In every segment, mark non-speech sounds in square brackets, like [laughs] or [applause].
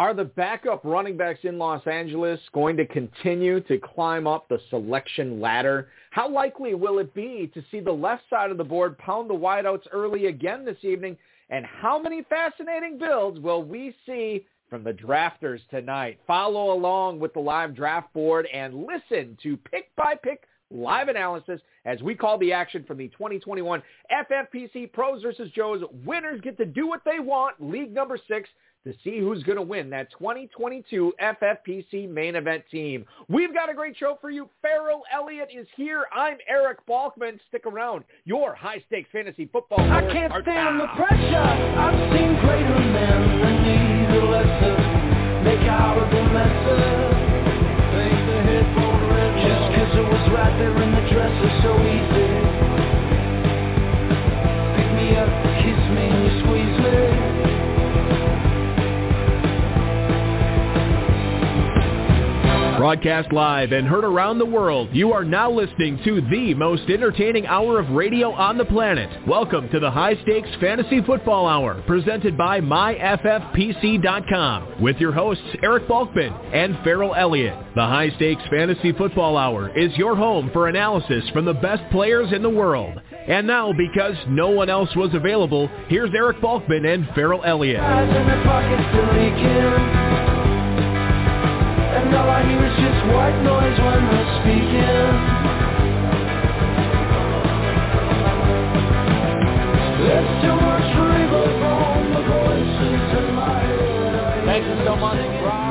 Are the backup running backs in Los Angeles going to continue to climb up the selection ladder? How likely will it be to see the left side of the board pound the wideouts early again this evening? And how many fascinating builds will we see from the drafters tonight? Follow along with the live draft board and listen to pick by pick live analysis as we call the action from the 2021 FFPC Pros versus Joes. Winners get to do what they want. League number six to see who's going to win that 2022 FFPC main event team. We've got a great show for you. Ferrell Elliott is here. I'm Eric Balkman. Stick around. Your high-stakes fantasy football. I can't stand the pressure. I've seen greater men than need a lesson. Make out of the messes. Just cause it was right there in the dresser so easy. Pick me up, kiss me, squeeze Broadcast live and heard around the world, you are now listening to the most entertaining hour of radio on the planet. Welcome to the High Stakes Fantasy Football Hour, presented by MyFFPC.com, with your hosts Eric Balkman and Ferrell Elliott. The High Stakes Fantasy Football Hour is your home for analysis from the best players in the world. And now, because no one else was available, here's Eric Balkman and Ferrell Elliott. And all I hear is just white noise when they're speaking. Too much river from the voices in my head. Thank you so much, Rob.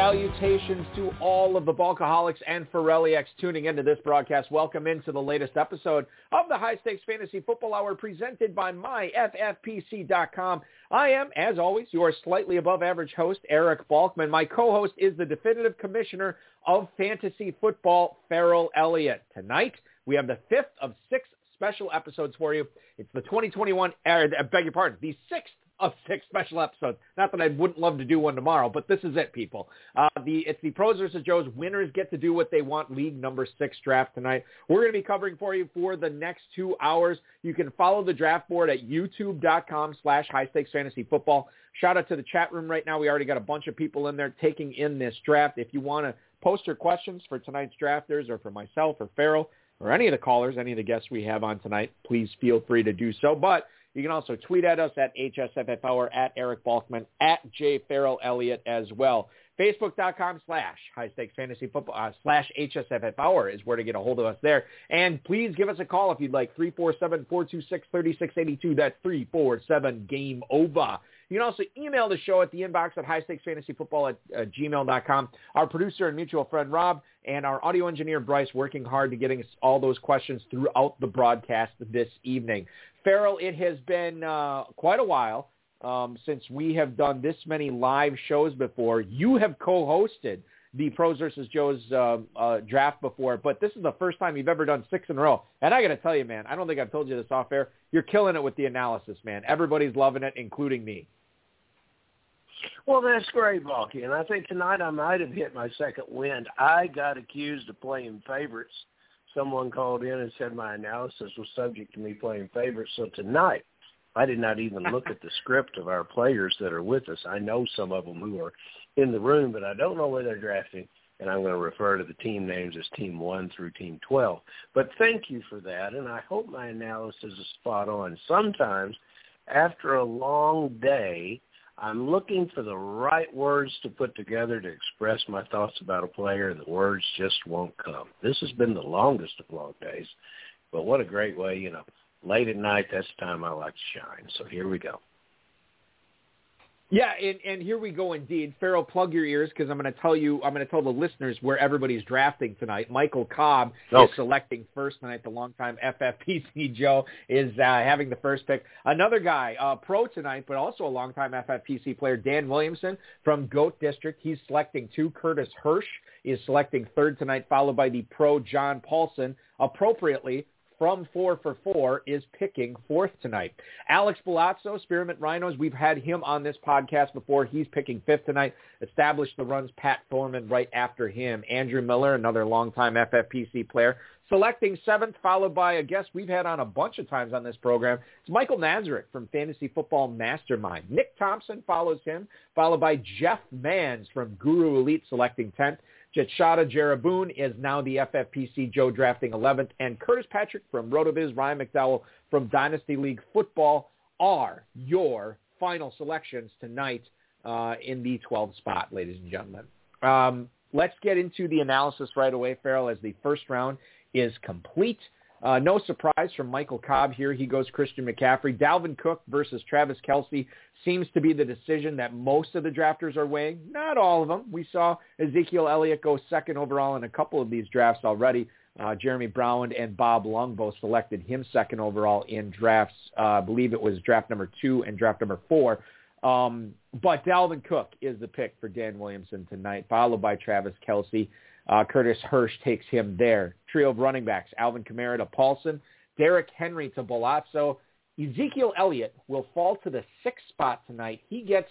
Salutations to all of the Balkaholics and Ferrelliacs tuning into this broadcast. Welcome into the latest episode of the High Stakes Fantasy Football Hour presented by MyFFPC.com. I am, as always, your slightly above average host, Eric Balkman. My co-host is the definitive commissioner of fantasy football, Ferrell Elliott. Tonight, we have the fifth of six special episodes for you. It's the 2021, er, I beg your pardon, the sixth of six special episodes. Not that I wouldn't love to do one tomorrow, but this is it, people. Uh, the It's the Pros versus Joes. Winners get to do what they want. League number six draft tonight. We're going to be covering for you for the next two hours. You can follow the draft board at youtube.com slash high stakes fantasy football. Shout out to the chat room right now. We already got a bunch of people in there taking in this draft. If you want to post your questions for tonight's drafters or for myself or Ferrell or any of the callers, any of the guests we have on tonight, please feel free to do so. But you can also tweet at us at HSFF Hour, at Eric Balkman, at J. Ferrell Elliott as well. Facebook.com slash high stakes fantasy football uh, slash HSFF Hour is where to get a hold of us there. And please give us a call if you'd like. 347-426-3682. That's 347 game over. You can also email the show at the inbox at highstakesfantasyfootball stakes fantasy football at uh, gmail.com. Our producer and mutual friend Rob and our audio engineer Bryce working hard to getting us all those questions throughout the broadcast this evening. Ferrell, it has been uh, quite a while um, since we have done this many live shows before. You have co-hosted the Pros versus Joe's uh, uh, draft before, but this is the first time you've ever done six in a row. And I got to tell you, man, I don't think I've told you this off air. You're killing it with the analysis, man. Everybody's loving it, including me. Well, that's great, Balky. And I think tonight I might have hit my second wind. I got accused of playing favorites. Someone called in and said my analysis was subject to me playing favorites. So tonight, I did not even look at the script of our players that are with us. I know some of them who are in the room, but I don't know where they're drafting. And I'm going to refer to the team names as Team 1 through Team 12. But thank you for that, and I hope my analysis is spot on. Sometimes, after a long day, I'm looking for the right words to put together to express my thoughts about a player, and the words just won't come. This has been the longest of long days, but what a great way, you know. Late at night, that's the time I like to shine. So here we go. Yeah, and, and here we go indeed. Ferrell, plug your ears because I'm going to tell you, I'm going to tell the listeners where everybody's drafting tonight. Michael Cobb Oh. is selecting first tonight. The longtime FFPC [laughs] Joe is uh, having the first pick. Another guy, uh, pro tonight, but also a longtime FFPC player, Dan Williamson from Goat District. He's selecting two. Curtis Hirsch is selecting third tonight, followed by the pro John Paulsen. Appropriately, from four for four is picking fourth tonight. Alex Bulazo, Spearmint Rhinos, we've had him on this podcast before. He's picking fifth tonight. Established the runs Pat Thorman right after him. Andrew Miller, another longtime FFPC player, Selecting seventh, followed by a guest we've had on a bunch of times on this program. It's Michael Nazarek from Fantasy Football Mastermind. Nick Thompson follows him, followed by Jeff Mans from Guru Elite selecting 10th. Jetshada Jaruboon is now the FFPC Joe drafting 11th. And Curtis Patrick from RotoViz, Ryan McDowell from Dynasty League Football are your final selections tonight uh, in the 12th spot, ladies and gentlemen. Um, let's get into the analysis right away, Ferrell, as the first round is complete. Uh, no surprise from Michael Cobb here. He goes Christian McCaffrey. Dalvin Cook versus Travis Kelce seems to be the decision that most of the drafters are weighing. Not all of them. We saw Ezekiel Elliott go second overall in a couple of these drafts already. Uh, Jeremy Brown and Bob Lung both selected him second overall in drafts. Uh, I believe it was draft number two and draft number four. Um, but Dalvin Cook is the pick for Dan Williamson tonight, followed by Travis Kelce. Uh, Curtis Hirsch takes him there. Trio of running backs, Alvin Kamara to Paulsen, Derrick Henry to Bulazo. Ezekiel Elliott will fall to the sixth spot tonight. He gets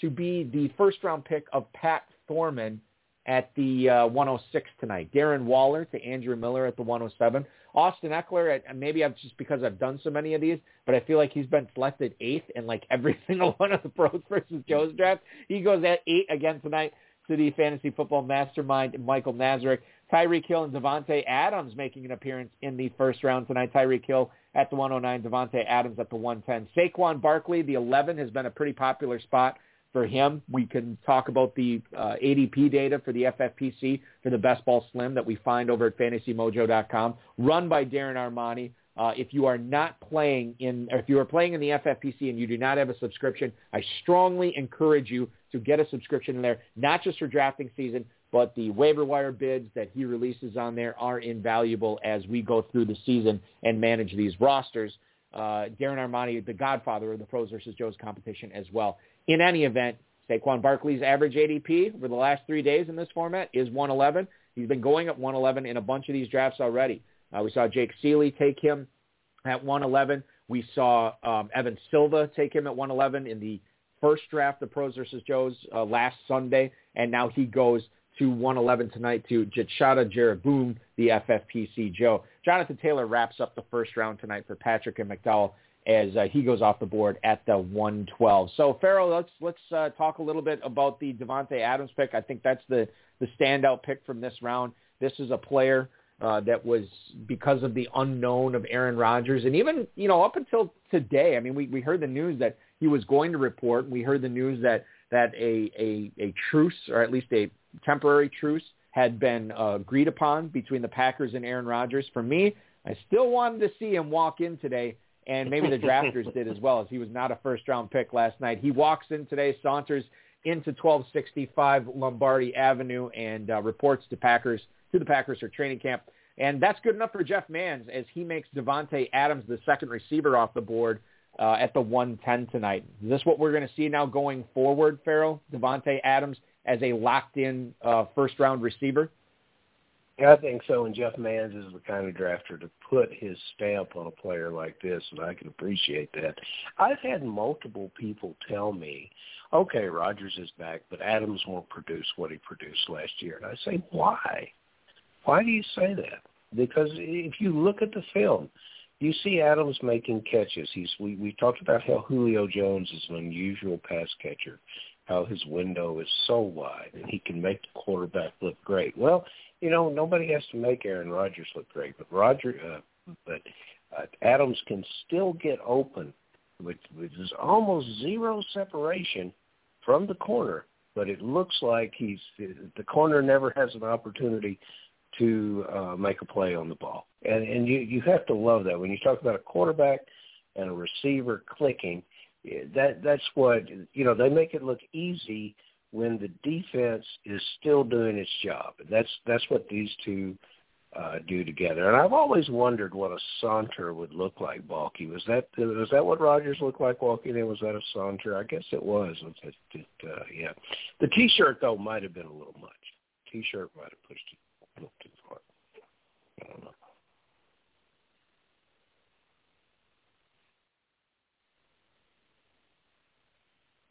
to be the first round pick of Pat Thorman at the uh, 106 tonight. Darren Waller to Andrew Miller at the 107. Austin Ekeler, maybe I've just because I've done so many of these, but I feel like he's been selected eighth in like [laughs] every single one of the pros versus Joe's draft. He goes at eight again tonight the fantasy football mastermind, Michael Nazarek. Tyreek Hill and Davante Adams making an appearance in the first round tonight. Tyreek Hill at the 109, Davante Adams at the 110. Saquon Barkley, the 11, has been a pretty popular spot for him. We can talk about the uh, ADP data for the FFPC for the best ball slim that we find over at fantasymojo.com, run by Darren Armani. Uh, if you are not playing in, or if you are playing in the FFPC and you do not have a subscription, I strongly encourage you to get a subscription in there, not just for drafting season, but the waiver wire bids that he releases on there are invaluable as we go through the season and manage these rosters. Uh, Darren Armani, the godfather of the pros versus Joe's competition as well. In any event, Saquon Barkley's average ADP over the last three days in this format is 111. He's been going at 111 in a bunch of these drafts already. Uh, we saw Jake Ciely take him at 111. We saw um, Evan Silva take him at 111 in the first draft of Pros versus Joe's uh, last Sunday, and now he goes to 111 tonight to Jetshada Jaruboon, the FFPC Joe. Jonathan Taylor wraps up the first round tonight for Patrick and McDowell as uh, he goes off the board at the 112. So Ferrell, let's let's uh, talk a little bit about the Davante Adams pick. I think that's the the standout pick from this round. This is a player uh, that was because of the unknown of Aaron Rodgers, and even you know up until today. I mean, we we heard the news that he was going to report. We heard the news that that a a, a truce or at least a temporary truce had been uh, agreed upon between the Packers and Aaron Rodgers. For me, I still wanted to see him walk in today, and maybe the drafters did as well, as he was not a first-round pick last night. He walks in today, saunters into 1265 Lombardi Avenue, and uh, reports to Packers to the Packers for training camp. And that's good enough for Jeff Mans as he makes Davante Adams the second receiver off the board uh, at the 110 tonight. Is this what we're going to see now going forward, Ferrell? Davante Adams as a locked-in uh, first-round receiver? Yeah, I think so, and Jeff Mans is the kind of drafter to put his stamp on a player like this, and I can appreciate that. I've had multiple people tell me, okay, Rodgers is back, but Adams won't produce what he produced last year. And I say, why? Why do you say that? Because if you look at the film, you see Adams making catches. He's we, we talked about how Julio Jones is an unusual pass catcher how his window is so wide and he can make the quarterback look great. Well, you know, nobody has to make Aaron Rodgers look great, but Roger, uh, but uh, Adams can still get open, which, which is almost zero separation from the corner, but it looks like he's the corner never has an opportunity to uh, make a play on the ball, and and you you have to love that when you talk about a quarterback and a receiver clicking that that's what you know. They make it look easy when the defense is still doing its job. That's that's what these two uh, do together. And I've always wondered what a saunter would look like. Balky was that was that what Rodgers looked like walking in? Was that a saunter? I guess it was. It, it, uh, yeah, the T-shirt though might have been a little much. T-shirt might have pushed it a little too far. I don't know.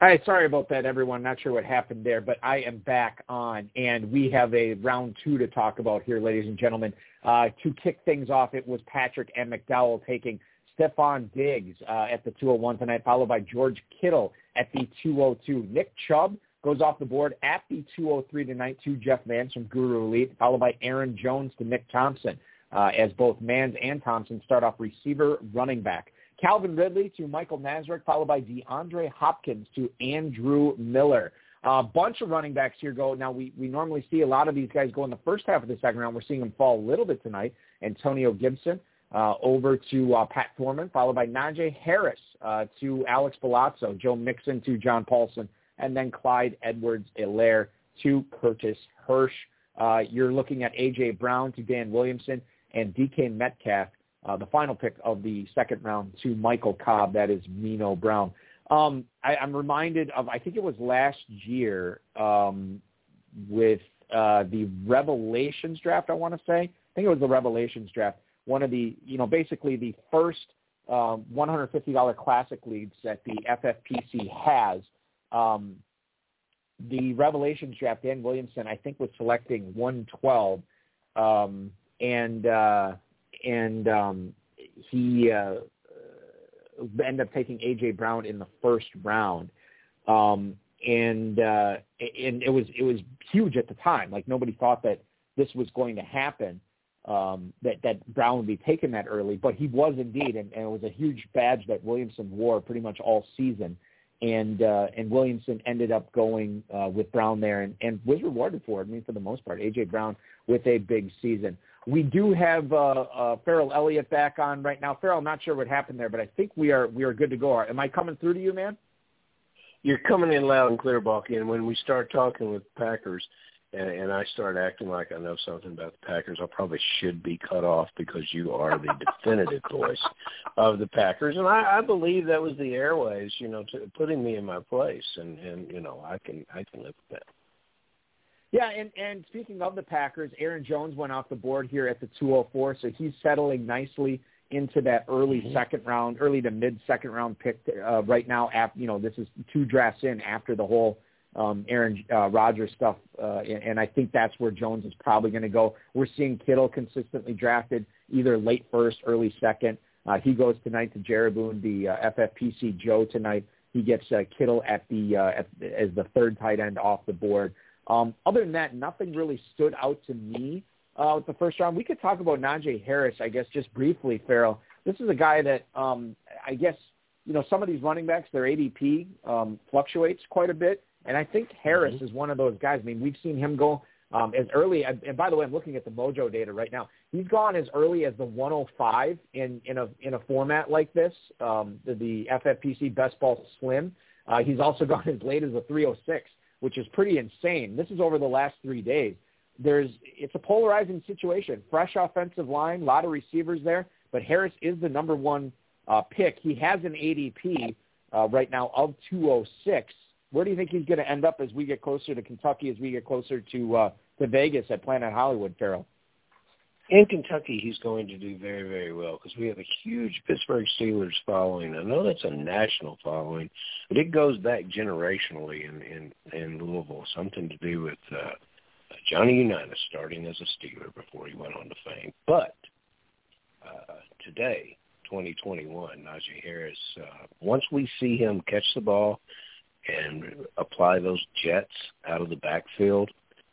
All right, sorry about that, everyone. Not sure what happened there, but I am back on, and we have a round two to talk about here, ladies and gentlemen. Uh, to kick things off, it was Patrick and McDowell taking Stefon Diggs uh, at the 201 tonight, followed by George Kittle at the 202. Nick Chubb goes off the board at the 203 tonight to Jeff Mans from Guru Elite, followed by Aaron Jones to Nick Thompson, uh, as both Mans and Thompson start off receiver running back. Calvin Ridley to Michael Nazarek, followed by DeAndre Hopkins to Andrew Miller. A bunch of running backs here go. Now, we, we normally see a lot of these guys go in the first half of the second round. We're seeing them fall a little bit tonight. Antonio Gibson uh, over to uh, Pat Thorman, followed by Najee Harris uh, to Alex Bulazo, Joe Mixon to John Paulsen, and then Clyde Edwards-Helaire to Curtis Hirsch. Uh, you're looking at A.J. Brown to Dan Williamson and DK Metcalf uh, the final pick of the second round to Michael Cobb. That is Mino Brown. Um, I, I'm reminded of, I think it was last year um, with uh, the Revelations draft, I want to say. I think it was the Revelations draft. One of the, you know, basically the first um, $150 classic leads that the FFPC has. Um, the Revelations draft, Dan Williamson, I think, was selecting 112. Um, and uh, and um, he uh, ended up taking AJ Brown in the first round. Um, and uh, and it was it was huge at the time. Like nobody thought that this was going to happen. Um, that that Brown would be taken that early, but he was indeed, and, and it was a huge badge that Williamson wore pretty much all season. And uh, and Williamson ended up going uh, with Brown there, and, and was rewarded for it. I mean, for the most part, AJ Brown with a big season. We do have uh, uh, Ferrell Elliott back on right now. Ferrell, I'm not sure what happened there, but I think we are we are good to go. Am I coming through to you, man? You're coming in loud and clear, Balky. And when we start talking with Packers, and, and I start acting like I know something about the Packers, I probably should be cut off because you are the definitive [laughs] voice of the Packers, and I, I believe that was the airways, you know, to, putting me in my place, and and you know, I can I can live with that. Yeah, and and speaking of the Packers, Aaron Jones went off the board here at the 204, so he's settling nicely into that early mm-hmm. second round, early to mid second round pick uh, right now. After you know, this is two drafts in after the whole um, Aaron uh, Rodgers stuff, uh, and, I think that's where Jones is probably going to go. We're seeing Kittle consistently drafted either late first, early second. Uh, he goes tonight to Jaruboon, the uh, FFPC Joe tonight. He gets uh, Kittle at the uh, at, as the third tight end off the board. Um, other than that, nothing really stood out to me uh, with the first round. We could talk about Najee Harris, I guess, just briefly, Ferrell. This is a guy that um, I guess you know some of these running backs, their ADP um, fluctuates quite a bit, and I think Harris mm-hmm. is one of those guys. I mean, we've seen him go um, as early. And by the way, I'm looking at the Mojo data right now. He's gone as early as the 105 in in a in a format like this, um, the, the FFPC Best Ball Slim. Uh, he's also [laughs] gone as late as the 306 which is pretty insane. This is over the last three days. There's it's a polarizing situation. Fresh offensive line, a lot of receivers there, but Harris is the number one uh, pick. He has an ADP uh, right now of 206. Where do you think he's going to end up as we get closer to Kentucky, as we get closer to uh, to Vegas at Planet Hollywood, Ferrell? in Kentucky, he's going to do very, very well because we have a huge Pittsburgh Steelers following. I know that's a national following, but it goes back generationally in in, in Louisville. Something to do with uh, Johnny Unitas starting as a Steeler before he went on to fame. But uh, today, 2021, Najee Harris. Uh, once we see him catch the ball and apply those jets out of the backfield,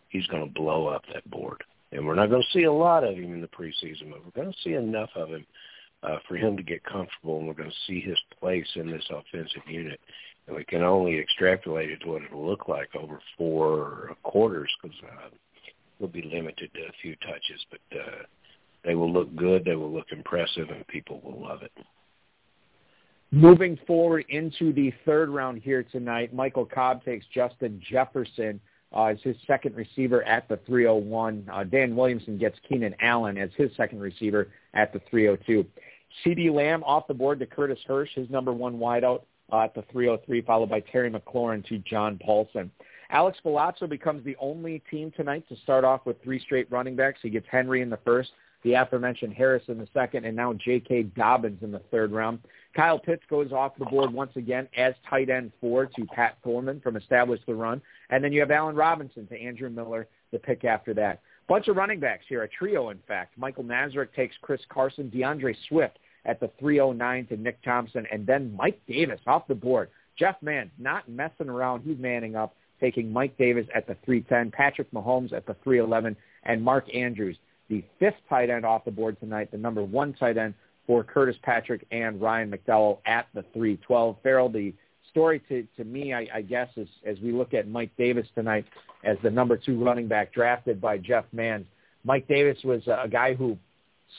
he's going to blow up that board and we're not going to see a lot of him in the preseason, but we're going to see enough of him uh, for him to get comfortable, and we're going to see his place in this offensive unit. And we can only extrapolate it to what it'll look like over four quarters because uh, we'll be limited to a few touches, but uh, they will look good, they will look impressive, and people will love it. Moving forward into the third round here tonight, Michael Cobb takes Justin Jefferson uh, as his second receiver at the 301. Uh, Dan Williamson gets Keenan Allen as his second receiver at the 302. CeeDee Lamb off the board to Curtis Hirsch, his number one wideout uh, at the 303, followed by Terry McLaurin to John Paulsen. Alex Bulazo becomes the only team tonight to start off with three straight running backs. He gets Henry in the first, the aforementioned Harris in the second, and now J.K. Dobbins in the third round. Kyle Pitts goes off the board once again as tight end four to Pat Thorman from Establish the Run. And then you have Allen Robinson to Andrew Miller, the pick after that. Bunch of running backs here, a trio in fact. Michael Nazarek takes Chris Carson, D'Andre Swift at the 309 to Nick Thompson, and then Mike Davis off the board. Jeff Mann not messing around. He's manning up, taking Mike Davis at the 310, Patrick Mahomes at the 311, and Mark Andrews, the fifth tight end off the board tonight, the number one tight end for Curtis Patrick and Ryan McDowell at the 312. Ferrell, the story to, to me, I, I guess, is as we look at Mike Davis tonight as the number two running back drafted by Jeff Mann. Mike Davis was a guy who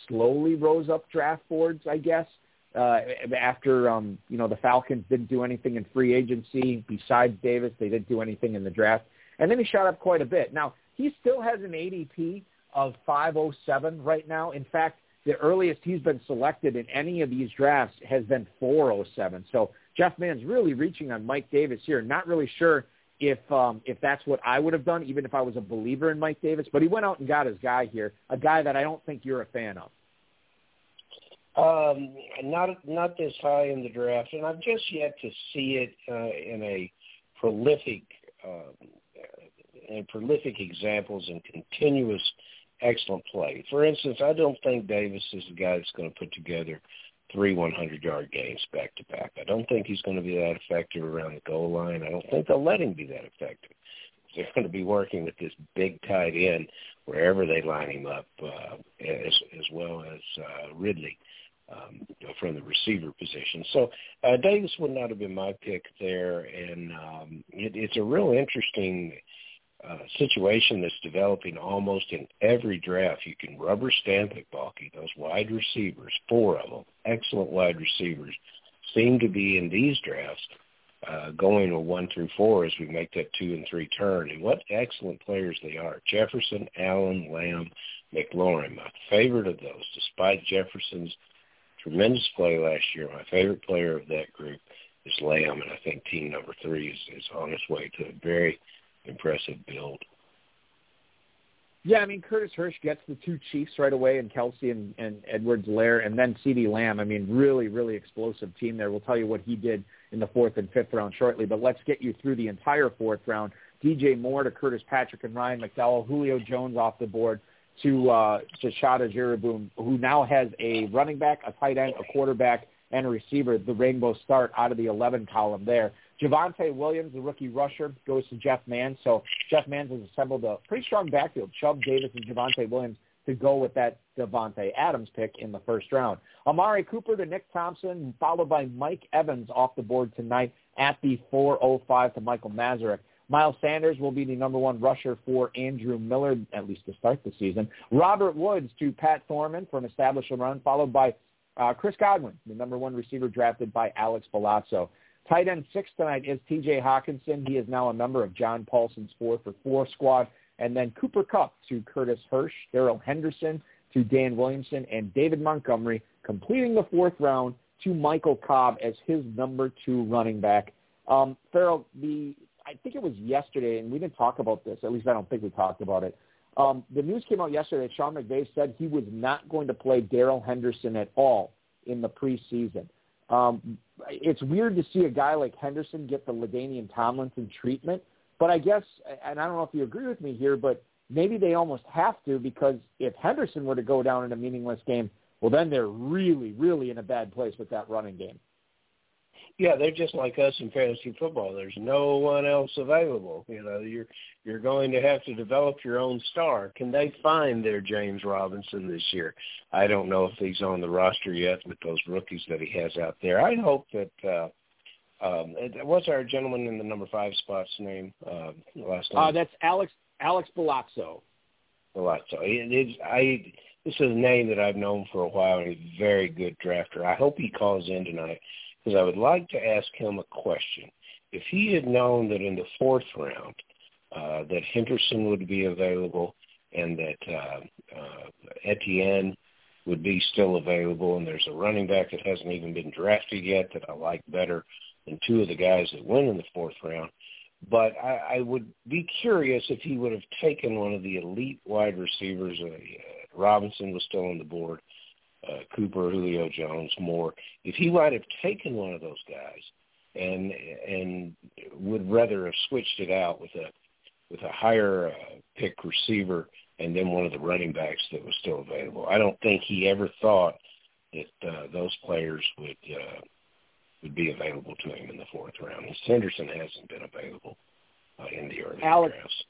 slowly rose up draft boards, I guess, uh, after um, you know the Falcons didn't do anything in free agency besides Davis. They didn't do anything in the draft, and then he shot up quite a bit. Now he still has an ADP of 507 right now. In fact, the earliest he's been selected in any of these drafts has been 407. So Jeff Mann's really reaching on Mike Davis here. Not really sure if um, if that's what I would have done, even if I was a believer in Mike Davis. But he went out and got his guy here, a guy that I don't think you're a fan of. Um, not not this high in the draft, and I've just yet to see it uh, in a prolific uh, and prolific examples and continuous excellent play. For instance, I don't think Davis is the guy that's going to put together three 100-yard games back to back. I don't think he's going to be that effective around the goal line. I don't think they'll let him be that effective. They're going to be working with this big tight end wherever they line him up, uh, as as well as uh, Ridley um, from the receiver position. So uh, Davis would not have been my pick there, and um, it, it's a real interesting uh, situation that's developing almost in every draft. You can rubber stamp it, Balky. Those wide receivers, four of them, excellent wide receivers, seem to be in these drafts uh, going with one through four as we make that two and three turn. And what excellent players they are. Jefferson, Allen, Lamb, McLaurin, my favorite of those, despite Jefferson's tremendous play last year, my favorite player of that group is Lamb, and I think team number three is, is on its way to a very – impressive build. Yeah, I mean Curtis Hirsch gets the two Chiefs right away, and Kelce and, and Edwards-Helaire, and then CeeDee Lamb. I mean, really, really explosive team there. We'll tell you what he did in the fourth and fifth round shortly, but let's get you through the entire fourth round. DJ Moore to Curtis Patrick and Ryan McDowell, Julio Jones off the board to uh, to Chada Jaruboon, who now has a running back, a tight end, a quarterback, and a receiver. The rainbow start out of the 11 column there. Javonte Williams, the rookie rusher, goes to Jeff Mann. So Jeff Mann has assembled a pretty strong backfield. Chubb Davis and Javonte Williams to go with that Davante Adams pick in the first round. Amari Cooper to Nick Thompson, followed by Mike Evans off the board tonight at the 405 to Michael Nazarek. Miles Sanders will be the number one rusher for Andrew Miller, at least to start the season. Robert Woods to Pat Thorman from Establish a Run, followed by uh, Chris Godwin, the number one receiver drafted by Alex Bulazo. Tight end six tonight is T.J. Hockenson. He is now a member of John Paulsen's four for four squad. And then Cooper Kupp to Curtis Hirsch, Darrell Henderson to Dan Williamson, and David Montgomery completing the fourth round to Michael Cobb as his number two running back. Um, Ferrell, the I think it was yesterday, and we didn't talk about this. At least I don't think we talked about it. Um, the news came out yesterday that Sean McVay said he was not going to play Darrell Henderson at all in the preseason. Um, it's weird to see a guy like Henderson get the LaDainian Tomlinson treatment, but I guess, and I don't know if you agree with me here, but maybe they almost have to because if Henderson were to go down in a meaningless game, well, then they're really, really in a bad place with that running game. Yeah, they're just like us in fantasy football. There's no one else available. You know, you're you're going to have to develop your own star. Can they find their James Robinson this year? I don't know if he's on the roster yet with those rookies that he has out there. I hope that uh um what's our gentleman in the number five spot's name uh last time? Uh that's Alex Alex Bulazo. Bulazo. It, it, I this is a name that I've known for a while and he's a very good drafter. I hope he calls in tonight because I would like to ask him a question. If he had known that in the fourth round uh, that Henderson would be available and that uh, uh, Etienne would be still available, and there's a running back that hasn't even been drafted yet that I like better than two of the guys that went in the fourth round. But I, I would be curious if he would have taken one of the elite wide receivers, uh, Robinson was still on the board, uh, Cooper, Julio Jones, Moore. If he might have taken one of those guys and and would rather have switched it out with a with a higher uh, pick receiver and then one of the running backs that was still available. I don't think he ever thought that uh, those players would uh, would be available to him in the fourth round. And Henderson hasn't been available uh, in the early Alex, drafts.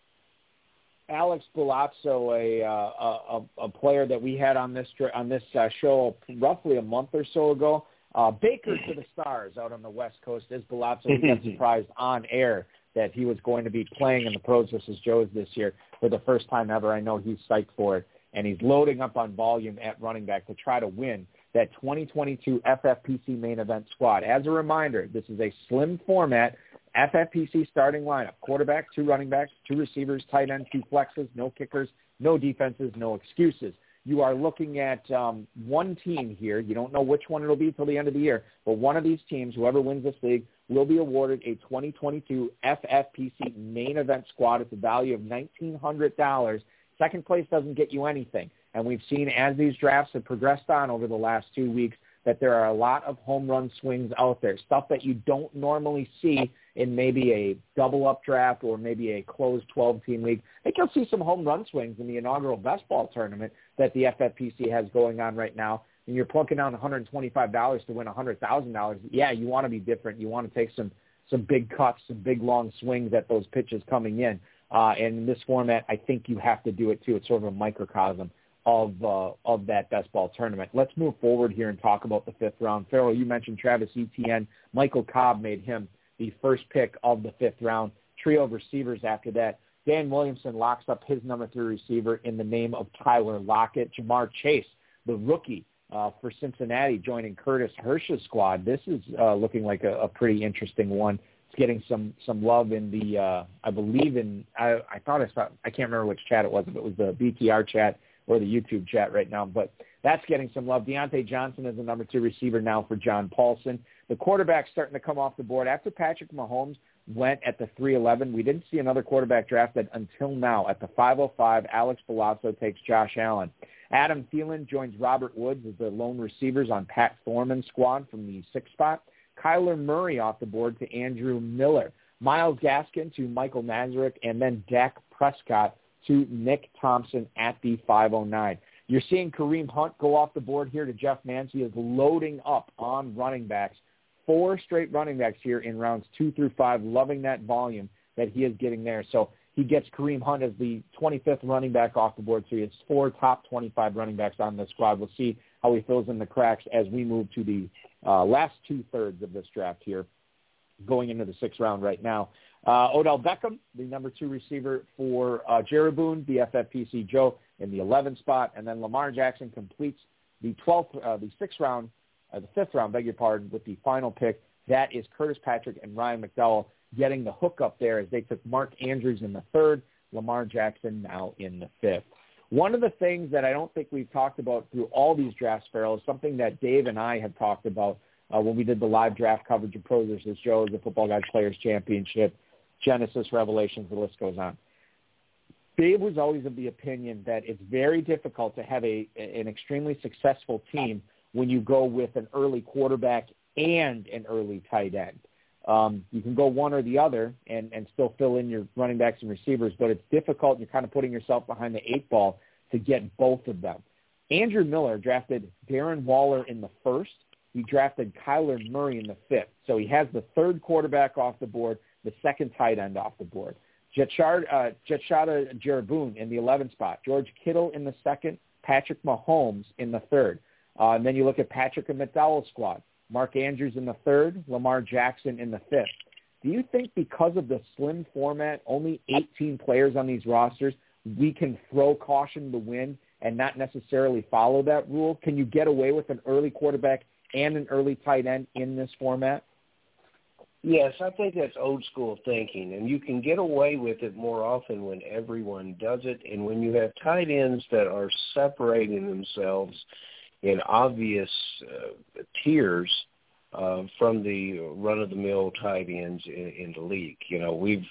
Alex Bulazo, a, uh, a a player that we had on this on this uh, show roughly a month or so ago. Uh, Baker to the stars out on the West Coast is Bulazo. He got [laughs] surprised on air that he was going to be playing in the pros versus Joes this year for the first time ever. I know he's psyched for it, and he's loading up on volume at running back to try to win that 2022 FFPC main event squad. As a reminder, this is a slim format FFPC starting lineup. Quarterback, two running backs, two receivers, tight end, two flexes, no kickers, no defenses, no excuses. You are looking at um, one team here. You don't know which one it'll be till the end of the year, but one of these teams, whoever wins this league, will be awarded a 2022 FFPC main event squad at the value of $1,900. Second place doesn't get you anything. And we've seen as these drafts have progressed on over the last two weeks that there are a lot of home run swings out there, stuff that you don't normally see in maybe a double up draft or maybe a closed 12 team league. I think you'll see some home run swings in the inaugural best ball tournament that the FFPC has going on right now. And you're plunking down $125 to win $100,000. Yeah, you want to be different. You want to take some some big cuts, some big long swings at those pitches coming in. Uh, and in this format, I think you have to do it too. It's sort of a microcosm of uh, of that best ball tournament. Let's move forward here and talk about the fifth round. Ferrell, you mentioned Travis Etienne. Michael Cobb made him the first pick of the fifth round. Trio of receivers after that. Dan Williamson locks up his number three receiver in the name of Tyler Lockett. Ja'Marr Chase, the rookie uh, for Cincinnati, joining Curtis Hirsch's squad. This is uh, looking like a, a pretty interesting one. It's getting some some love in the, uh, I believe in, I, I thought I saw, I can't remember which chat it was, if it was the BTR chat or the YouTube chat right now, but that's getting some love. Diontae Johnson is the number two receiver now for John Paulsen. The quarterback's starting to come off the board. After Patrick Mahomes went at the 311, we didn't see another quarterback drafted until now. At the 505, Alex Bulazo takes Josh Allen. Adam Thielen joins Robert Woods as the lone receivers on Pat Thorman's squad from the sixth spot. Kyler Murray off the board to Andrew Miller. Myles Gaskin to Michael Nazarek, and then Dak Prescott to Nick Thompson at the 509. You're seeing Kareem Hunt go off the board here to Jeff Mans. He is loading up on running backs. Four straight running backs here in rounds two through five, loving that volume that he is getting there. So he gets Kareem Hunt as the 25th running back off the board. So he has four top 25 running backs on the squad. We'll see how he fills in the cracks as we move to the uh, last two-thirds of this draft here, going into the sixth round right now. Uh, Odell Beckham, the number two receiver for uh, Jaruboon, the FFPC Joe in the 11th spot, and then Lamar Jackson completes the 12th, uh, the sixth round, uh, the fifth round, beg your pardon, with the final pick. That is Curtis Patrick and Ryan McDowell getting the hook up there as they took Mark Andrews in the third, Lamar Jackson now in the fifth. One of the things that I don't think we've talked about through all these drafts, Ferrell, is something that Dave and I have talked about uh, when we did the live draft coverage of Pros vs. Joe's, the Football Guys Players Championship, Genesis Revelations, the list goes on. Dave was always of the opinion that it's very difficult to have a an extremely successful team when you go with an early quarterback and an early tight end. Um, you can go one or the other and, and still fill in your running backs and receivers, but it's difficult. You're kind of putting yourself behind the eight ball to get both of them. Andrew Miller drafted Darren Waller in the first. He drafted Kyler Murray in the fifth. So he has the third quarterback off the board the second tight end off the board. Jetshard, uh, Jetshada Jaruboon in the 11th spot. George Kittle in the second. Patrick Mahomes in the third. Uh, and then you look at Patrick and McDowell's squad. Mark Andrews in the third. Lamar Jackson in the fifth. Do you think because of the slim format, only 18 players on these rosters, we can throw caution to the wind and not necessarily follow that rule? Can you get away with an early quarterback and an early tight end in this format? Yes, I think that's old school thinking, and you can get away with it more often when everyone does it, and when you have tight ends that are separating themselves in obvious uh, tiers uh, from the run-of-the-mill tight ends in, in the league. You know, we've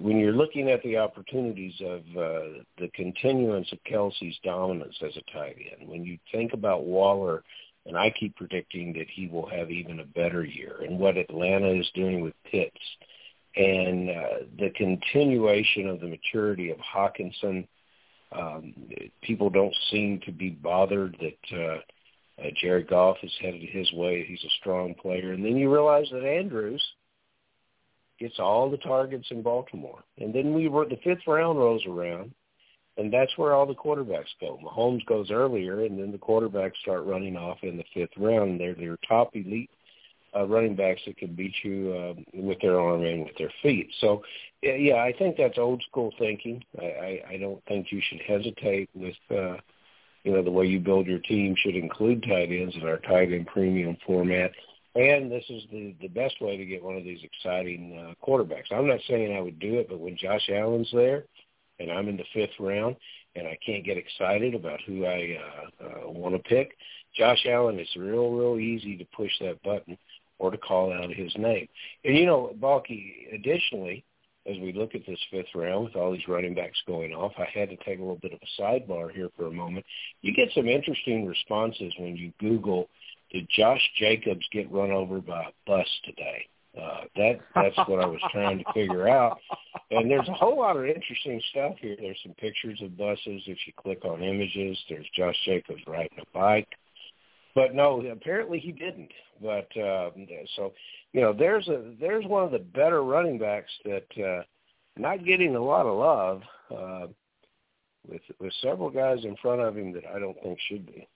when you're looking at the opportunities of uh, the continuance of Kelce's dominance as a tight end, when you think about Waller, and I keep predicting that he will have even a better year, and what Atlanta is doing with Pitts, and uh, the continuation of the maturity of Hockenson, um, people don't seem to be bothered that uh, uh, Jared Goff is headed his way. He's a strong player, and then you realize that Andrews – gets all the targets in Baltimore. And then we were the fifth round rolls around, and that's where all the quarterbacks go. Mahomes goes earlier, and then the quarterbacks start running off in the fifth round. They're their top elite uh, running backs that can beat you uh, with their arm and with their feet. So, yeah, I think that's old school thinking. I, I, I don't think you should hesitate with. Uh, you know, the way you build your team should include tight ends in our tight end premium format. And this is the the best way to get one of these exciting uh, quarterbacks. I'm not saying I would do it, but when Josh Allen's there, and I'm in the fifth round, and I can't get excited about who I uh, uh, want to pick, Josh Allen, it's real, real easy to push that button or to call out his name. And you know, Balky, additionally, as we look at this fifth round with all these running backs going off, I had to take a little bit of a sidebar here for a moment. You get some interesting responses when you Google did Josh Jacobs get run over by a bus today? Uh, that that's what I was trying to figure out. And there's a whole lot of interesting stuff here. There's some pictures of buses. If you click on images, there's Josh Jacobs riding a bike. But no, apparently he didn't. But uh, so you know, there's a there's one of the better running backs that uh, not getting a lot of love uh, with with several guys in front of him that I don't think should be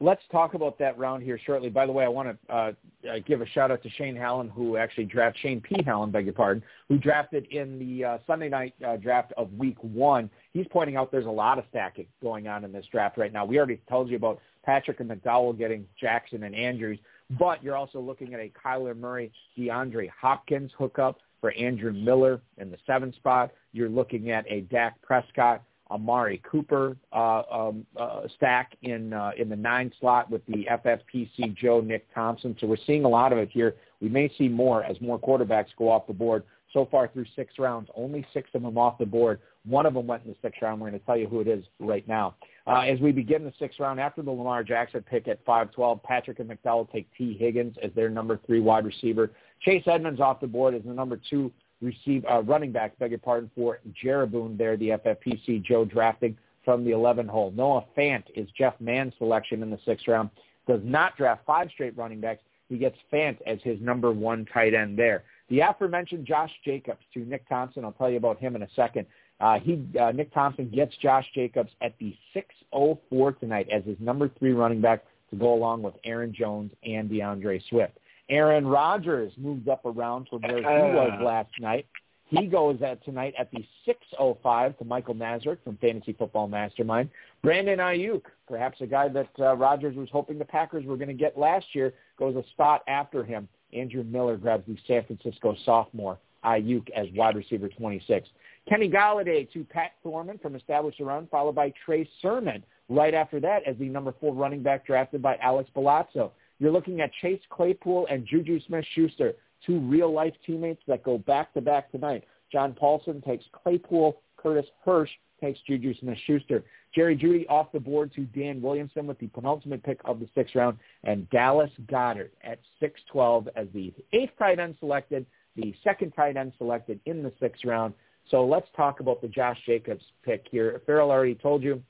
let's talk about that round here shortly. By the way, I want to uh, uh, give a shout out to Shane Hallen, who actually drafted Shane P. Hallen, beg your pardon, who drafted in the uh, Sunday night uh, draft of Week One. He's pointing out there's a lot of stacking going on in this draft right now. We already told you about Patrick and McDowell getting Jackson and Andrews, but you're also looking at a Kyler Murray, DeAndre Hopkins hookup for Andrew Miller in the seventh spot. You're looking at a Dak Prescott Amari Cooper uh, um, uh, stack in uh, in the nine slot with the FFPC Joe Nick Thompson. So we're seeing a lot of it here. We may see more as more quarterbacks go off the board. So far through six rounds, only six of them off the board. One of them went in the sixth round. We're going to tell you who it is right now. Uh, as we begin the sixth round, after the Lamar Jackson pick at 5-12, Patrick and McDowell take Tee Higgins as their number three wide receiver. Chase Edmonds off the board as the number two receive uh, running back, beg your pardon, for Jaruboon there, the FFPC Joe drafting from the 11 hole. Noah Fant is Jeff Mann's selection in the sixth round. Does not draft five straight running backs. He gets Fant as his number one tight end there. The aforementioned Josh Jacobs to Nick Thompson. I'll tell you about him in a second. Uh, he uh, Nick Thompson gets Josh Jacobs at the 604 tonight as his number three running back to go along with Aaron Jones and D'Andre Swift. Aaron Rodgers moves up around from where he was uh. last night. He goes at tonight at the 6:05 to Michael Nazarek from Fantasy Football Mastermind. Brandon Aiyuk, perhaps a guy that uh, Rodgers was hoping the Packers were going to get last year, goes a spot after him. Andrew Miller grabs the San Francisco sophomore Aiyuk as wide receiver 26. Kenny Golladay to Pat Thorman from Established Run, followed by Trey Sermon right after that as the number four running back drafted by Alex Bulazo. You're looking at Chase Claypool and Juju Smith-Schuster, two real-life teammates that go back-to-back tonight. John Paulsen takes Claypool. Curtis Hirsch takes Juju Smith-Schuster. Jerry Jeudy off the board to Dan Williamson with the penultimate pick of the sixth round, and Dallas Goedert at 6'12 as the eighth tight end selected, the second tight end selected in the sixth round. So let's talk about the Josh Jacobs pick here. Ferrell already told you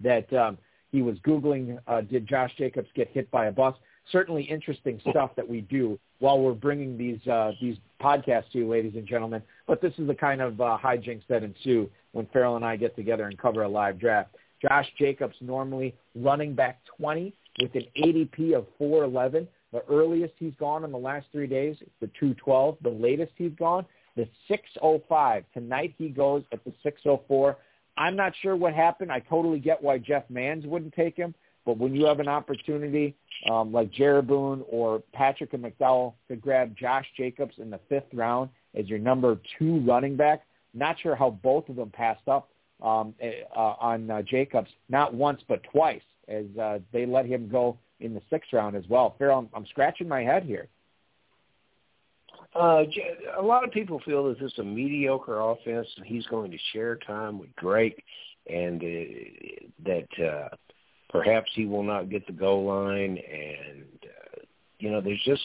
that um, he was Googling, uh, did Josh Jacobs get hit by a bus? Certainly interesting stuff that we do while we're bringing these uh, these podcasts to you, ladies and gentlemen. But this is the kind of uh, hijinks that ensue when Ferrell and I get together and cover a live draft. Josh Jacobs normally running back 20 with an ADP of 411. The earliest he's gone in the last three days, the 212. The latest he's gone, the 605. Tonight he goes at the 604. I'm not sure what happened. I totally get why Jeff Mans wouldn't take him. But when you have an opportunity um, like Jaruboon or Patrick and McDowell to grab Josh Jacobs in the fifth round as your number two running back, not sure how both of them passed up um, eh, uh, on uh, Jacobs, not once but twice, as uh, they let him go in the sixth round as well. Ferrell, I'm, I'm scratching my head here. Uh, a lot of people feel that this is a mediocre offense, and he's going to share time with Drake, and uh, that uh, perhaps he will not get the goal line. And uh, you know, there's just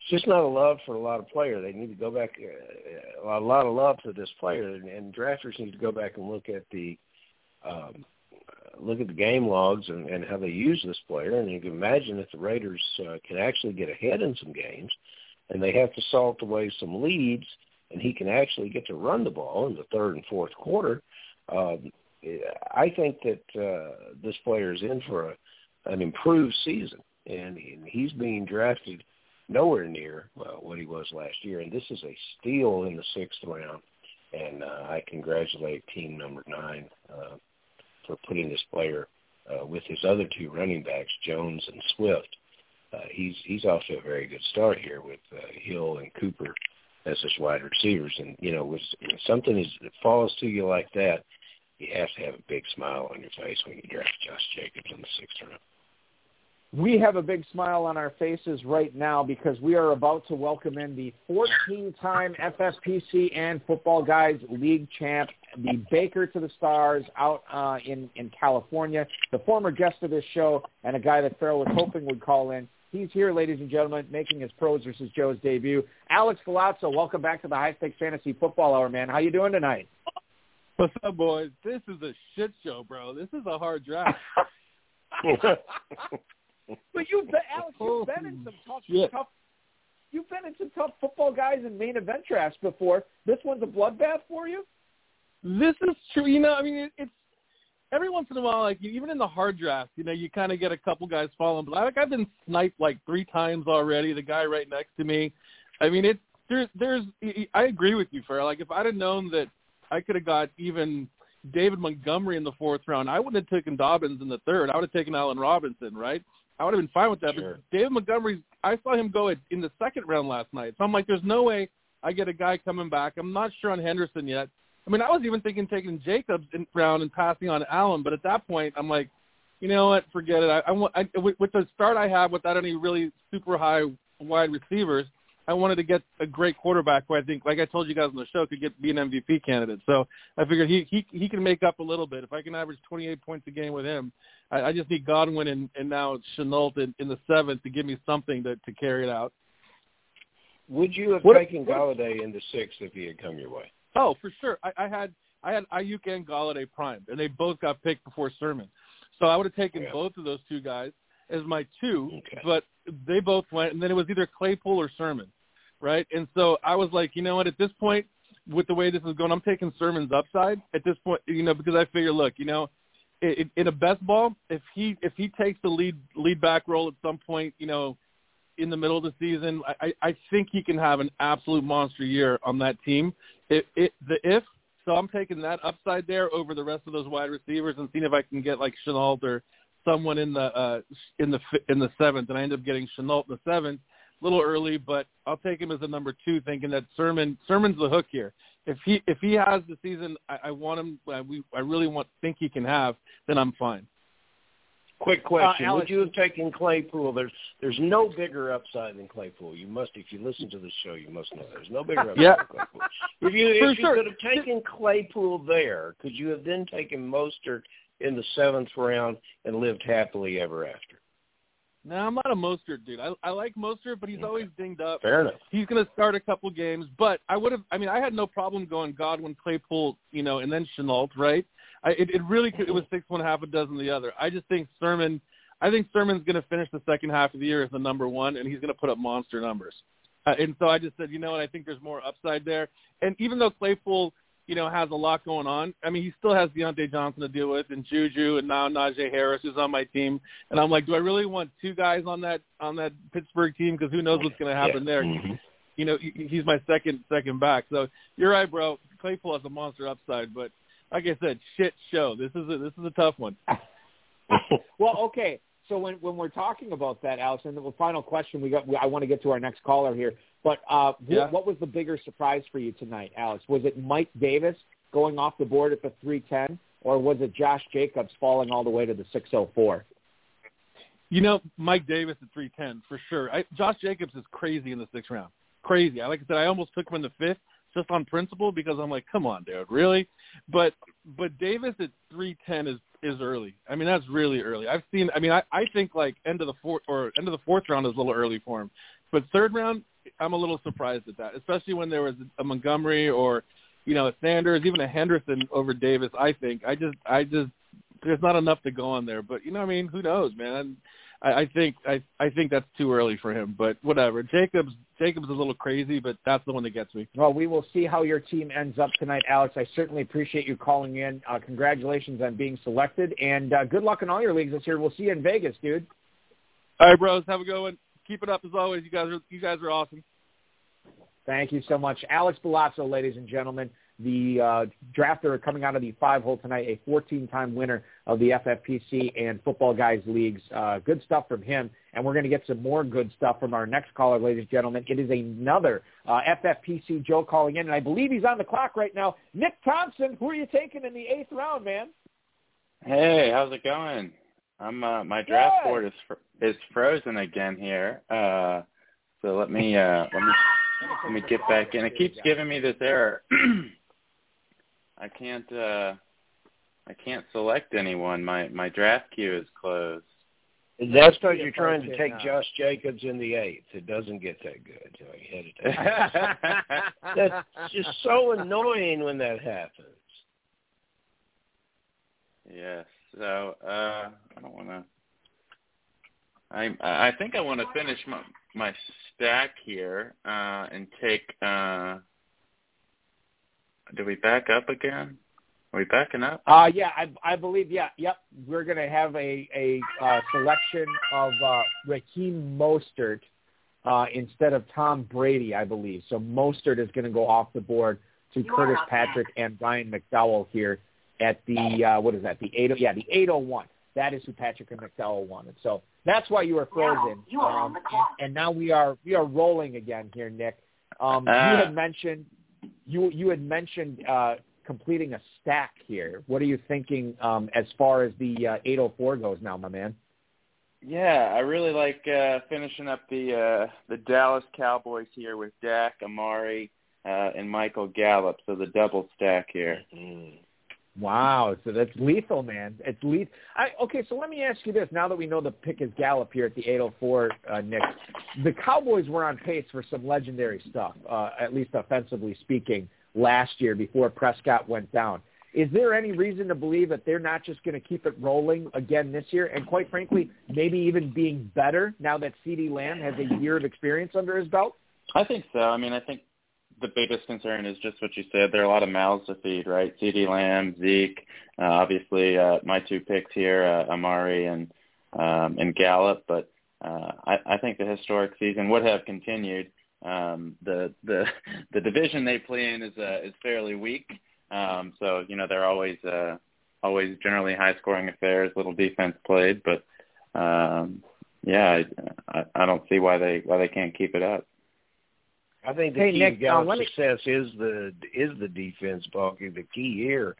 it's just not a love for a lot of players. They need to go back uh, a lot of love for this player, and, and drafters need to go back and look at the um, look at the game logs and, and how they use this player. And you can imagine if the Raiders uh, can actually get ahead in some games and they have to salt away some leads, and he can actually get to run the ball in the third and fourth quarter, um, I think that uh, this player is in for a, an improved season, and he's being drafted nowhere near well, what he was last year. And this is a steal in the sixth round, and uh, I congratulate team number nine uh, for putting this player uh, with his other two running backs, Jones and Swift, uh, he's he's off to a very good start here with uh, Hill and Cooper as his wide receivers. And you know, when something is that falls to you like that, you have to have a big smile on your face when you draft Josh Jacobs in the sixth round. We have a big smile on our faces right now because we are about to welcome in the 14-time FFPC and Football Guys League champ, the Baker to the Stars out uh, in in California, the former guest of this show, and a guy that Ferrell was hoping would call in. He's here, ladies and gentlemen, making his pros versus Joe's debut. Alex Bulazo, welcome back to the High Stakes Fantasy Football Hour, man. How you doing tonight? What's up, boys? This is a shit show, bro. This is a hard draft. [laughs] but you've been, [laughs] Alex, you've been in some tough, Shit. tough. You've been in some tough football guys and main event drafts before. This one's a bloodbath for you. This is true. You know, I mean, it, it's every once in a while, like even in the hard draft, you know, you kind of get a couple guys falling. But like I've been sniped like three times already. The guy right next to me. I mean, it's there's there's. I agree with you, Ferrell. Like if I'd have known that I could have got even David Montgomery in the fourth round, I wouldn't have taken Dobbins in the third. I would have taken Allen Robinson, right? I would have been fine with that. Sure. But David Montgomery, I saw him go in the second round last night. So I'm like, there's no way I get a guy coming back. I'm not sure on Henderson yet. I mean, I was even thinking taking Jacobs in round and passing on Allen, but at that point, I'm like, you know what? Forget it. I, I want I, with, with the start I have without any really super high wide receivers. I wanted to get a great quarterback who I think, like I told you guys on the show, could get be an MVP candidate. So I figured he he he can make up a little bit. If I can average 28 points a game with him, I, I just need Godwin and, and now Shenault in, in the seventh to give me something to to carry it out. Would you have What- taken Golladay in the sixth if he had come your way? Oh, for sure. I, I had I had Aiyuk and Golladay primed, and they both got picked before Sermon. So I would have taken Yeah. both of those two guys as my two, Okay. but they both went, and then it was either Claypool or Sermon, right? And so I was like, you know what? At this point, with the way this is going, I'm taking Sermon's upside at this point, you know, because I figure, look, you know, in, in a best ball, if he if he takes the lead lead back role at some point, you know, in the middle of the season, I, I think he can have an absolute monster year on that team. It, it the if so, I'm taking that upside there over the rest of those wide receivers and seeing if I can get like Shenault or someone in the uh in the fi- in the seventh, and I end up getting Shenault in the seventh. A little early, but I'll take him as a number two, thinking that Sermon Sermon's the hook here. If he if he has the season I, I want him, I, we I really want think he can have, then I'm fine. Quick question: Alex- Would you have taken Claypool? There's there's no bigger upside than Claypool. You must, if you listen to the show, you must know there's no bigger upside Yeah. than Claypool. If you For if you sure. could have taken Claypool there, could you have then taken Mostert in the seventh round and lived happily ever after? No, I'm not a Mostert dude. I I like Mostert, but he's Okay. always dinged up. Fair enough. he's going to start a couple games, but I would have. I mean, I had no problem going Godwin, Claypool, you know, and then Shenault, right? I, it, it really could, it was six one half a dozen the other. I just think Sermon. I think Sermon's going to finish the second half of the year as the number one, and he's going to put up monster numbers. Uh, and so I just said, you know what? I think there's more upside there. And even though Claypool, you know, has a lot going on, I mean, he still has Diontae Johnson to deal with, and Juju, and now Najee Harris is on my team. And I'm like, do I really want two guys on that on that Pittsburgh team? Because who knows what's going to happen Yeah. there? Mhm. you know, he's my second second back. So you're right, bro. Claypool has a monster upside, but like I said, shit show. This is a, this is a tough one. [laughs] Well, okay. So when when we're talking about that, Alex, and the final question we got, I want to get to our next caller here. But uh, Yeah. what was the bigger surprise for you tonight, Alex? Was it Mike Davis going off the board at the three ten, or was it Josh Jacobs falling all the way to the six oh four? You know, Mike Davis at three ten for sure. I, Josh Jacobs is crazy in the sixth round. crazy. I like I said, I almost took him in the fifth just on principle because I'm like, come on, dude, really? But but Davis at three ten is is early. I mean, that's really early. I've seen. I mean, I I think like end of the fourth or end of the fourth round is a little early for him, but third round, I'm a little surprised at that, especially when there was a Montgomery or you know a Sanders, even a Henderson over Davis. I think I just I just there's not enough to go on there. But you know, I mean, who knows, man? I, I think I I think that's too early for him. But whatever. Jacobs Jacobs is a little crazy, but that's the one that gets me. Well, we will see how your team ends up tonight, Alex. I certainly appreciate you calling in. Uh, congratulations on being selected, and uh, good luck in all your leagues this year. We'll see you in Vegas, dude. All right, bros. Have a good one. Keep it up as always. You guys are you guys are awesome. Thank you so much, Alex Bulazo, ladies and gentlemen the uh, drafter coming out of the five hole tonight, a 14-time winner of the FFPC and Football Guys Leagues. Uh, good stuff from him. And we're going to get some more good stuff from our next caller, ladies and gentlemen. It is another uh, FFPC Joe calling in, and I believe he's on the clock right now. Nick Thompson, who are you taking in the eighth round, man? Hey, how's it going? I'm uh, my draft Good. board is fr- is frozen again here. Uh, so let me uh, let me let me get back in. It keeps giving me this error. [clears throat] I can't uh I can't select anyone. My my draft queue is closed. That's because you're trying to take Josh Jacobs in the eighth. It doesn't get that good. So you had to take [laughs] That's just so annoying when that happens. yes. So uh I don't wanna I I think I want to finish my my stack here uh and take uh do we back up again? Are we backing up? Uh, yeah, I, I believe, yeah, yep. We're going to have a, a uh, selection of uh, Raheem Mostert uh, instead of Tom Brady, I believe. So Mostert is going to go off the board to Curtis Patrick and Ryan McDowell here at the, uh, what is that, the 80, yeah, the 801. That is who Patrick and McDowell wanted. So that's why you were frozen. Um, and, and now we are we are rolling again here, Nick. Um, you Uh. had mentioned you you had mentioned uh, completing a stack here. What are you thinking um, as far as the uh, 804 goes now, my man? Yeah, I really like uh finishing up the uh the Dallas Cowboys here with Dak, Amari, uh and Michael Gallup, so the double stack here. Wow, so that's lethal, man. It's lethal. I, okay, so let me ask you this: now that we know the pick is Gallup here at the 804, uh, Nick, the Cowboys were on pace for some legendary stuff, uh, at least offensively speaking, last year before Prescott went down. Is there any reason to believe that they're not just going to keep it rolling again this year, and quite frankly, maybe even being better now that CeeDee Lamb has a year of experience under his belt? I think so. I mean, I think the biggest concern is just what you said. There are a lot of mouths to feed, right? CeeDee Lamb, Zeke, uh, obviously uh, my two picks here, uh, Amari and um, and Gallup. But uh, I, I think the historic season would have continued. Um, the the [laughs] the division they play in is uh, is fairly weak, um, so you know they're always uh, always generally high scoring affairs, little defense played. But um, yeah, I, I, I don't see why they why they can't keep it up. I think the Hey, key Nick, to uh, Gallup's me- success is the is the defense, Balky. The key here,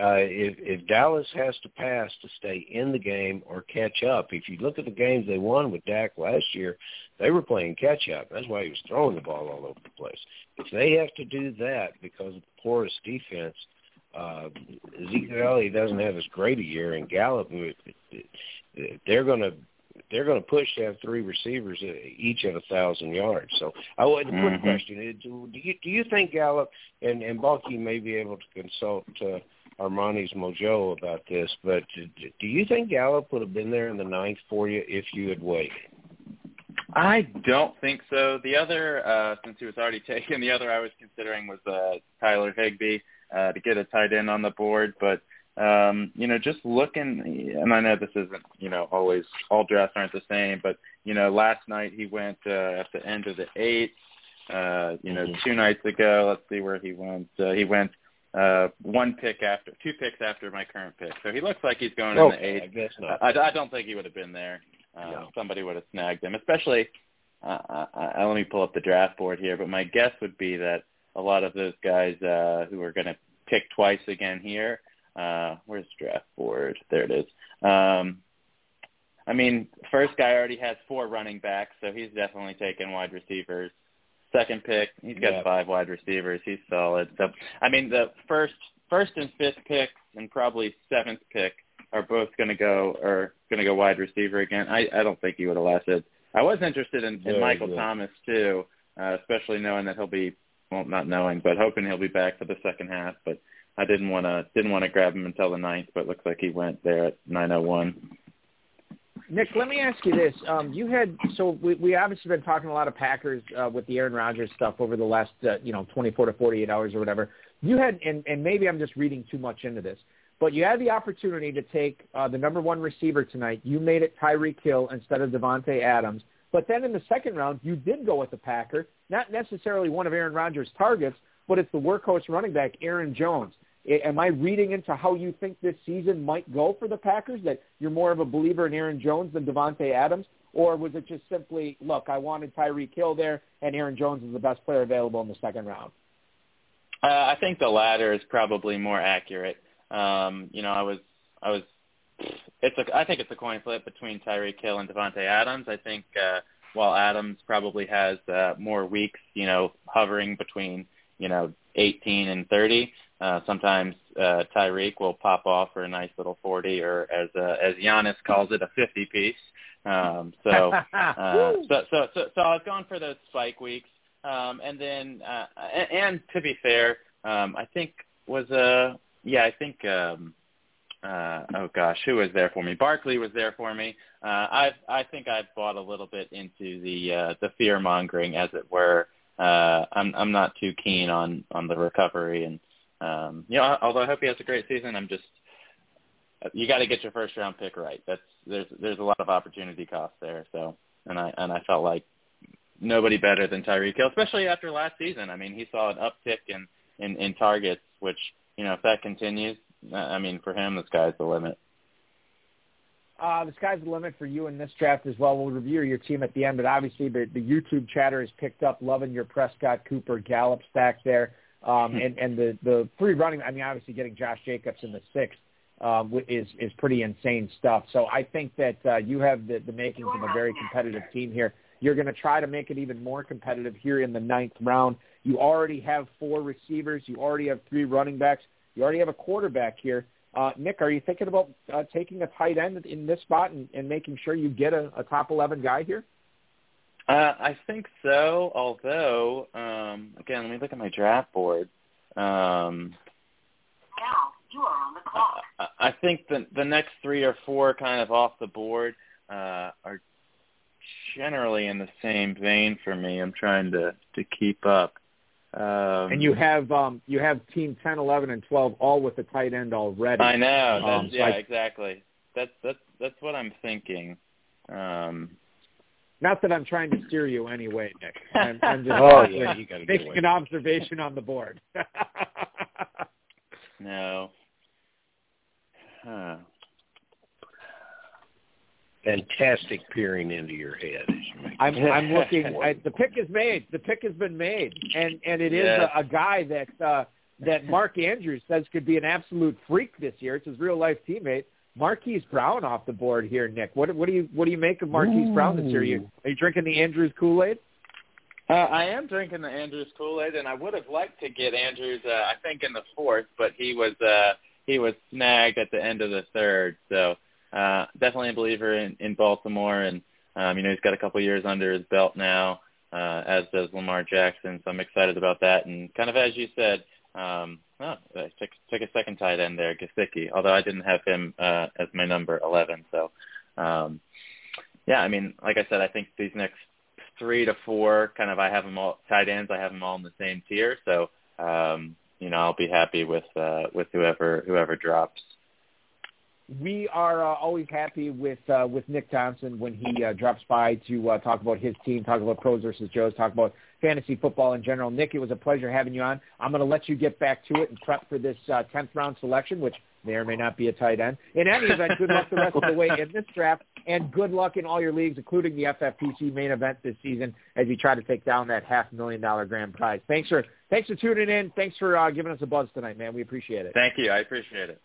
uh, if if Dallas has to pass to stay in the game or catch up, if you look at the games they won with Dak last year, they were playing catch up. That's why he was throwing the ball all over the place. If they have to do that because of the porous defense, uh, Ezekiel Elliott doesn't have as great a year, and Gallup, they're going to they're going to push to have three receivers each at a thousand yards. So, I would the quick Mhm. question: is, Do you do you think Gallup and and Balky may be able to consult uh, Armani's Mojo about this? But do, do you think Gallup would have been there in the ninth for you if you had waited? I don't think so. The other, uh, since he was already [laughs] taken, the other I was considering was uh, Tyler Higbee uh, to get a tight end on the board. But um, you know, just looking, and I know this isn't, you know, always all drafts aren't the same, but you know, last night he went uh, at the end of the eighth. Uh, you know, Mhm. two nights ago, let's see where he went. Uh, he went uh, one pick after, two picks after my current pick. So he looks like he's going in the Okay, I guess not. I, I don't think he would have been there. Uh, No. Somebody would have snagged him, especially. Uh, uh, uh, let me pull up the draft board here, but my guess would be that a lot of those guys uh, who are going to pick twice again here. Uh, where's the draft board? There it is. Um, I mean, first guy already has four running backs, so he's definitely taking wide receivers. second pick. He's got Yeah. five wide receivers. He's solid. So I mean, the first first and fifth picks and probably seventh pick are both going to go are going to go wide receiver again. I I don't think he would have lasted. I was interested in, in Michael. Thomas too, uh, especially knowing that he'll be well, not knowing, but hoping he'll be back for the second half. But I didn't want to didn't want to grab him until the ninth, but looks like he went there at 9:01. Nick, let me ask you this. Um, you had so we, we obviously been talking a lot of Packers uh, with the Aaron Rodgers stuff over the last uh, you know 24 to 48 hours or whatever. You had and, and maybe I'm just reading too much into this, but you had the opportunity to take uh, the number one receiver tonight. You made it Tyreek Hill instead of Davante Adams. But then in the second round, you did go with the Packer, not necessarily one of Aaron Rodgers' targets, but it's the workhorse running back Aaron Jones. Am I reading into how you think this season might go for the Packers? That you're more of a believer in Aaron Jones than Davante Adams, or was it just simply, look, I wanted Tyreek Hill there, and Aaron Jones is the best player available in the second round? Uh, I think the latter is probably more accurate. Um, you know, I was I was it's a I think it's a coin flip between Tyreek Hill and Davante Adams. I think uh, while Adams probably has uh, more weeks, you know, hovering between you know 18 and 30. Uh, sometimes uh, Tyreek will pop off for a nice little 40, or as uh, as Giannis calls it, a 50 piece. Um, [laughs] so, uh, so so so so I was going for those spike weeks. Um, and then, uh, and, and to be fair, um, I think was uh, yeah, I think um, uh, oh gosh, who was there for me? Barkley was there for me. Uh, I I think I've bought a little bit into the uh, the fear mongering, as it were. Uh, I'm I'm not too keen on on the recovery, and um, you know, although I hope he has a great season, I'm just you got to get your first round pick right. That's there's there's a lot of opportunity cost there. So, and I and I felt like nobody better than Tyreek Hill, especially after last season. I mean, he saw an uptick in in, in targets, which you know if that continues, uh, I mean, for him the sky's the limit. Uh, the sky's the limit for you in this draft as well. We'll review your team at the end, but obviously the, the YouTube chatter has picked up, loving your Prescott, Cooper, Gallup stack there, um, and and the the three running. I mean, obviously getting Josh Jacobs in the sixth um, is is pretty insane stuff. So I think that uh, you have the the makings of a very competitive team here. You're going to try to make it even more competitive here in the ninth round. You already have four receivers. You already have three running backs. You already have a quarterback here. Uh, Nick, are you thinking about uh, taking a tight end in this spot and, and making sure you get a, a top 11 guy here? Uh, I think so. Although, um, again, let me look at my draft board. Um, Now, you are on the clock. I I think the the next three or four kind of off the board uh, are generally in the same vein for me. I'm trying to to keep up. Um, and you have um, you have team 10, 11, and 12 all with a tight end already. I know. That's, Um, yeah, I- exactly. That's that's that's what I'm thinking. Um, Not that I'm trying to steer you anyway, Nick. I'm, I'm just [laughs] Oh yeah, you got to get making an observation on the board. [laughs] no. Huh. Fantastic peering into your head you. I'm I'm looking. I, the pick is made. The pick has been made, and and it is Yes. a, a guy that uh, that Mark Andrews says could be an absolute freak this year. It's his real life teammate. Marquise Brown off the board here, Nick. What what do you what do you make of Marquise Brown this year? Are you are you drinking the Andrews Kool Aid? Uh, I am drinking the Andrews Kool-Aid, and I would have liked to get Andrews, uh, I think, in the fourth, but he was uh, he was snagged at the end of the third. So uh, definitely a believer in, in Baltimore, and um, you know he's got a couple years under his belt now, uh, as does Lamar Jackson. So I'm excited about that. And kind of as you said, um, oh, I took took a second tight end there, Gesicki. Although I didn't have him uh, as my number 11. So um, yeah, I mean, like I said, I think these next three to four, kind of, I have them all tight ends. I have them all in the same tier. So, um, you know, I'll be happy with uh, with whoever whoever drops. We are uh, always happy with uh, with Nick Thompson when he uh, drops by to uh, talk about his team, talk about pros versus Joes, talk about fantasy football in general. Nick, it was a pleasure having you on. I'm going to let you get back to it and prep for this uh, 10th round selection, which may or may not be a tight end. In any event, good luck the rest of the way in this draft, and good luck in all your leagues, including the FFPC main event this season, as you try to take down that half million dollar grand prize. Thanks for thanks for tuning in. Thanks for uh, giving us a buzz tonight, man. We appreciate it. Thank you. I appreciate it.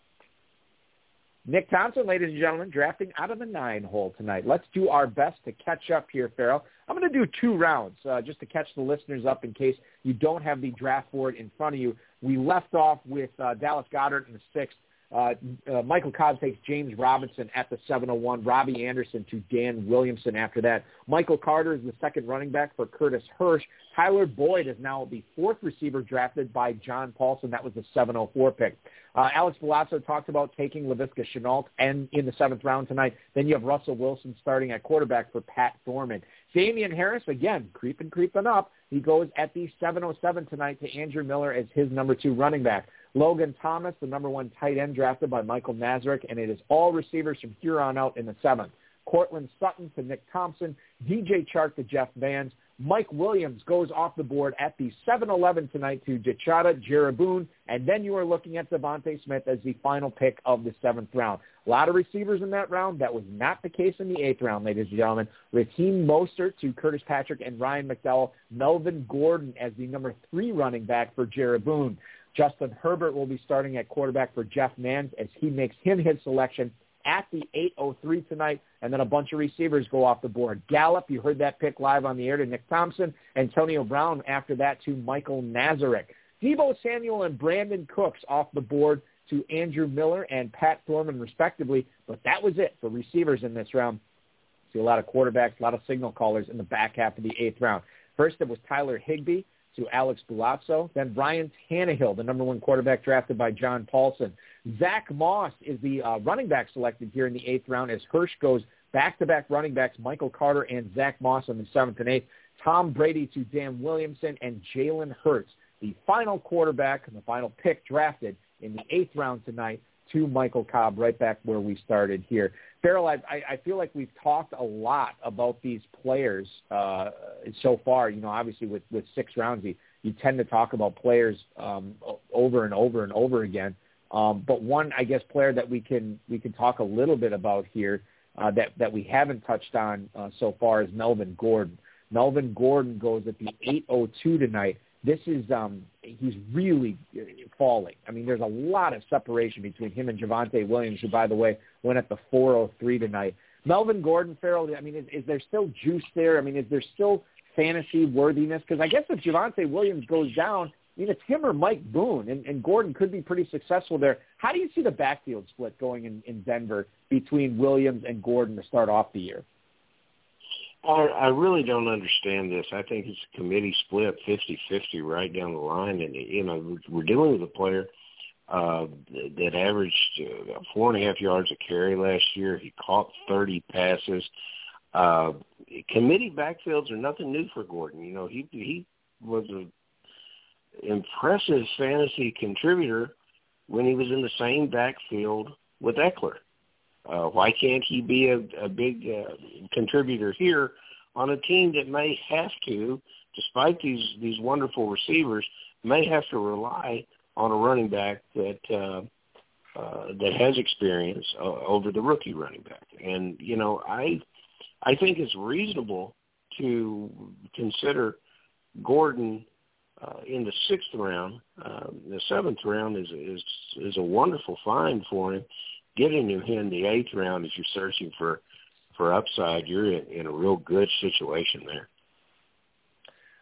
Nick Thompson, ladies and gentlemen, drafting out of the nine hole tonight. Let's do our best to catch up here, Ferrell. I'm going to do two rounds uh, just to catch the listeners up in case you don't have the draft board in front of you. We left off with uh, Dallas Goedert in the sixth. Uh, uh, Michael Cobb takes James Robinson at the 701. Robbie Anderson to Dan Williamson after that. Michael Carter is the second running back for Curtis Hirsch. Tyler Boyd is now the fourth receiver drafted by John Paulsen. That was the 704 pick. Uh, Alex Bulazo talked about taking Laviska Shenault and in the seventh round tonight. Then you have Russell Wilson starting at quarterback for Pat Thorman. Damien Harris, again, creeping, creeping up. He goes at the 707 tonight to Andrew Miller as his number two running back. Logan Thomas, the number one tight end drafted by Michael Nazarek, and it is all receivers from here on out in the seventh. Courtland Sutton to Nick Thompson, DJ Chark to Jeff Mans. Mike Williams goes off the board at the 7-11 tonight to Jetshada Jaruboon, and then you are looking at DeVonta Smith as the final pick of the seventh round. A lot of receivers in that round. That was not the case in the eighth round, ladies and gentlemen. Raheem Mostert to Curtis Patrick and Ryan McDowell. Melvin Gordon as the number three running back for Jaruboon. Justin Herbert will be starting at quarterback for Jeff Mans as he makes him his selection at the 8.03 tonight, and then a bunch of receivers go off the board. Gallup, you heard that pick live on the air to Nick Thompson. Antonio Brown after that to Michael Nazarek. Deebo Samuel and Brandin Cooks off the board to Andrew Miller and Pat Thorman respectively, but that was it for receivers in this round. See a lot of quarterbacks, a lot of signal callers in the back half of the eighth round. First it was Tyler Higbee to Alex Bulazo. Then Brian Tannehill, the number one quarterback drafted by John Paulsen. Zach Moss is the uh, running back selected here in the eighth round as Hirsch goes back-to-back running backs Michael Carter and Zach Moss in the seventh and eighth. Tom Brady to Dan Williamson and Jalen Hurts, the final quarterback and the final pick drafted in the eighth round tonight to Michael Cobb, right back where we started here. Ferrell, I, I feel like we've talked a lot about these players uh, so far. You know, obviously with, with six rounds, you, you tend to talk about players um, over and over and over again. Um, but one, I guess, player that we can we can talk a little bit about here uh, that that we haven't touched on uh, so far is Melvin Gordon. Melvin Gordon goes at the 8:02 tonight this is um he's really falling. I mean, there's a lot of separation between him and Javonte Williams, who, by the way, went at the 403 tonight. Melvin Gordon, Ferrell, I mean, is, is there still juice there? I mean, is there still fantasy worthiness? Because I guess if Javonte Williams goes down, I mean, it's him or Mike Boone, and, and Gordon could be pretty successful there. How do you see the backfield split going in, in Denver between Williams and Gordon to start off the year? I, I really don't understand this. I think it's a committee split, fifty-fifty, right down the line. And you know, we're dealing with a player uh, that averaged uh, four and a half yards a carry last year. He caught thirty passes. Uh, committee backfields are nothing new for Gordon. You know, he he was a impressive fantasy contributor when he was in the same backfield with Ekeler. Uh, why can't he be a, a big uh, contributor here on a team that may have to, despite these these wonderful receivers, may have to rely on a running back that uh, uh, that has experience uh, over the rookie running back. And you know, I I think it's reasonable to consider Gordon uh, in the sixth round. Uh, the seventh round is is is a wonderful find for him getting him in the eighth round as you're searching for for upside, you're in, in a real good situation there.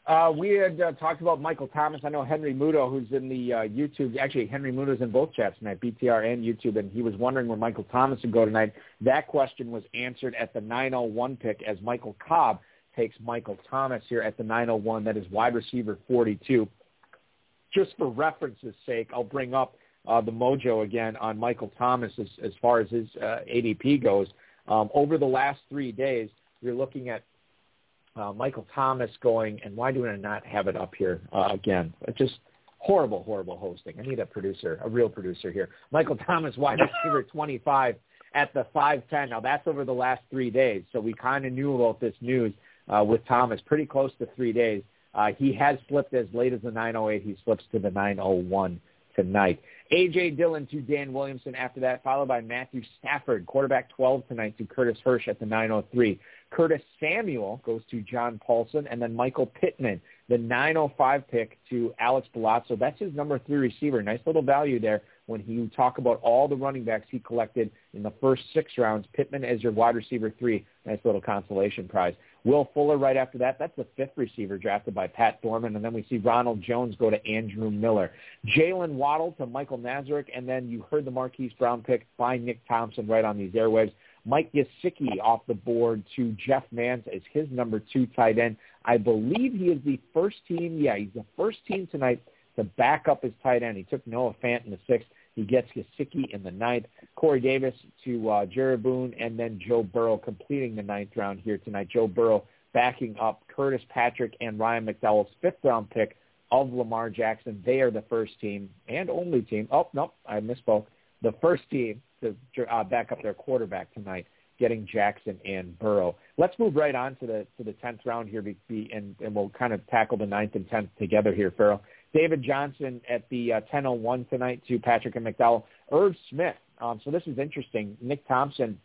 Uh, we had uh, talked about Michael Thomas. I know Henry Mudo, who's in the uh, YouTube. Actually, Henry Mudo's in both chats tonight, BTR and YouTube, and he was wondering where Michael Thomas would go tonight. That question was answered at the 901 pick as Michael Cobb takes Michael Thomas here at the 901. That is wide receiver 42. Just for reference's sake, I'll bring up uh, the mojo again on Michael Thomas as, as far as his uh, ADP goes. Um, over the last three days, you're looking at uh, Michael Thomas going, and why do I not have it up here uh, again? Just horrible, horrible hosting. I need a producer, a real producer here. Michael Thomas, [laughs] wide receiver [laughs] 25 at the 510. Now that's over the last three days, so we kind of knew about this news uh, with Thomas pretty close to three days. Uh, he has slipped as late as the 908. He slips to the 901 tonight. A.J. Dillon to Dan Williamson after that, followed by Matthew Stafford, quarterback 12 tonight to Curtis Hirsch at the 903. Curtis Samuel goes to John Paulsen, and then Michael Pittman, the 905 pick to Alex Bulazo. That's his number three receiver. Nice little value there when you talk about all the running backs he collected in the first six rounds. Pittman as your wide receiver three. Nice little consolation prize. Will Fuller right after that. That's the fifth receiver drafted by Pat Thorman. And then we see Ronald Jones go to Andrew Miller. Jaylen Waddle to Michael Nazarek. And then you heard the Marquise Brown pick by Nick Thompson right on these airwaves. Mike Gesicki off the board to Jeff Mans as his number two tight end. I believe he is the first team. Yeah, he's the first team tonight to back up his tight end. He took Noah Fant in the sixth. He gets Gesicki in the ninth. Corey Davis to uh, Jaruboon, and then Joe Burrow completing the ninth round here tonight. Joe Burrow backing up Curtis Patrick and Ryan McDowell's fifth round pick of Lamar Jackson. They are the first team and only team. Oh, no, I misspoke. The first team to uh, back up their quarterback tonight, getting Jackson and Burrow. Let's move right on to the to the tenth round here, and and we'll kind of tackle the ninth and tenth together here, Ferrell. David Johnson at the uh, 10:01 tonight to Patrick and McDowell. Irv Smith. Um, so this is interesting. Nick Thompson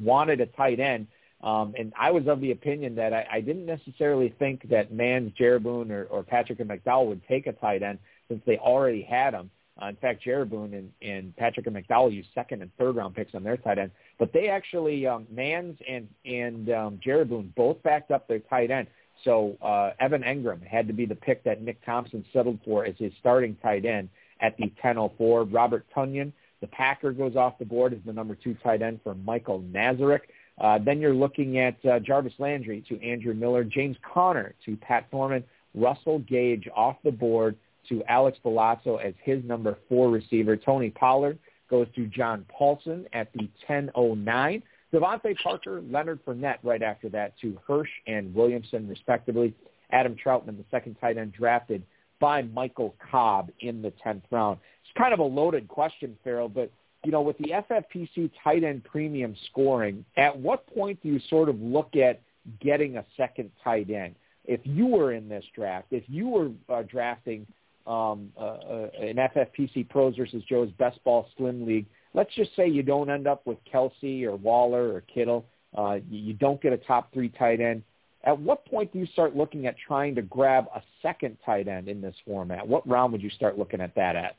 wanted a tight end. Um, and I was of the opinion that I, I didn't necessarily think that Mans, Boone, or, or Patrick and McDowell would take a tight end since they already had him. Uh, in fact, Boone and, and Patrick and McDowell used second and third round picks on their tight end. But they actually, um, Mans and, and um, Boone both backed up their tight end. So uh, Evan Engram had to be the pick that Nick Thompson settled for as his starting tight end at the 10:04. Robert Tonyan, the Packer, goes off the board as the number two tight end for Michael Nazarek. Uh, then you're looking at uh, Jarvis Landry to Andrew Miller, James Conner to Pat Thorman, Russell Gage off the board to Alex Bulazo as his number four receiver. Tony Pollard goes to John Paulsen at the 10:09. DeVante Parker, Leonard Fournette right after that to Hirsch and Williamson, respectively. Adam Trautman, the second tight end drafted by Michael Cobb in the 10th round. It's kind of a loaded question, Ferrell, but you know, with the FFPC tight end premium scoring, at what point do you sort of look at getting a second tight end? If you were in this draft, if you were uh, drafting um, uh, uh, an FFPC Pros versus Joe's Best Ball Slim League, let's just say you don't end up with Kelce or Waller or Kittle, uh, you don't get a top three tight end. At what point do you start looking at trying to grab a second tight end in this format? What round would you start looking at that at?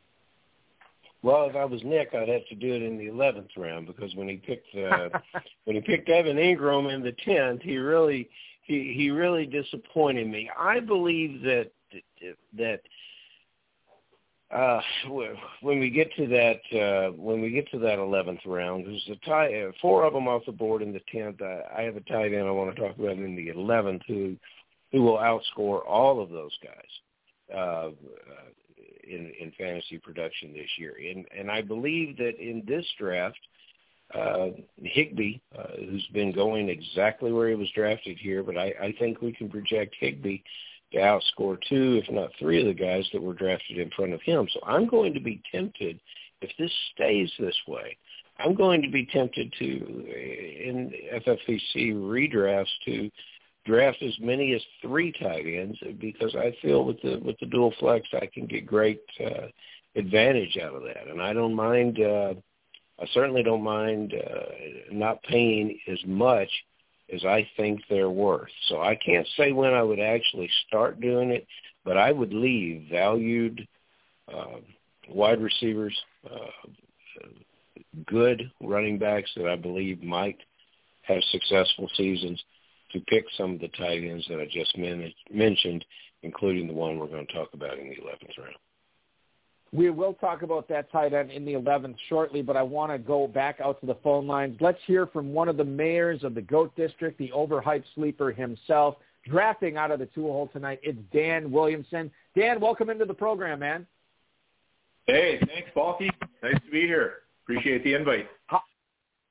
Well, if I was Nick, I'd have to do it in the eleventh round because when he picked uh, [laughs] when he picked Evan Engram in the tenth, he really he he really disappointed me. I believe that that uh, when we get to that, uh, when we get to that eleventh round, there's a tie, uh, four of them off the board in the tenth. Uh, I have a tight end I want to talk about in the eleventh who, who will outscore all of those guys, uh, in in fantasy production this year. And and I believe that in this draft, uh, Higbee, uh, who's been going exactly where he was drafted here, but I, I think we can project Higbee to outscore two, if not three of the guys that were drafted in front of him. So I'm going to be tempted, if this stays this way, I'm going to be tempted to, in FFPC redrafts, to draft as many as three tight ends because I feel with the with the dual flex I can get great uh, advantage out of that, and I don't mind. Uh, I certainly don't mind uh, not paying as much as I think they're worth. So I can't say when I would actually start doing it, but I would leave valued uh, wide receivers, uh, good running backs that I believe might have successful seasons to pick some of the tight ends that I just men- mentioned, including the one we're going to talk about in the 11th round. We will talk about that tight end in the 11th shortly, but I want to go back out to the phone lines. Let's hear from one of the mayors of the GOAT District, the overhyped sleeper himself, drafting out of the two-hole tonight. It's Dan Williamson. Dan, welcome into the program, man. Hey, thanks, Balky. Nice to be here. Appreciate the invite. How,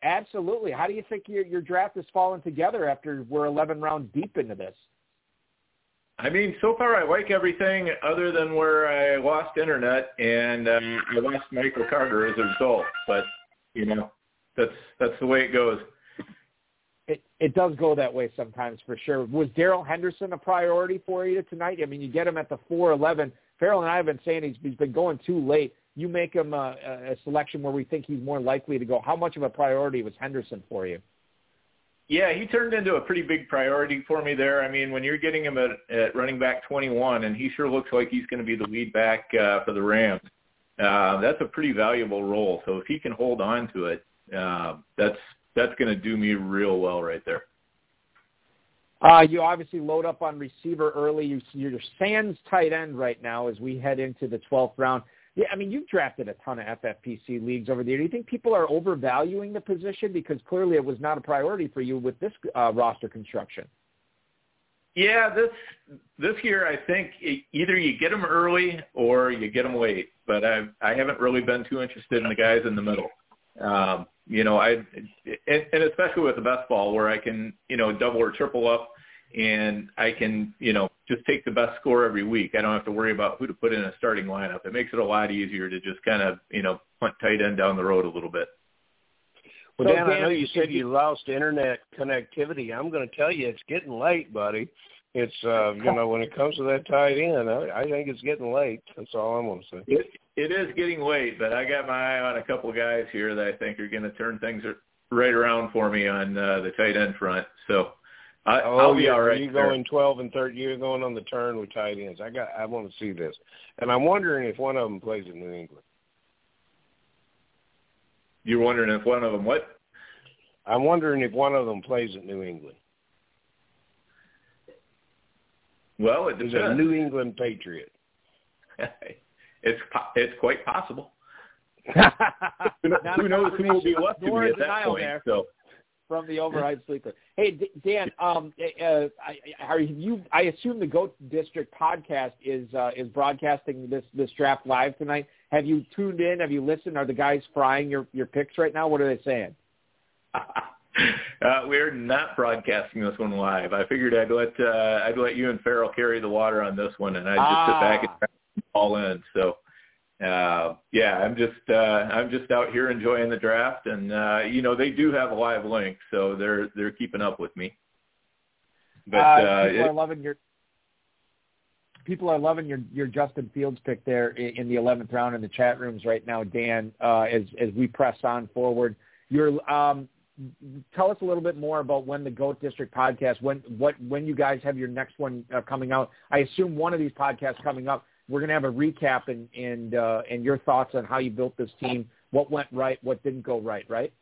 absolutely. How do you think your, your draft has fallen together after we're 11 rounds deep into this? I mean, so far I like everything other than where I lost internet and uh, I lost Michael Carter as a result. But you know, that's that's the way it goes. It it does go that way sometimes for sure. Was Darrell Henderson a priority for you tonight? I mean, you get him at the four eleven. Ferrell and I have been saying he's, he's been going too late. You make him a, a selection where we think he's more likely to go. How much of a priority was Henderson for you? Yeah, he turned into a pretty big priority for me there. I mean, when you're getting him at, at running back 21, and he sure looks like he's going to be the lead back uh, for the Rams, uh, that's a pretty valuable role. So if he can hold on to it, uh, that's that's going to do me real well right there. Uh, you obviously load up on receiver early. You, you're Sands tight end right now as we head into the 12th round. Yeah, I mean, you've drafted a ton of FFPC leagues over there. Do you think people are overvaluing the position because clearly it was not a priority for you with this uh, roster construction? Yeah, this this year I think either you get them early or you get them late. But I I haven't really been too interested in the guys in the middle. Um, you know, I and, and especially with the best ball where I can you know double or triple up and I can, you know, just take the best score every week. I don't have to worry about who to put in a starting lineup. It makes it a lot easier to just kind of, you know, punt tight end down the road a little bit. Well, Dan, I know you said you lost internet connectivity. I'm going to tell you it's getting late, buddy. It's uh, you know, when it comes to that tight end, I, I think it's getting late. That's all I'm going to say. It, it is getting late, but I got my eye on a couple guys here that I think are going to turn things right around for me on uh, the tight end front. So I, oh, I'll be yeah, all right. You're going 12 and 13. You're going on the turn with tight ends. I got. I want to see this, and I'm wondering if one of them plays in New England. You're wondering if one of them what? I'm wondering if one of them plays at New England. Well, it depends. Is a New England Patriot. [laughs] it's it's quite possible. [laughs] who knows who will be left to me at that point? There. So from the overhyped sleeper. Hey, Dan, um, uh, are you? I assume the Goat District podcast is uh, is broadcasting this this draft live tonight. Have you tuned in? Have you listened? Are the guys frying your your picks right now? What are they saying? [laughs] Uh, we're not broadcasting this one live. I figured I'd let uh, I'd let you and Ferrell carry the water on this one, and I'd just ah. sit back and all in. So uh, yeah, I'm just uh, I'm just out here enjoying the draft, and uh, you know they do have a live link, so they're they're keeping up with me. But uh, uh, people it, are loving your people are loving your your Justin Fields pick there in, in the 11th round in the chat rooms right now, Dan. Uh, as as we press on forward, you're um, tell us a little bit more about when the Goat District podcast when what when you guys have your next one uh, coming out. I assume one of these podcasts coming up we're going to have a recap and and uh, and your thoughts on how you built this team, what went right, what didn't go right, right?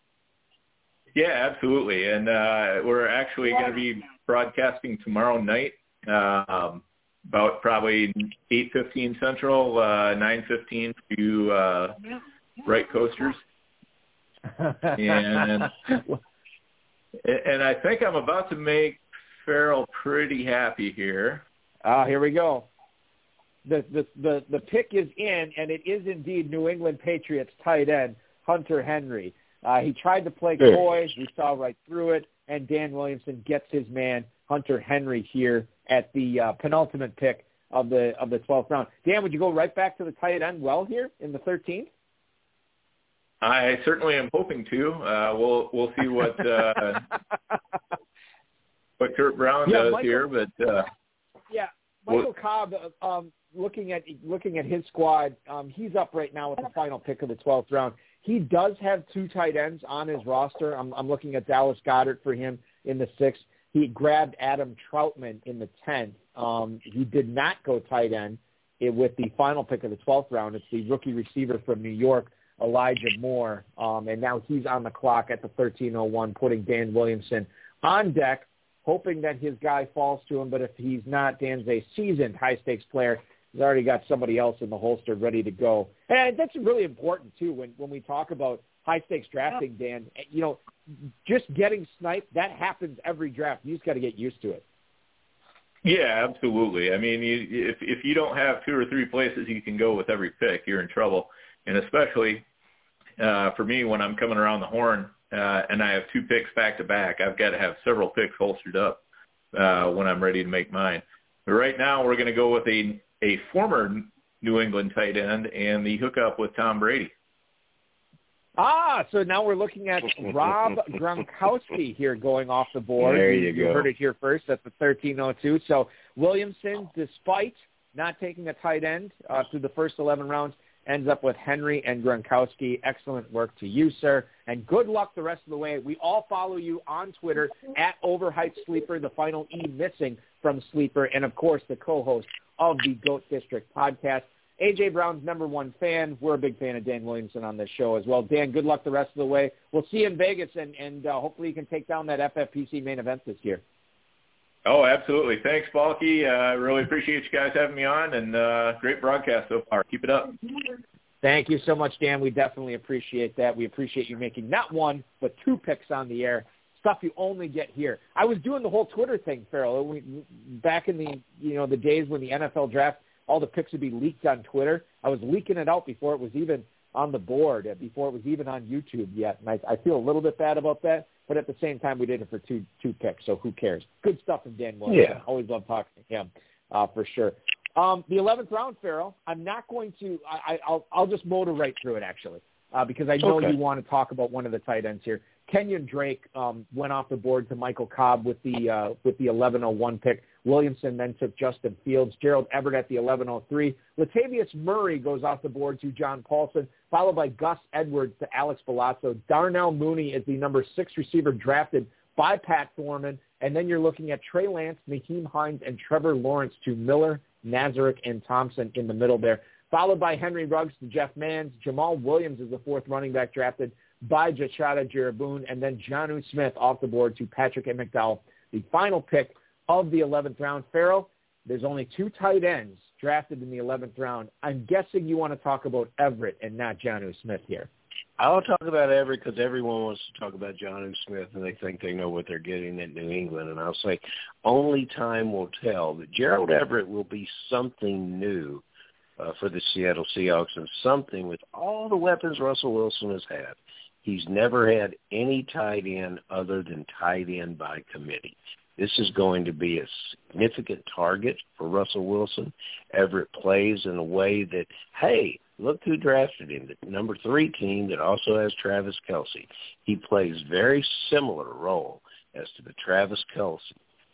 Yeah, absolutely. And uh, we're actually going to be broadcasting tomorrow night, um, about probably eight fifteen Central, uh, nine fifteen to uh, right coasters. and and I think I'm about to make Ferrell pretty happy here. Ah, here we go the, the, the, the pick is in, and it is indeed New England Patriots tight end Hunter Henry. Uh, he tried to play coy. We saw right through it, and Dan Williamson gets his man Hunter Henry here at the uh, penultimate pick of the of the 12th round. Dan, would you go right back to the tight end well here in the 13th? I certainly am hoping to. Uh, we'll we'll see what uh, [laughs] what Kurt Brown yeah, does Michael, here, but uh, yeah, Michael Cobb. Uh, um, looking at looking at his squad, um, he's up right now with the final pick of the 12th round. He does have two tight ends on his roster. I'm, I'm looking at Dallas Goedert for him in the sixth. He grabbed Adam Trautman in the 10th. Um, he did not go tight end with the final pick of the 12th round. It's the rookie receiver from New York, Elijah Moore. Um, and now he's on the clock at the 1301, putting Dan Williamson on deck, hoping that his guy falls to him. But if he's not, Dan's a seasoned high-stakes player He's already got somebody else in the holster ready to go. And that's really important too when when we talk about high stakes drafting, Dan. You know, just getting sniped that happens every draft. You just got to get used to it. Yeah, absolutely. I mean, you, if if you don't have two or three places you can go with every pick, you're in trouble. And especially uh, for me, when I'm coming around the horn uh, and I have two picks back to back, I've got to have several picks holstered up uh, when I'm ready to make mine. But right now, we're going to go with a a former New England tight end and the hookup with Tom Brady. Ah, so now we're looking at Rob Gronkowski [laughs] here going off the board. There you, you go. heard it here first at the 1302. So Williamson, despite not taking a tight end uh, through the first 11 rounds, ends up with Henry and Gronkowski. Excellent work to you, sir. And good luck the rest of the way. We all follow you on Twitter at Overhyped Sleeper, the final E missing from Sleeper, and of course the co-host of the Goat District podcast. AJ Brown's number one fan. We're a big fan of Dan Williamson on this show as well. Dan, good luck the rest of the way. We'll see you in Vegas, and, and uh, hopefully you can take down that FFPC main event this year. Oh, absolutely. Thanks, Balky. I uh, really appreciate you guys having me on, and uh, great broadcast so far. Keep it up. Thank you so much, Dan. We definitely appreciate that. We appreciate you making not one, but two picks on the air. Stuff you only get here. I was doing the whole Twitter thing, Ferrell. We, back in the you know the days when the NFL draft, all the picks would be leaked on Twitter. I was leaking it out before it was even on the board, before it was even on YouTube yet. And I, I feel a little bit bad about that. But at the same time, we did it for two two picks, so who cares? Good stuff from Dan Williams. Yeah. Always love talking to him uh, for sure. Um, the 11th round, Ferrell. I'm not going to. I, I'll I'll just motor right through it actually, uh, because I know Okay. you want to talk about one of the tight ends here. Kenyan Drake um, went off the board to Michael Cobb with the uh, with the 1101 pick. Williamson then took Justin Fields. Gerald Everett at the 1103. Latavius Murray goes off the board to John Paulsen, followed by Gus Edwards to Alex Bulazo. Darnell Mooney is the number six receiver drafted by Pat Thorman. And then you're looking at Trey Lance, Nyheim Hines, and Trevor Lawrence to Miller, Nazarek, and Thompson in the middle there. Followed by Henry Ruggs to Jeff Mans. Jamaal Williams is the fourth running back drafted by Jetshada Jaruboon. And then Jonnu Smith off the board to Patrick and McDowell, the final pick of the 11th round. Ferrell, there's only two tight ends drafted in the 11th round. I'm guessing you want to talk about Everett and not Jonnu Smith here. I'll talk about Everett because everyone wants to talk about Jonnu Smith, and they think they know what they're getting at New England. And I'll say, only time will tell. That Gerald Everett will be something new uh, for the Seattle Seahawks, and something with all the weapons Russell Wilson has had. He's never had any tight end other than tight end by committee. This is going to be a significant target for Russell Wilson. Everett plays in a way that, hey, look who drafted him, the number three team that also has Travis Kelce. He plays very similar role as to the Travis Kelce,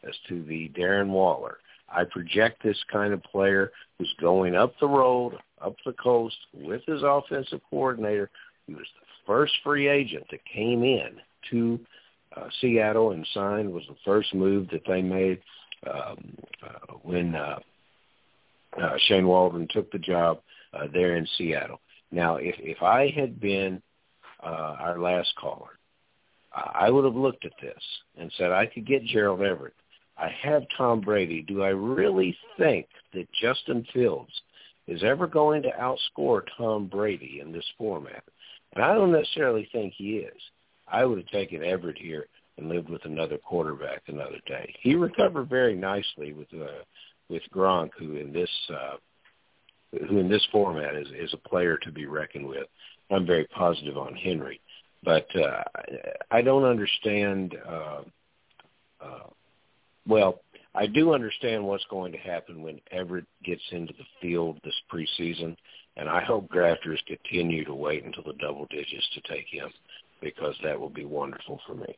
as to the Darren Waller. I project this kind of player who's going up the road, up the coast with his offensive coordinator, He was the first free agent that came in to uh, Seattle and signed, was the first move that they made um, uh, when uh, uh, Shane Waldron took the job uh, there in Seattle. Now, if if I had been uh, our last caller, I would have looked at this and said I could get Gerald Everett. I have Tom Brady. Do I really think that Justin Fields is ever going to outscore Tom Brady in this format? And I don't necessarily think he is. I would have taken Everett here and lived with another quarterback another day. He recovered very nicely with uh, with Gronk, who in this uh, who in this format is is a player to be reckoned with. I'm very positive on Henry, but uh, I don't understand. Uh, uh, well, I do understand what's going to happen when Everett gets into the field this preseason, and I hope drafters continue to wait until the double digits to take him because that will be wonderful for me.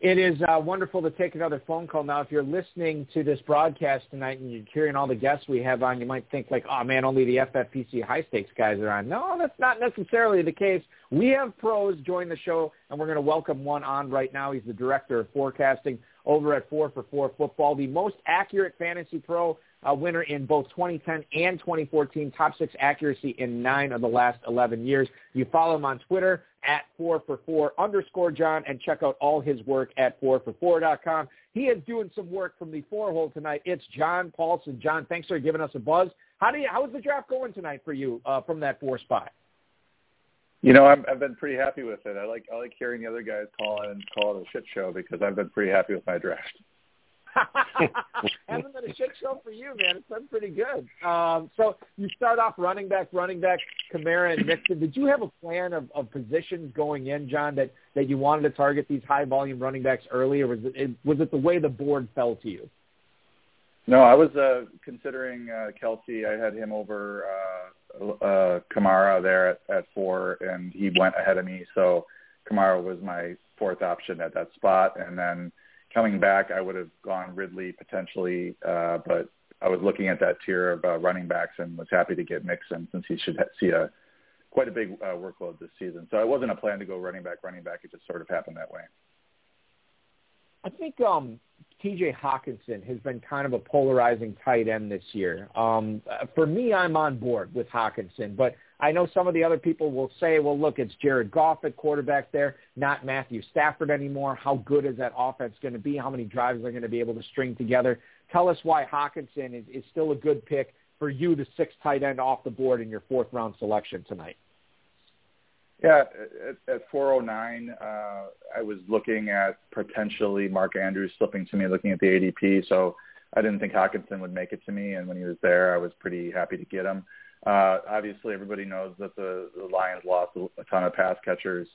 It is uh, wonderful to take another phone call now. If you're listening to this broadcast tonight and you're hearing all the guests we have on, you might think like, oh man, only the FFPC high stakes guys are on. No, that's not necessarily the case. We have pros join the show, and we're going to welcome one on right now. He's the director of forecasting over at Four for Four Football, the most accurate fantasy pro uh, winner in both 2010 and 2014, top six accuracy in nine of the last 11 years. You follow him on Twitter at four for four underscore John and check out all his work at four for four.com. He is doing some work from the four hole tonight. It's John Paulsen. John, thanks for giving us a buzz. How do you, how is the draft going tonight for you uh, from that four spot? You know, I'm, I've been pretty happy with it. I like I like hearing the other guys call it and call it a shit show because I've been pretty happy with my draft. Hasn't been a shit show for you, man. It's been pretty good. Um, so you start off running back, running back, Kamara and Mixon. Did you have a plan of, of positions going in, John, that, that you wanted to target these high volume running backs early, or was it was it the way the board fell to you? No, I was uh, considering uh, Kelce. I had him over uh, uh, Kamara there at, at four, and he went ahead of me. So Kamara was my fourth option at that spot, and then coming back, I would have gone Ridley potentially, uh, but I was looking at that tier of uh, running backs and was happy to get Mixon since he should see a quite a big uh, workload this season. So it wasn't a plan to go running back, running back. It just sort of happened that way. I think um, T.J. Hockenson has been kind of a polarizing tight end this year. Um, for me, I'm on board with Hockenson, but I know some of the other people will say, well, look, it's Jared Goff at quarterback there, not Matthew Stafford anymore. How good is that offense going to be? How many drives are going to be able to string together? Tell us why Hockenson is, is still a good pick for you, the sixth tight end off the board in your fourth round selection tonight. Yeah, at, at 409, uh, I was looking at potentially Mark Andrews slipping to me, looking at the ADP. So I didn't think Hockenson would make it to me, and when he was there, I was pretty happy to get him. Uh, obviously, everybody knows that the, the Lions lost a ton of pass catchers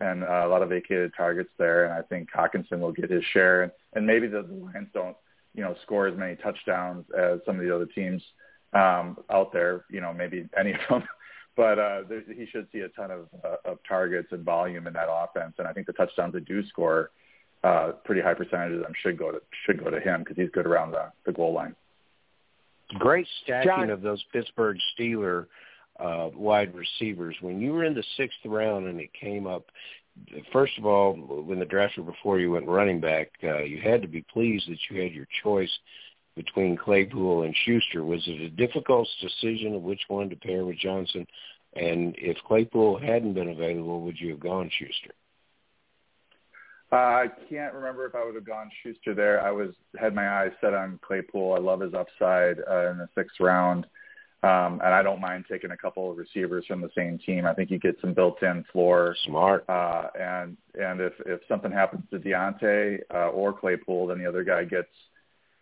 and uh, a lot of vacated targets there, and I think Hockenson will get his share. And, and maybe the, the Lions don't, you know, score as many touchdowns as some of the other teams um, out there. You know, maybe any of them [laughs] but uh, there, he should see a ton of, uh, of targets and volume in that offense. And I think the touchdowns that do score, uh, pretty high percentages of them should go to should go to him because he's good around the, the goal line. Great stacking John. of those Pittsburgh Steeler uh, wide receivers. When you were in the sixth round and it came up, first of all, when the draft was before you went running back, uh, you had to be pleased that you had your choice between Claypool and Schuster. Was it a difficult decision of which one to pair with Johnson? And if Claypool hadn't been available, would you have gone Schuster? Uh, I can't remember if I would have gone Schuster there. I was had my eyes set on Claypool. I love his upside uh, in the sixth round, um, and I don't mind taking a couple of receivers from the same team. I think you get some built-in floor. Smart. Uh, and and if if something happens to Diontae uh, or Claypool, then the other guy gets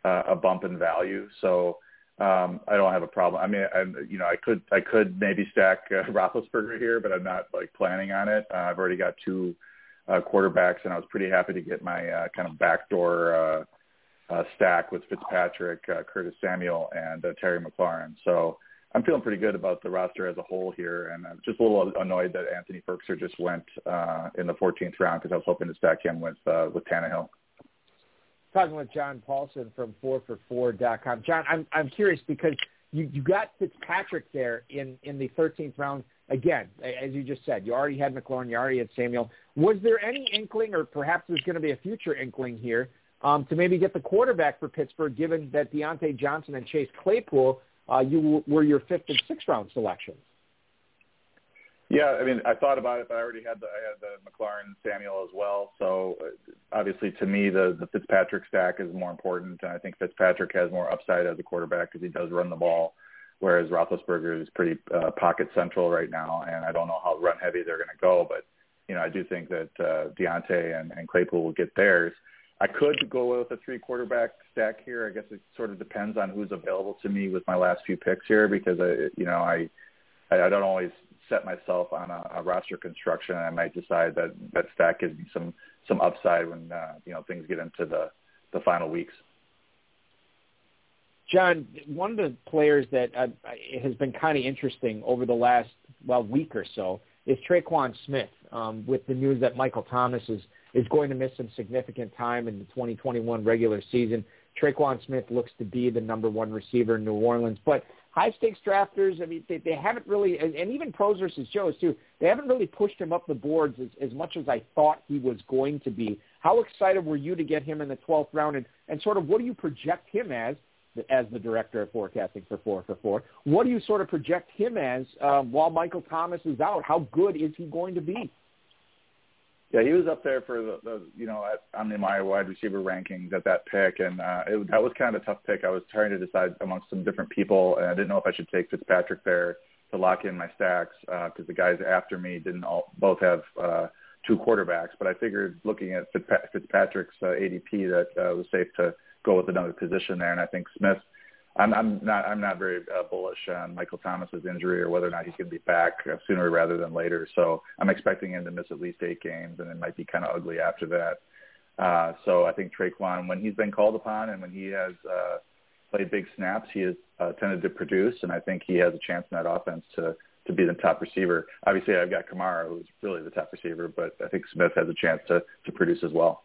uh, a bump in value. So um, I don't have a problem. I mean, I, you know, I could I could maybe stack uh, [laughs] Roethlisberger here, but I'm not like planning on it. Uh, I've already got two uh, quarterbacks, and I was pretty happy to get my uh, kind of backdoor uh, uh, stack with Fitzpatrick, uh, Curtis Samuel, and uh, Terry McLaurin. So I'm feeling pretty good about the roster as a whole here, and I'm just a little annoyed that Anthony Firkser just went uh, in the 14th round because I was hoping to stack him with uh, with Tannehill talking with John Paulsen from 4for4.com. John, I'm I'm curious because you you got Fitzpatrick there in in the 13th round. Again, as you just said, you already had McLaurin, you already had Samuel. Was there any inkling, or perhaps there's going to be a future inkling here, um, to maybe get the quarterback for Pittsburgh, given that Diontae Johnson and Chase Claypool, uh, you were your fifth and sixth round selections? Yeah, I mean, I thought about it, but I already had the I had the Samuel as well. So uh, obviously, to me, the the Fitzpatrick stack is more important, and I think Fitzpatrick has more upside as a quarterback because he does run the ball, whereas Roethlisberger is pretty uh, pocket central right now, and I don't know how run heavy they're going to go, but you know, I do think that uh, Diontae and, and Claypool will get theirs. I could go with a three quarterback stack here. I guess it sort of depends on who's available to me with my last few picks here because I, you know, I I don't always set myself on a, a roster construction, and I might decide that that stack gives me some some upside when uh, you know things get into the the final weeks. John, one of the players that uh, has been kind of interesting over the last well week or so is Tre'Quan Smith. Um, with the news that Michael Thomas is is going to miss some significant time in the 2021 regular season, Tre'Quan Smith looks to be the number one receiver in New Orleans. But high stakes drafters, I mean, they, they haven't really, and, and even pros versus Joes too, they haven't really pushed him up the boards as, as much as I thought he was going to be. How excited were you to get him in the 12th round, and, and sort of what do you project him as, as the director of forecasting for four for four? What do you sort of project him as um, while Michael Thomas is out? How good is he going to be? Yeah, he was up there for the, the you know on my wide receiver rankings at that pick, and uh, it, that was kind of a tough pick. I was trying to decide amongst some different people, and I didn't know if I should take Fitzpatrick there to lock in my stacks because uh, the guys after me didn't all both have uh, two quarterbacks. But I figured looking at Fitzpatrick's uh, ADP that uh, was safe to go with another position there, and I think Smith I'm, I'm not I'm not very uh, bullish on Michael Thomas's injury or whether or not he's going to be back uh, sooner rather than later. So I'm expecting him to miss at least eight games, and it might be kind of ugly after that. Uh, so I think Tre'Quan, when he's been called upon and when he has uh, played big snaps, he has uh, tended to produce, and I think he has a chance in that offense to to be the top receiver. Obviously, I've got Kamara, who's really the top receiver, but I think Smith has a chance to to produce as well.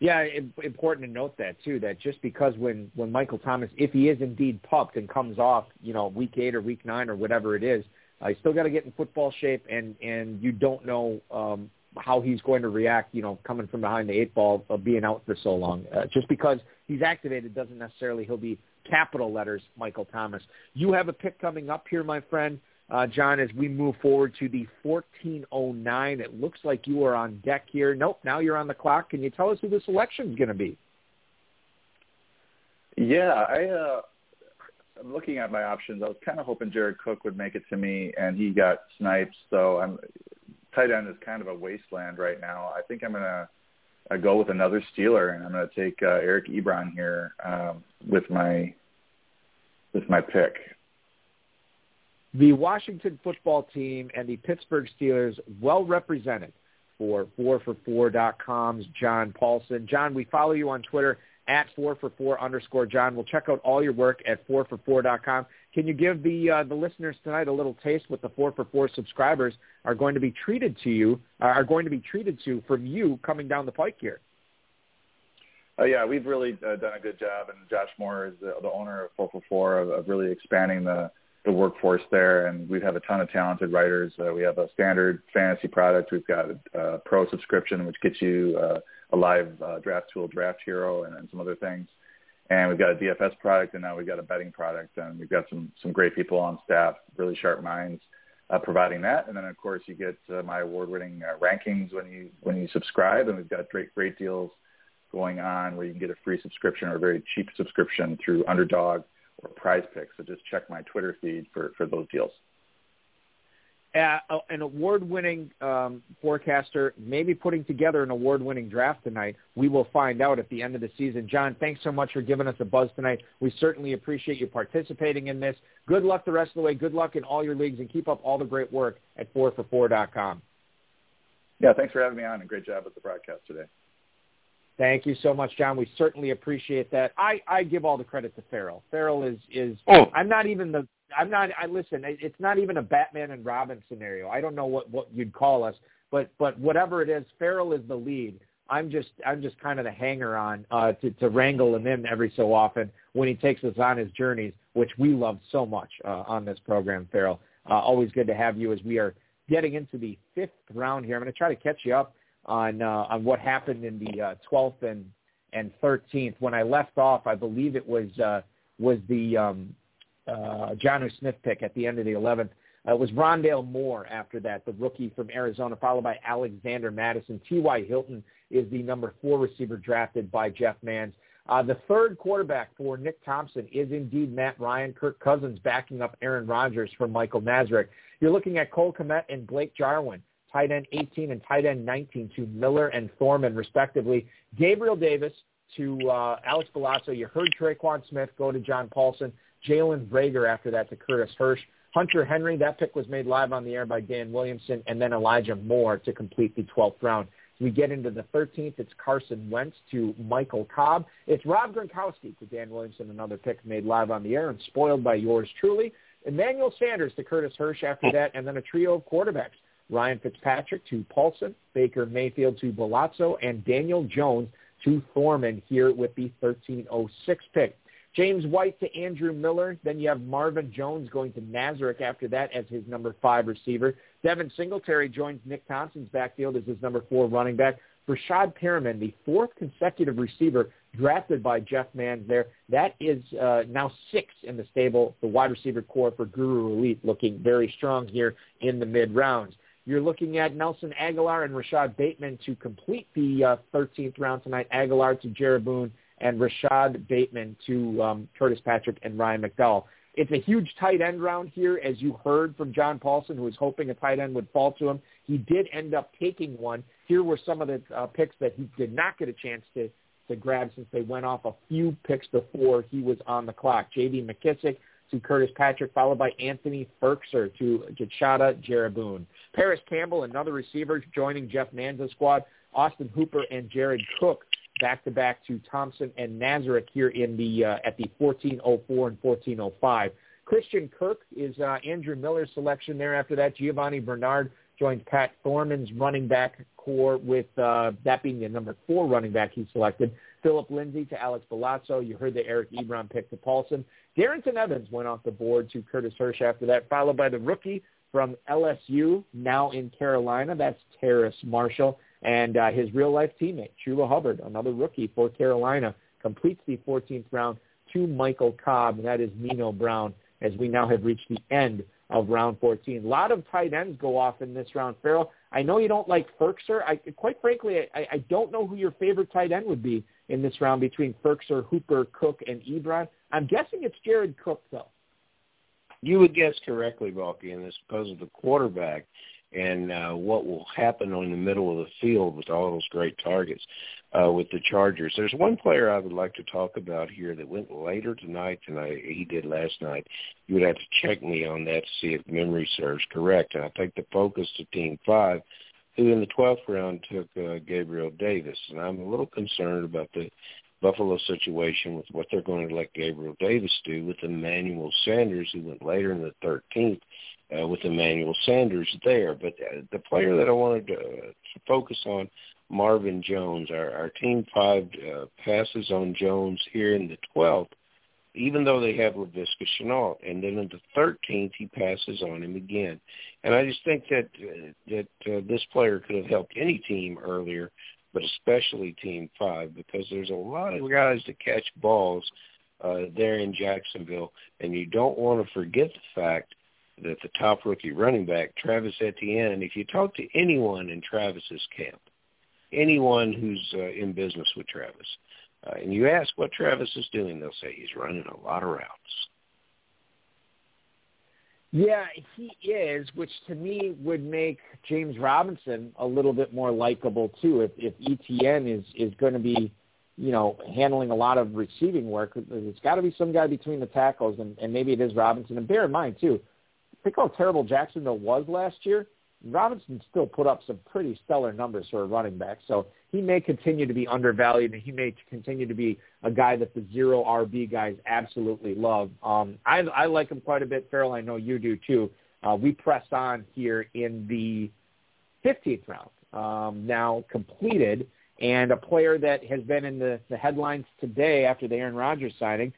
Yeah, important to note that too. That just because when when Michael Thomas, if he is indeed pumped and comes off, you know, week eight or week nine or whatever it is, uh, still got to get in football shape, and and you don't know um, how he's going to react. You know, coming from behind the eight ball of being out for so long. Uh, just because he's activated doesn't necessarily he'll be capital letters Michael Thomas. You have a pick coming up here, my friend uh, John, as we move forward to the 1409. It looks like you are on deck here. Nope, now you're on the clock. Can you tell us who the selection is going to be? Yeah, I, uh, I'm looking at my options. I was kind of hoping Jared Cook would make it to me, and he got sniped. So I'm tight end is kind of a wasteland right now. I think I'm going to uh, go with another Steeler, and I'm going to take uh, Eric Ebron here um, with my with my pick the Washington football team and the Pittsburgh Steelers well represented for 4for4.com's John Paulsen. John, we follow you on Twitter at 4for4 underscore John. We'll check out all your work at 4for4.com. Can you give the uh, the listeners tonight a little taste what the 4for4 subscribers are going to be treated to you, uh, are going to be treated to from you coming down the pike here? Uh, yeah, we've really uh, done a good job, and Josh Moore is the, the owner of 4for4 of, of really expanding the the workforce there, and we have a ton of talented writers. Uh, we have a standard fantasy product. We've got a, a pro subscription, which gets you uh, a live uh, draft tool, Draft Hero, and, and some other things. And we've got a DFS product, and now we've got a betting product, and we've got some some great people on staff, really sharp minds, uh, providing that. And then of course you get uh, my award-winning uh, rankings when you when you subscribe, and we've got great great deals going on where you can get a free subscription or a very cheap subscription through Underdog or prize picks. So just check my Twitter feed for, for those deals. Uh, an award-winning um, forecaster, maybe putting together an award-winning draft tonight. We will find out at the end of the season. John, thanks so much for giving us a buzz tonight. We certainly appreciate you participating in this. Good luck the rest of the way. Good luck in all your leagues, and keep up all the great work at 4for4.com. Yeah, thanks for having me on, and great job with the broadcast today. Thank you so much, John. We certainly appreciate that. I, I give all the credit to Ferrell. Ferrell is is oh. I'm not even the I'm not I listen, it's not even a Batman and Robin scenario. I don't know what what you'd call us, but but whatever it is, Ferrell is the lead. I'm just I'm just kind of the hanger on uh to to wrangle him in every so often when he takes us on his journeys, which we love so much uh, on this program, Ferrell. Uh, always good to have you as we are getting into the fifth round here. I'm going to try to catch you up on uh, on what happened in the uh, 12th and and 13th. When I left off, I believe it was uh, was the um, uh, Jonnu Smith pick at the end of the 11th. Uh, it was Rondale Moore after that, the rookie from Arizona, followed by Alexander Mattison. T.Y. Hilton is the number four receiver drafted by Jeff Mans. Uh, the third quarterback for Nick Thompson is indeed Matt Ryan. Kirk Cousins backing up Aaron Rodgers for Michael Nazarek. You're looking at Cole Kmet and Blake Jarwin tight end 18 and tight end 19 to Miller and Thorman, respectively. Gabriel Davis to uh, Alex Bulazo. You heard Tre'Quan Smith go to John Paulsen. Jalen Reagor after that to Curtis Hirsch. Hunter Henry, that pick was made live on the air by Dan Williamson, and then Elijah Moore to complete the 12th round. We get into the 13th, it's Carson Wentz to Michael Cobb. It's Rob Gronkowski to Dan Williamson, another pick made live on the air and spoiled by yours truly. Emmanuel Sanders to Curtis Hirsch after that, and then a trio of quarterbacks. Ryan Fitzpatrick to Paulsen, Baker Mayfield to Bulazo, and Daniel Jones to Thorman here with the 1306 pick. James White to Andrew Miller. Then you have Marvin Jones going to Nazarek after that as his number five receiver. Devin Singletary joins Nick Thompson's backfield as his number four running back. Rashad Perriman, the fourth consecutive receiver drafted by Jeff Mans there. That is uh, now six in the stable. The wide receiver corps for Guru Elite looking very strong here in the mid rounds. You're looking at Nelson Agholor and Rashod Bateman to complete the uh, 13th round tonight. Agholor to Jaruboon and Rashod Bateman to um, Curtis Patrick and Ryan McDowell. It's a huge tight end round here, as you heard from John Paulson, who was hoping a tight end would fall to him. He did end up taking one. Here were some of the uh, picks that he did not get a chance to to grab since they went off a few picks before he was on the clock. J.D. McKissic to Curtis Patrick, followed by Anthony Firkser to Jetshada Jaruboon. Parris Campbell, another receiver, joining Jeff Mans's squad. Austin Hooper and Jared Cook back to back to Thompson and Nazarek here in the uh, at the 1404 and 1405. Christian Kirk is uh, Andrew Miller's selection there. After that, Giovani Bernard joins Pat Thorman's running back corps with uh, that being the number four running back he selected. Phillip Lindsay to Alex Bulazo. You heard the Eric Ebron pick to Paulsen. Darrynton Evans went off the board to Curtis Hirsch after that, followed by the rookie from LSU, now in Carolina. That's Terrace Marshall. And uh, his real-life teammate, Chuba Hubbard, another rookie for Carolina, completes the 14th round to Michael Cobb, and that is Nino Brown, as we now have reached the end of round 14. A lot of tight ends go off in this round. Ferrell, I know you don't like Firkser. I, quite frankly, I, I don't know who your favorite tight end would be in this round between Firkser, Hooper, Cook, and Ebron. I'm guessing it's Jared Cook, though. You would guess correctly, Balky, and it's because of the quarterback and uh, what will happen on the middle of the field with all those great targets uh, with the Chargers. There's one player I would like to talk about here that went later tonight than I, he did last night. You would have to check me on that to see if memory serves correct. And I think the focus to Team 5, who in the 12th round took uh, Gabriel Davis. And I'm a little concerned about the Buffalo situation with what they're going to let Gabriel Davis do with Emmanuel Sanders, who went later in the 13th uh, with Emmanuel Sanders there. But uh, the player that I wanted to, uh, to focus on, Marvin Jones, our, our Team 5 uh, passes on Jones here in the 12th, even though they have Laviska Shenault. And then in the 13th, he passes on him again. And I just think that uh, that uh, this player could have helped any team earlier, but especially Team 5, because there's a lot of guys that catch balls uh, there in Jacksonville, and you don't want to forget the fact that the top rookie running back, Travis Etienne, if you talk to anyone in Travis's camp, anyone who's uh, in business with Travis, uh, and you ask what Travis is doing, they'll say he's running a lot of routes. Yeah, he is, which to me would make James Robinson a little bit more likable too. If if Etienne is is going to be, you know, handling a lot of receiving work, it's got to be some guy between the tackles, and, and maybe it is Robinson. And bear in mind too, think how terrible Jacksonville was last year. Robinson still put up some pretty stellar numbers for a running back, so he may continue to be undervalued, and he may continue to be a guy that the zero RB guys absolutely love. Um, I, I like him quite a bit, Ferrell. I know you do too. Uh, we press on here in the 15th round, um, now completed, and a player that has been in the, the headlines today after the Aaron Rodgers signing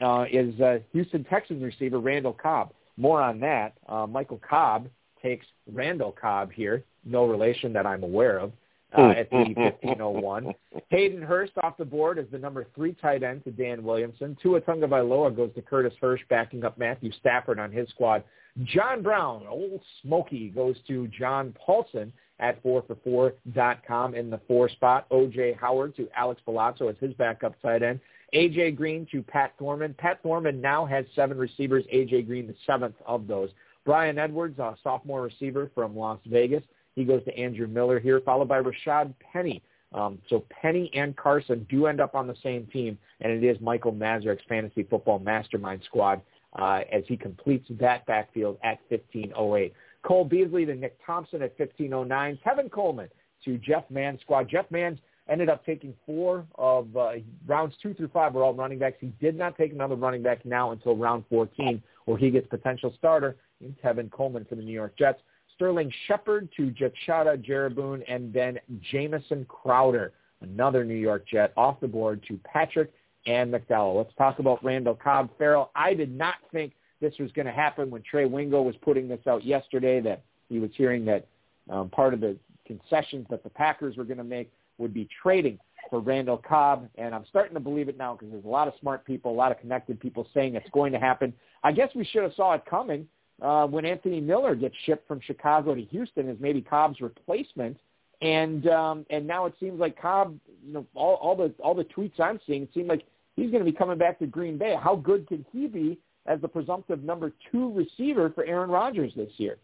uh, is uh, Houston Texans receiver Randall Cobb. More on that. Uh, Michael Cobb takes Randall Cobb here, no relation that I'm aware of, uh, at the 1501. [laughs] Hayden Hurst off the board as the number three tight end to Dan Williamson. Tua Tagovailoa goes to Curtis Hirsch, backing up Matthew Stafford on his squad. John Brown, old Smoky, goes to John Paulsen at 4for4.com in the four spot. O.J. Howard to Alex Bulazo as his backup tight end. A.J. Green to Pat Thorman. Pat Thorman now has seven receivers. A.J. Green, the seventh of those. Bryan Edwards, a sophomore receiver from Las Vegas. He goes to Andrew Miller here, followed by Rashad Penny. Um, so Penny and Carson do end up on the same team, and it is Michael Nazarek's fantasy football mastermind squad uh, as he completes that backfield at 1508. Cole Beasley to Nick Thompson at 1509. Tevin Coleman to Jeff Mans's squad. Jeff Mans's ended up taking four of uh, rounds two through five were all running backs. He did not take another running back now until round 14, where he gets potential starter in Tevin Coleman for the New York Jets. Sterling Shepard to Jetshada Jaruboon, and then Jamison Crowder, another New York Jet, off the board to Patrick and McDowell. Let's talk about Randall Cobb. Ferrell, I did not think this was going to happen when Trey Wingo was putting this out yesterday that he was hearing that um, part of the concessions that the Packers were going to make would be trading for Randall Cobb, and I'm starting to believe it now because there's a lot of smart people, a lot of connected people saying it's going to happen. I guess we should have saw it coming uh, when Anthony Miller gets shipped from Chicago to Houston as maybe Cobb's replacement, and um, and now it seems like Cobb, you know, all, all the all the tweets I'm seeing, it seems like he's going to be coming back to Green Bay. How good can he be as the presumptive number two receiver for Aaron Rodgers this year?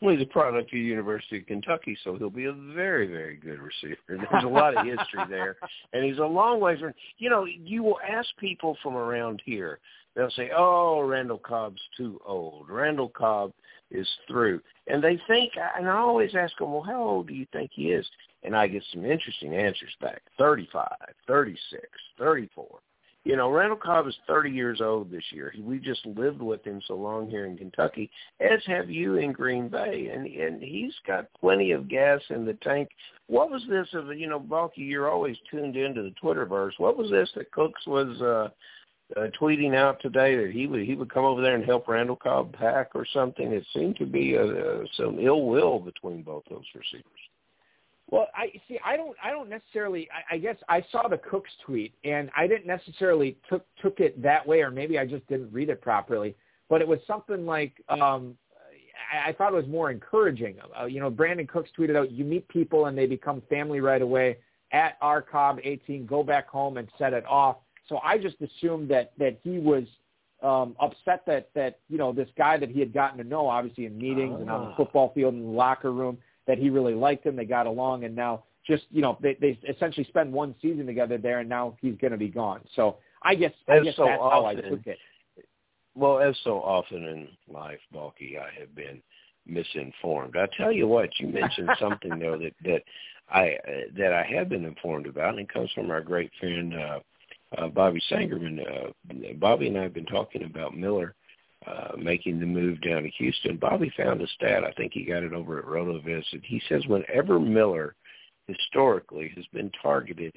Well, he's a product of the University of Kentucky, so he'll be a very, very good receiver. [laughs] There's a lot of history there, and he's a long way from. You know, you will ask people from around here. They'll say, "Oh, Randall Cobb's too old. Randall Cobb is through," and they think. And I always ask them, "Well, how old do you think he is?" And I get some interesting answers back: thirty-five, thirty-six, thirty-four. You know, Randall Cobb is 30 years old this year. We just lived with him so long here in Kentucky, as have you in Green Bay, and and he's got plenty of gas in the tank. What was this of you know, Balky? You're always tuned into the Twitterverse. What was this that Cooks was uh, uh, tweeting out today that he would he would come over there and help Randall Cobb pack or something? It seemed to be uh, uh, some ill will between both those receivers. Well, I see. I don't. I don't necessarily. I, I guess I saw the Cooks tweet, and I didn't necessarily took took it that way, or maybe I just didn't read it properly. But it was something like um, I, I thought it was more encouraging. Uh, you know, Brandin Cooks tweeted out, "You meet people and they become family right away." At our Cobb 18, go back home and set it off. So I just assumed that that he was um, upset that that you know this guy that he had gotten to know, obviously in meetings oh. and on the ah. football field and the locker room that he really liked him. They got along, and now just you know they they essentially spend one season together there, and now he's going to be gone. So I guess as I guess so that's often, how I took it. Well, as so often in life, Balky, I have been misinformed. I tell you what, you mentioned [laughs] something though that that I uh, that I have been informed about, and it comes from our great friend uh, uh, Bobby Sangerman. Uh, Bobby and I have been talking about Miller uh, making the move down to Houston. Bobby found a stat. I think he got it over at RotoViz. And he says whenever Miller historically has been targeted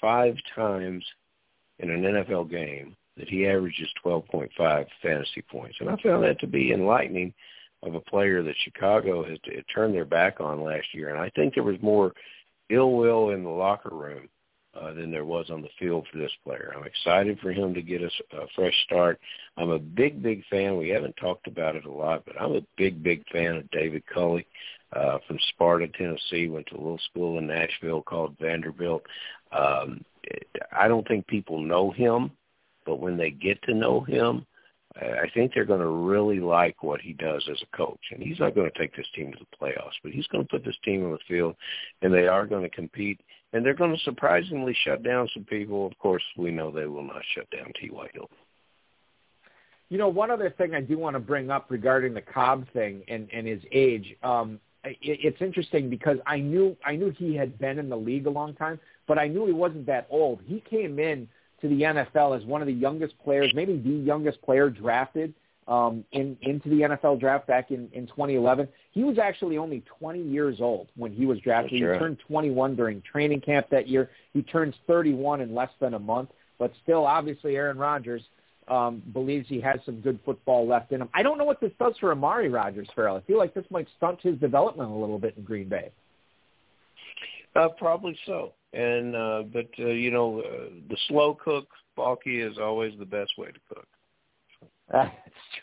five times in an NFL game, that he averages 12.5 fantasy points. And I found that to be enlightening of a player that Chicago has turned their back on last year. And I think there was more ill will in the locker room uh, than there was on the field for this player. I'm excited for him to get a, a fresh start. I'm a big, big fan. We haven't talked about it a lot, but I'm a big, big fan of David Culley uh, from Sparta, Tennessee. Went to a little school in Nashville called Vanderbilt. Um, I don't think people know him, but when they get to know him, I think they're going to really like what he does as a coach. And he's not going to take this team to the playoffs, but he's going to put this team on the field, and they are going to compete and they're going to surprisingly shut down some people. Of course, we know they will not shut down T.Y. Hilton. You know, one other thing I do want to bring up regarding the Cobb thing and, and his age. Um, it, it's interesting because I knew I knew he had been in the league a long time, but I knew he wasn't that old. He came in to the NFL as one of the youngest players, maybe the youngest player drafted um, in into the NFL draft back in in 2011. He was actually only 20 years old when he was drafted. Sure. He turned 21 during training camp that year. He turns 31 in less than a month, but still, obviously, Aaron Rodgers um, believes he has some good football left in him. I don't know what this does for Amari Rodgers, Ferrell. I feel like this might stunt his development a little bit in Green Bay. Uh, probably so. And uh, but uh, you know, uh, the slow cook Balky is always the best way to cook. [laughs] That's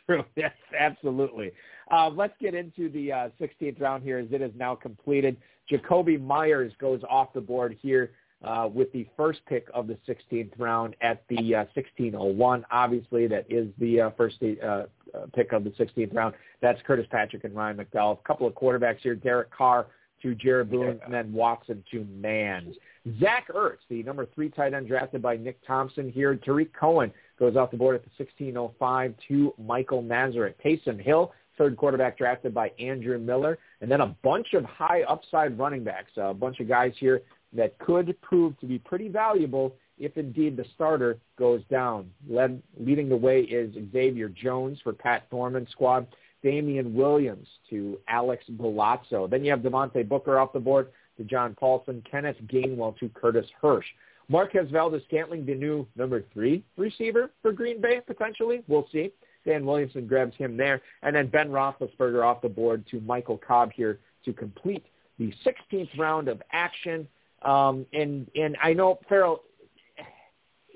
true. [laughs] Yes, absolutely. Uh, let's get into the uh, 16th round here as it is now completed. Jakobi Meyers goes off the board here uh, with the first pick of the 16th round at the uh, 1601. Obviously, that is the uh, first uh, uh, pick of the 16th round. That's Curtis Patrick and Ryan McDowell. A couple of quarterbacks here, Derek Carr to Jaruboon, and then Watson to Mans. Zach Ertz, the number three tight end drafted by Nick Thompson here. Tarik Cohen goes off the board at the 1605 to Michael Nazarek. Taysom Hill, third quarterback drafted by Andrew Miller. And then a bunch of high upside running backs, a bunch of guys here that could prove to be pretty valuable if indeed the starter goes down. Led, leading the way is Xavier Jones for Pat Thorman's squad. Damien Williams to Alex Bulazo. Then you have Devontae Booker off the board to John Paulsen. Kenneth Gainwell to Curtis Hirsch. Marquez Valdes-Scantling, the new number three receiver for Green Bay, potentially. We'll see. Dan Williamson grabs him there. And then Ben Roethlisberger off the board to Michael Cobb here to complete the 16th round of action. Um, and, and I know, Ferrell,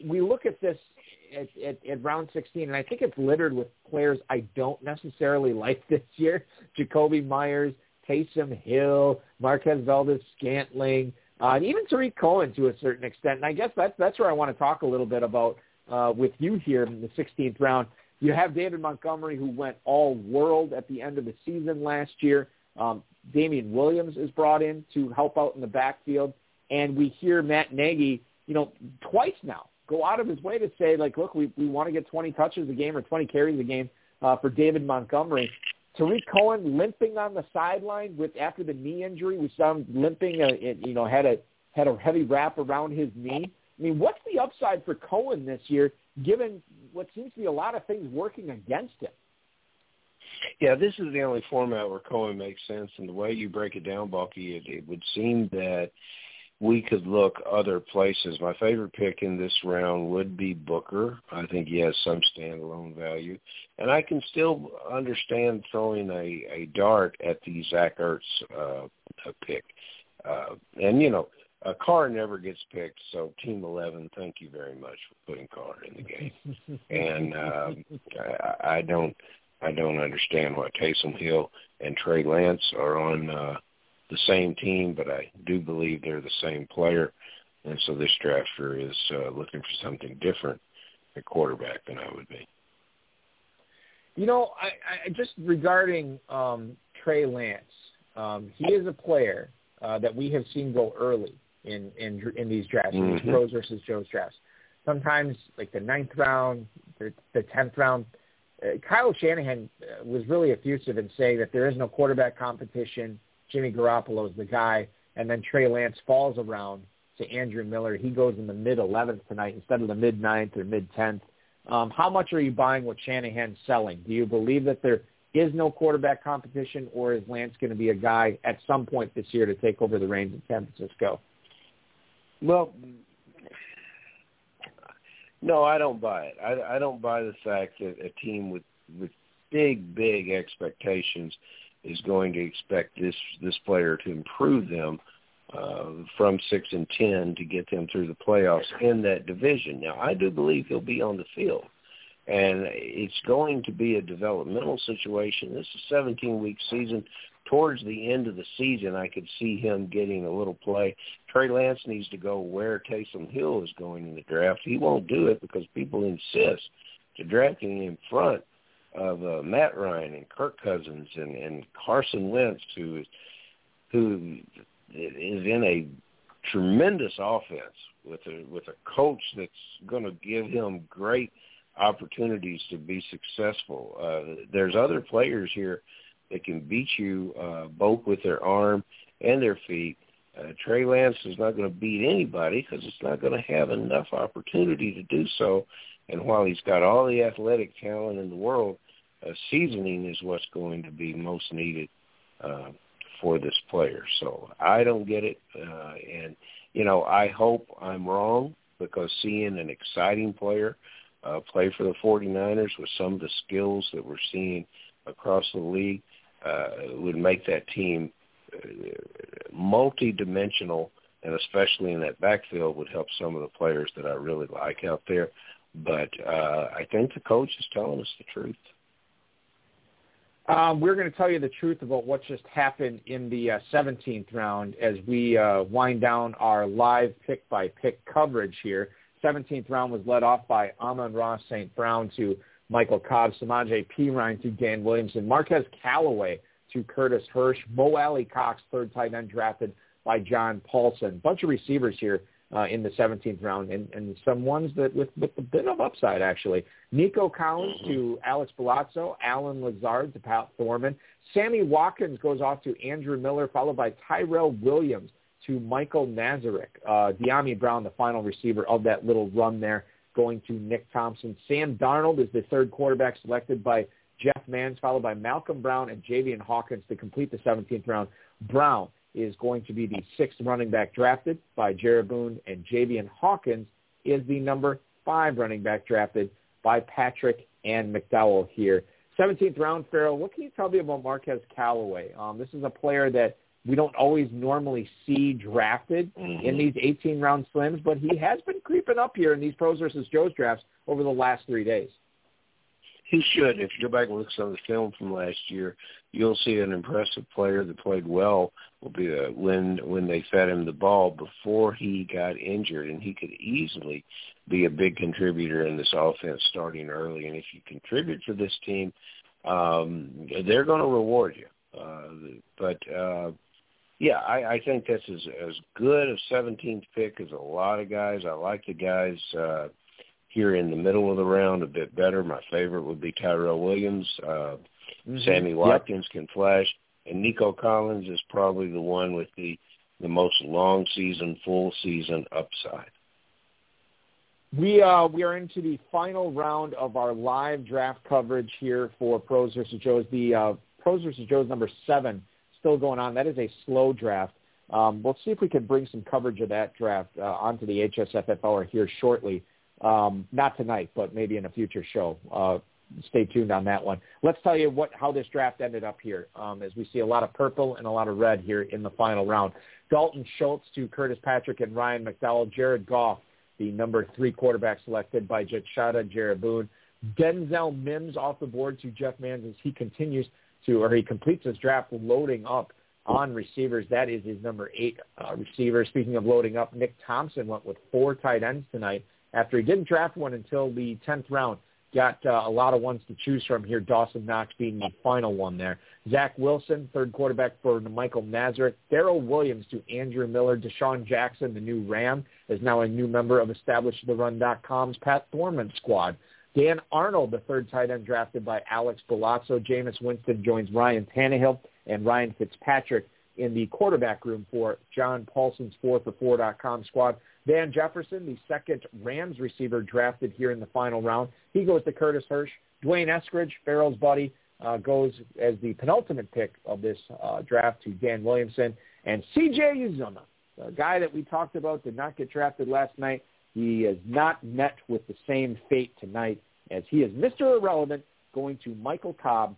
we look at this at, at, at round 16, and I think it's littered with players I don't necessarily [laughs] like this year. Jakobi Meyers, Taysom Hill, Marquez Valdes-Scantling, uh, and even Tarik Cohen to a certain extent. And I guess that's that's where I want to talk a little bit about uh, with you here in the 16th round. You have David Montgomery who went all world at the end of the season last year. Um, Damien Williams is brought in to help out in the backfield, and we hear Matt Nagy, you know, twice now go out of his way to say like, look, we we want to get 20 touches a game or 20 carries a game uh, for David Montgomery. Tarik Cohen limping on the sideline with after the knee injury. We saw him limping. Uh, it, you know, had a had a heavy wrap around his knee. I mean, what's the upside for Cohen this year, given what seems to be a lot of things working against him? Yeah, this is the only format where Cohen makes sense, and the way you break it down, Balky, it, it would seem that we could look other places. My favorite pick in this round would be Booker. I think he has some standalone value, and I can still understand throwing a, a dart at the Zach Ertz uh, pick. Uh, and you know, a car never gets picked, so Team Eleven, thank you very much for putting Carr in the game. and um, I, I don't, I don't understand why Taysom Hill and Trey Lance are on uh, the same team, but I do believe they're the same player, and so this drafter is uh, looking for something different at quarterback than I would be. You know, I, I just regarding um, Trey Lance, um, he is a player uh, that we have seen go early in in, in these drafts, mm-hmm. these pros versus Joe's drafts. Sometimes like the ninth round, the, the tenth round. Uh, Kyle Shanahan uh, was really effusive in saying that there is no quarterback competition. Jimmy Garoppolo is the guy, and then Trey Lance falls around to Andrew Miller. He goes in the mid 11th tonight instead of the mid 9th or mid 10th. Um, how much are you buying what Shanahan's selling? Do you believe that there is no quarterback competition, or is Lance going to be a guy at some point this year to take over the reins in San Francisco? Well, no, I don't buy it. I, I don't buy the fact that a team with with big, big expectations is going to expect this this player to improve them uh, from six and ten to get them through the playoffs in that division. Now, I do believe he'll be on the field, and it's going to be a developmental situation. This is a 17 week season towards the end of the season, I could see him getting a little play. Trey Lance needs to go where Taysom Hill is going in the draft. He won't do it because people insist to drafting in front of uh, Matt Ryan and Kirk Cousins and, and Carson Wentz, who is who is in a tremendous offense with a with a coach that's going to give him great opportunities to be successful. Uh, there's other players here that can beat you uh, both with their arm and their feet. Uh, Trey Lance is not going to beat anybody because it's not going to have enough opportunity to do so. And while he's got all the athletic talent in the world, uh, seasoning is what's going to be most needed uh, for this player. So I don't get it. Uh, and, you know, I hope I'm wrong because seeing an exciting player uh, play for the 49ers with some of the skills that we're seeing across the league – uh, would make that team uh, multi-dimensional, and especially in that backfield would help some of the players that I really like out there. But uh, I think the coach is telling us the truth. Um, we're going to tell you the truth about what just happened in the uh, 17th round as we uh, wind down our live pick-by-pick coverage here. 17th round was led off by Amon-Ra St. Brown to Michael Cobb, Samaje Perine to Dan Williamson, Marquez Callaway to Curtis Hirsch, Mo Alie-Cox, third tight end drafted by John Paulsen. Bunch of receivers here uh, in the 17th round, and, and some ones that with, with a bit of upside actually. Nico Collins to Alex Bulazo, Allen Lazard to Pat Thorman, Sammy Watkins goes off to Andrew Miller, followed by Tyrell Williams to Michael Nazarek. Uh, Dyami Brown, the final receiver of that little run there going to Nick Thompson. Sam Darnold is the third quarterback selected by Jeff Mans, followed by Malcolm Brown and Javian Hawkins to complete the 17th round. Brown is going to be the sixth running back drafted by Jaruboon, and Javian Hawkins is the number five running back drafted by Patrick and McDowell here. 17th round, Ferrell, what can you tell me about Marquez Callaway? Um, this is a player that we don't always normally see drafted mm-hmm. in these 18 round slims, but he has been creeping up here in these pros versus Joe's drafts over the last three days. He should. If you go back and look at some of the film from last year, you'll see an impressive player that played well. Will be a, when when they fed him the ball before he got injured, and he could easily be a big contributor in this offense starting early. And if you contribute for this team, um, they're going to reward you. Uh, but uh, yeah, I, I think this is as good a 17th pick as a lot of guys. I like the guys uh, here in the middle of the round a bit better. My favorite would be Tyrell Williams. Uh, mm-hmm. Sammy Watkins yep. can flash, and Nico Collins is probably the one with the the most long season, full season upside. We uh, we are into the final round of our live draft coverage here for Pros versus Joes. The uh, Pros versus Joes number seven still going on. That is a slow draft. Um, we'll see if we can bring some coverage of that draft uh, onto the HSFF hour here shortly. Um, not tonight, but maybe in a future show. Uh, stay tuned on that one. Let's tell you what how this draft ended up here, um, as we see a lot of purple and a lot of red here in the final round. Dalton Schultz to Curtis Patrick and Ryan McDowell. Jared Goff, the number three quarterback selected by Jet Shada, Jaruboon. Denzel Mims off the board to Jeff Mans as he continues to, or he completes his draft loading up on receivers. That is his number eight uh, receiver. Speaking of loading up, Nick Thompson went with four tight ends tonight after he didn't draft one until the 10th round. Got uh, a lot of ones to choose from here, Dawson Knox being the final one there. Zach Wilson, third quarterback for Michael Nazarek. Darrel Williams to Andrew Miller. DeSean Jackson, the new Ram, is now a new member of EstablishTheRun.com's Pat Thorman squad. Dan Arnold, the third tight end drafted by Alex Bulazo. Jameis Winston joins Ryan Tannehill and Ryan Fitzpatrick in the quarterback room for John Paulsen's 4for4.com squad. Van Jefferson, the second Rams receiver drafted here in the final round. He goes to Curtis Hirsch. D'Wayne Eskridge, Ferrell's buddy, uh, goes as the penultimate pick of this uh, draft to Dan Williamson. And C.J. Uzomah, the guy that we talked about, did not get drafted last night. He is not met with the same fate tonight as he is Mr. Irrelevant going to Michael Cobb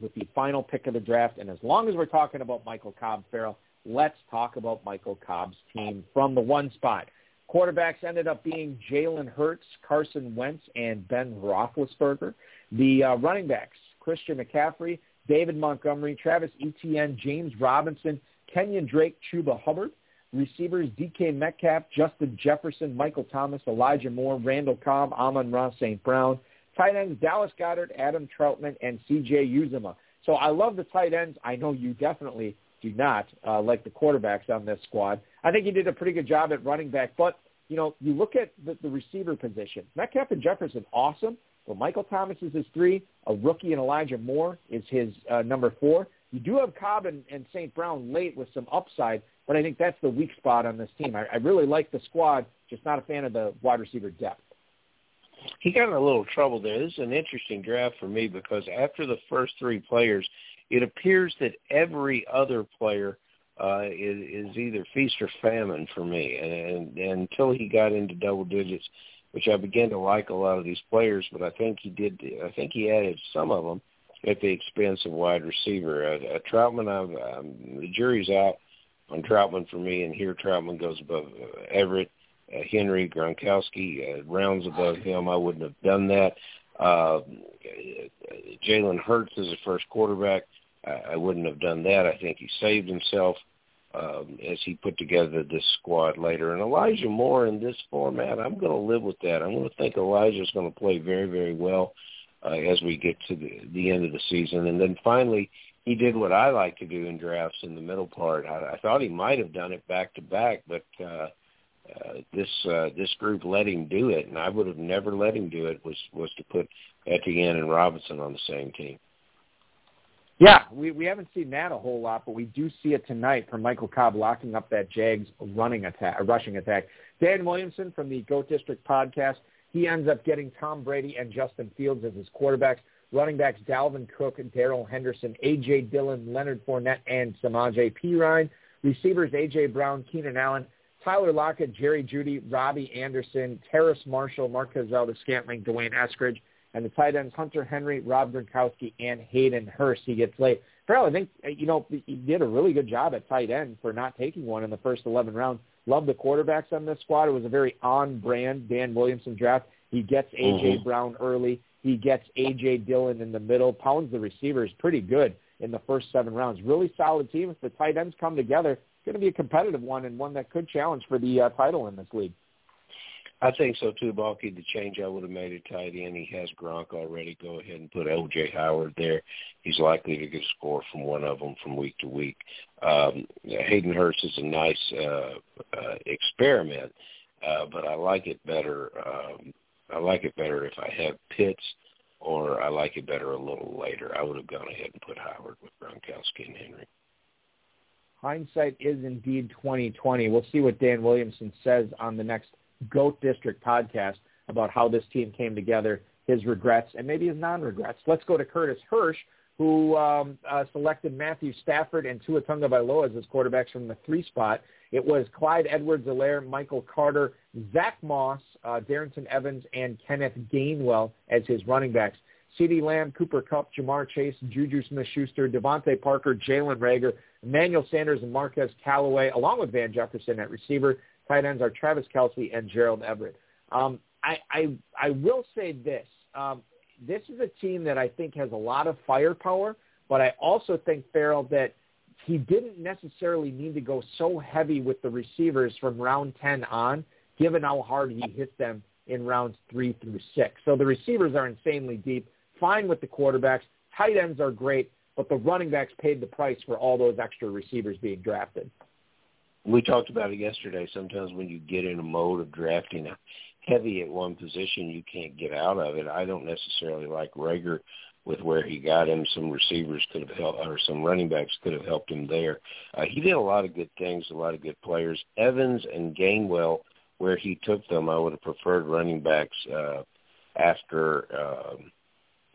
with the final pick of the draft. And as long as we're talking about Michael Cobb, Ferrell, let's talk about Michael Cobb's team from the one spot. Quarterbacks ended up being Jalen Hurts, Carson Wentz, and Ben Roethlisberger. The uh, running backs, Christian McCaffrey, David Montgomery, Travis Etienne, James Robinson, Kenyan Drake, Chuba Hubbard. Receivers, DK Metcalf, Justin Jefferson, Michael Thomas, Elijah Moore, Randall Cobb, Amon-Ra St. Brown. Tight ends, Dallas Goedert, Adam Trautman, and C.J. Uzomah. So I love the tight ends. I know you definitely do not uh, like the quarterbacks on this squad. I think he did a pretty good job at running back. But, you know, you look at the, the receiver position. Metcalf and Jefferson, awesome. Well, Michael Thomas is his three. A rookie and Elijah Moore is his uh, number four. You do have Cobb and, and St. Brown late with some upside, but I think that's the weak spot on this team. I, I really like the squad, just not a fan of the wide receiver depth he got in a little trouble there. This is an interesting draft for me because after the first three players, it appears that every other player uh, is, is either feast or famine for me. And, and, and until he got into double digits, which I began to like a lot of these players, but I think he did. I think he added some of them at the expense of wide receiver. Uh, uh, Trautman, I've, um, the jury's out on Trautman for me, and here Trautman goes above Everett Henry Gronkowski uh, rounds above him. I wouldn't have done that. Uh, Jalen Hurts is a first quarterback. I, I wouldn't have done that. I think he saved himself um, as he put together this squad later. And Elijah Moore in this format, I'm going to live with that. I'm going to think Elijah is going to play very, very well uh, as we get to the, the end of the season. And then finally, he did what I like to do in drafts in the middle part. I, I thought he might have done it back to back, but uh, uh, this uh, this group let him do it, and I would have never let him do it. Was was to put Etienne and Robinson on the same team. Yeah, we we haven't seen that a whole lot, but we do see it tonight from Michael Cobb locking up that Jags running attack, a rushing attack. Dan Williamson from the Goat District podcast, he ends up getting Tom Brady and Justin Fields as his quarterbacks. Running backs Dalvin Cook, and Darrell Henderson, A.J. Dillon, Leonard Fournette, and Samaje Perine. Receivers A.J. Brown, Keenan Allen, Tyler Lockett, Jerry Jeudy, Robbie Anderson, Terrace Marshall, Marquez Valdes-Scantling, D'Wayne Eskridge, and the tight ends Hunter Henry, Rob Gronkowski, and Hayden Hurst. He gets late. Ferrell, I think uh, you know he did a really good job at tight end for not taking one in the first 11 rounds. Love the quarterbacks on this squad. It was a very on-brand Dan Williamson draft. He gets AJ mm-hmm. Brown early. He gets AJ Dillon in the middle. Pounds the receivers pretty good in the first seven rounds. Really solid team. If the tight ends come together, going to be a competitive one and one that could challenge for the uh, title in this league. I think so too, Balky. The change I would have made at tight end. He has Gronk already. Go ahead and put O.J. Howard there. He's likely to get a score from one of them from week to week. Um, Hayden Hurst is a nice uh, uh, experiment, uh, but I like it better. Um, I like it better if I have Pitts, or I like it better a little later. I would have gone ahead and put Howard with Gronkowski and Henry hindsight is indeed 2020. We'll see what Dan Williamson says on the next Goat District podcast about how this team came together, his regrets, and maybe his non-regrets. Let's go to Curtis Hirsch, who um, uh, selected Matthew Stafford and Tua Tagovailoa as his quarterbacks from the three spot. It was Clyde Edwards-Helaire, Michael Carter, Zach Moss, uh, Darrynton Evans, and Kenneth Gainwell as his running backs. CeeDee Lamb, Cooper Kupp, Ja'Marr Chase, Juju Smith-Schuster, DeVante Parker, Jalen Reagor, Emmanuel Sanders, and Marquez Callaway, along with Van Jefferson at receiver. Tight ends are Travis Kelce and Gerald Everett. Um, I, I, I will say this. Um, this is a team that I think has a lot of firepower, but I also think, Ferrell, that he didn't necessarily need to go so heavy with the receivers from round 10 on, given how hard he hit them in rounds three through six. So the receivers are insanely deep fine with the quarterbacks. Tight ends are great, but the running backs paid the price for all those extra receivers being drafted. We talked about it yesterday. Sometimes when you get in a mode of drafting heavy at one position, you can't get out of it. I don't necessarily like Reagor with where he got him. Some receivers could have helped, or some running backs could have helped him there. Uh, he did a lot of good things, a lot of good players. Evans and Gainwell, where he took them, I would have preferred running backs uh, after. Uh,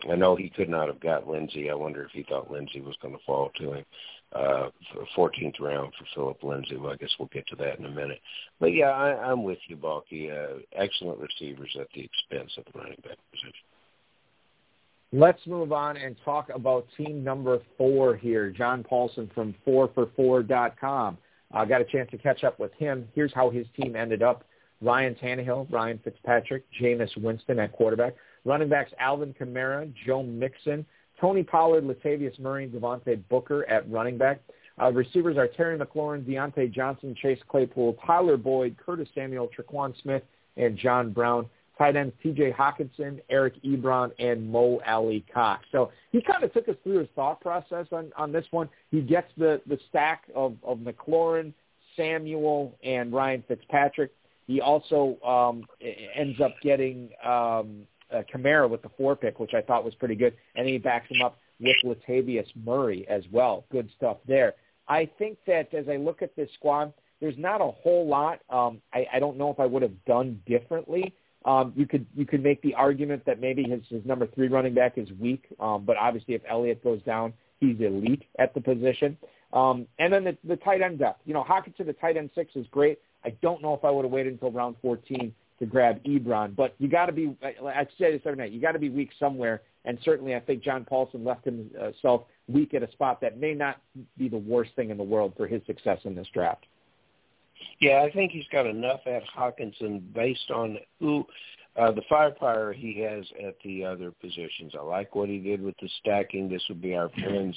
I know he could not have got Lindsay. I wonder if he thought Lindsay was going to fall to him. Uh, 14th round for Phillip Lindsay. Well, I guess we'll get to that in a minute. But yeah, I, I'm with you, Balky. Uh, excellent receivers at the expense of the running back position. Let's move on and talk about team number four here. John Paulsen from 4for4.com. I uh, got a chance to catch up with him. Here's how his team ended up. Ryan Tannehill, Ryan Fitzpatrick, Jameis Winston at quarterback. Running backs Alvin Kamara, Joe Mixon, Tony Pollard, Latavius Murray, Devontae Booker at running back. Uh, receivers are Terry McLaurin, Diontae Johnson, Chase Claypool, Tyler Boyd, Curtis Samuel, Tre'Quan Smith, and John Brown. Tight ends T.J. Hockenson, Eric Ebron, and Mo Alie-Cox. So he kind of took us through his thought process on, on this one. He gets the, the stack of, of McLaurin, Samuel, and Ryan Fitzpatrick. He also um, ends up getting um, uh, Kamara with the four pick, which I thought was pretty good, and he backs him up with Latavius Murray as well. Good stuff there. I think that as I look at this squad, there's not a whole lot. Um, I, I don't know if I would have done differently. Um, you could you could make the argument that maybe his, his number three running back is weak, um, but obviously if Elliott goes down, he's elite at the position. Um, and then the, the tight end depth. You know, Hockenson, the tight end six is great. I don't know if I would have waited until round 14 to grab Ebron. But you got to be, I say this every night, you got to be weak somewhere. And certainly I think John Paulsen left himself weak at a spot that may not be the worst thing in the world for his success in this draft. Yeah, I think he's got enough at Hockenson based on who uh, the firepower he has at the other positions. I like what he did with the stacking. This would be our friends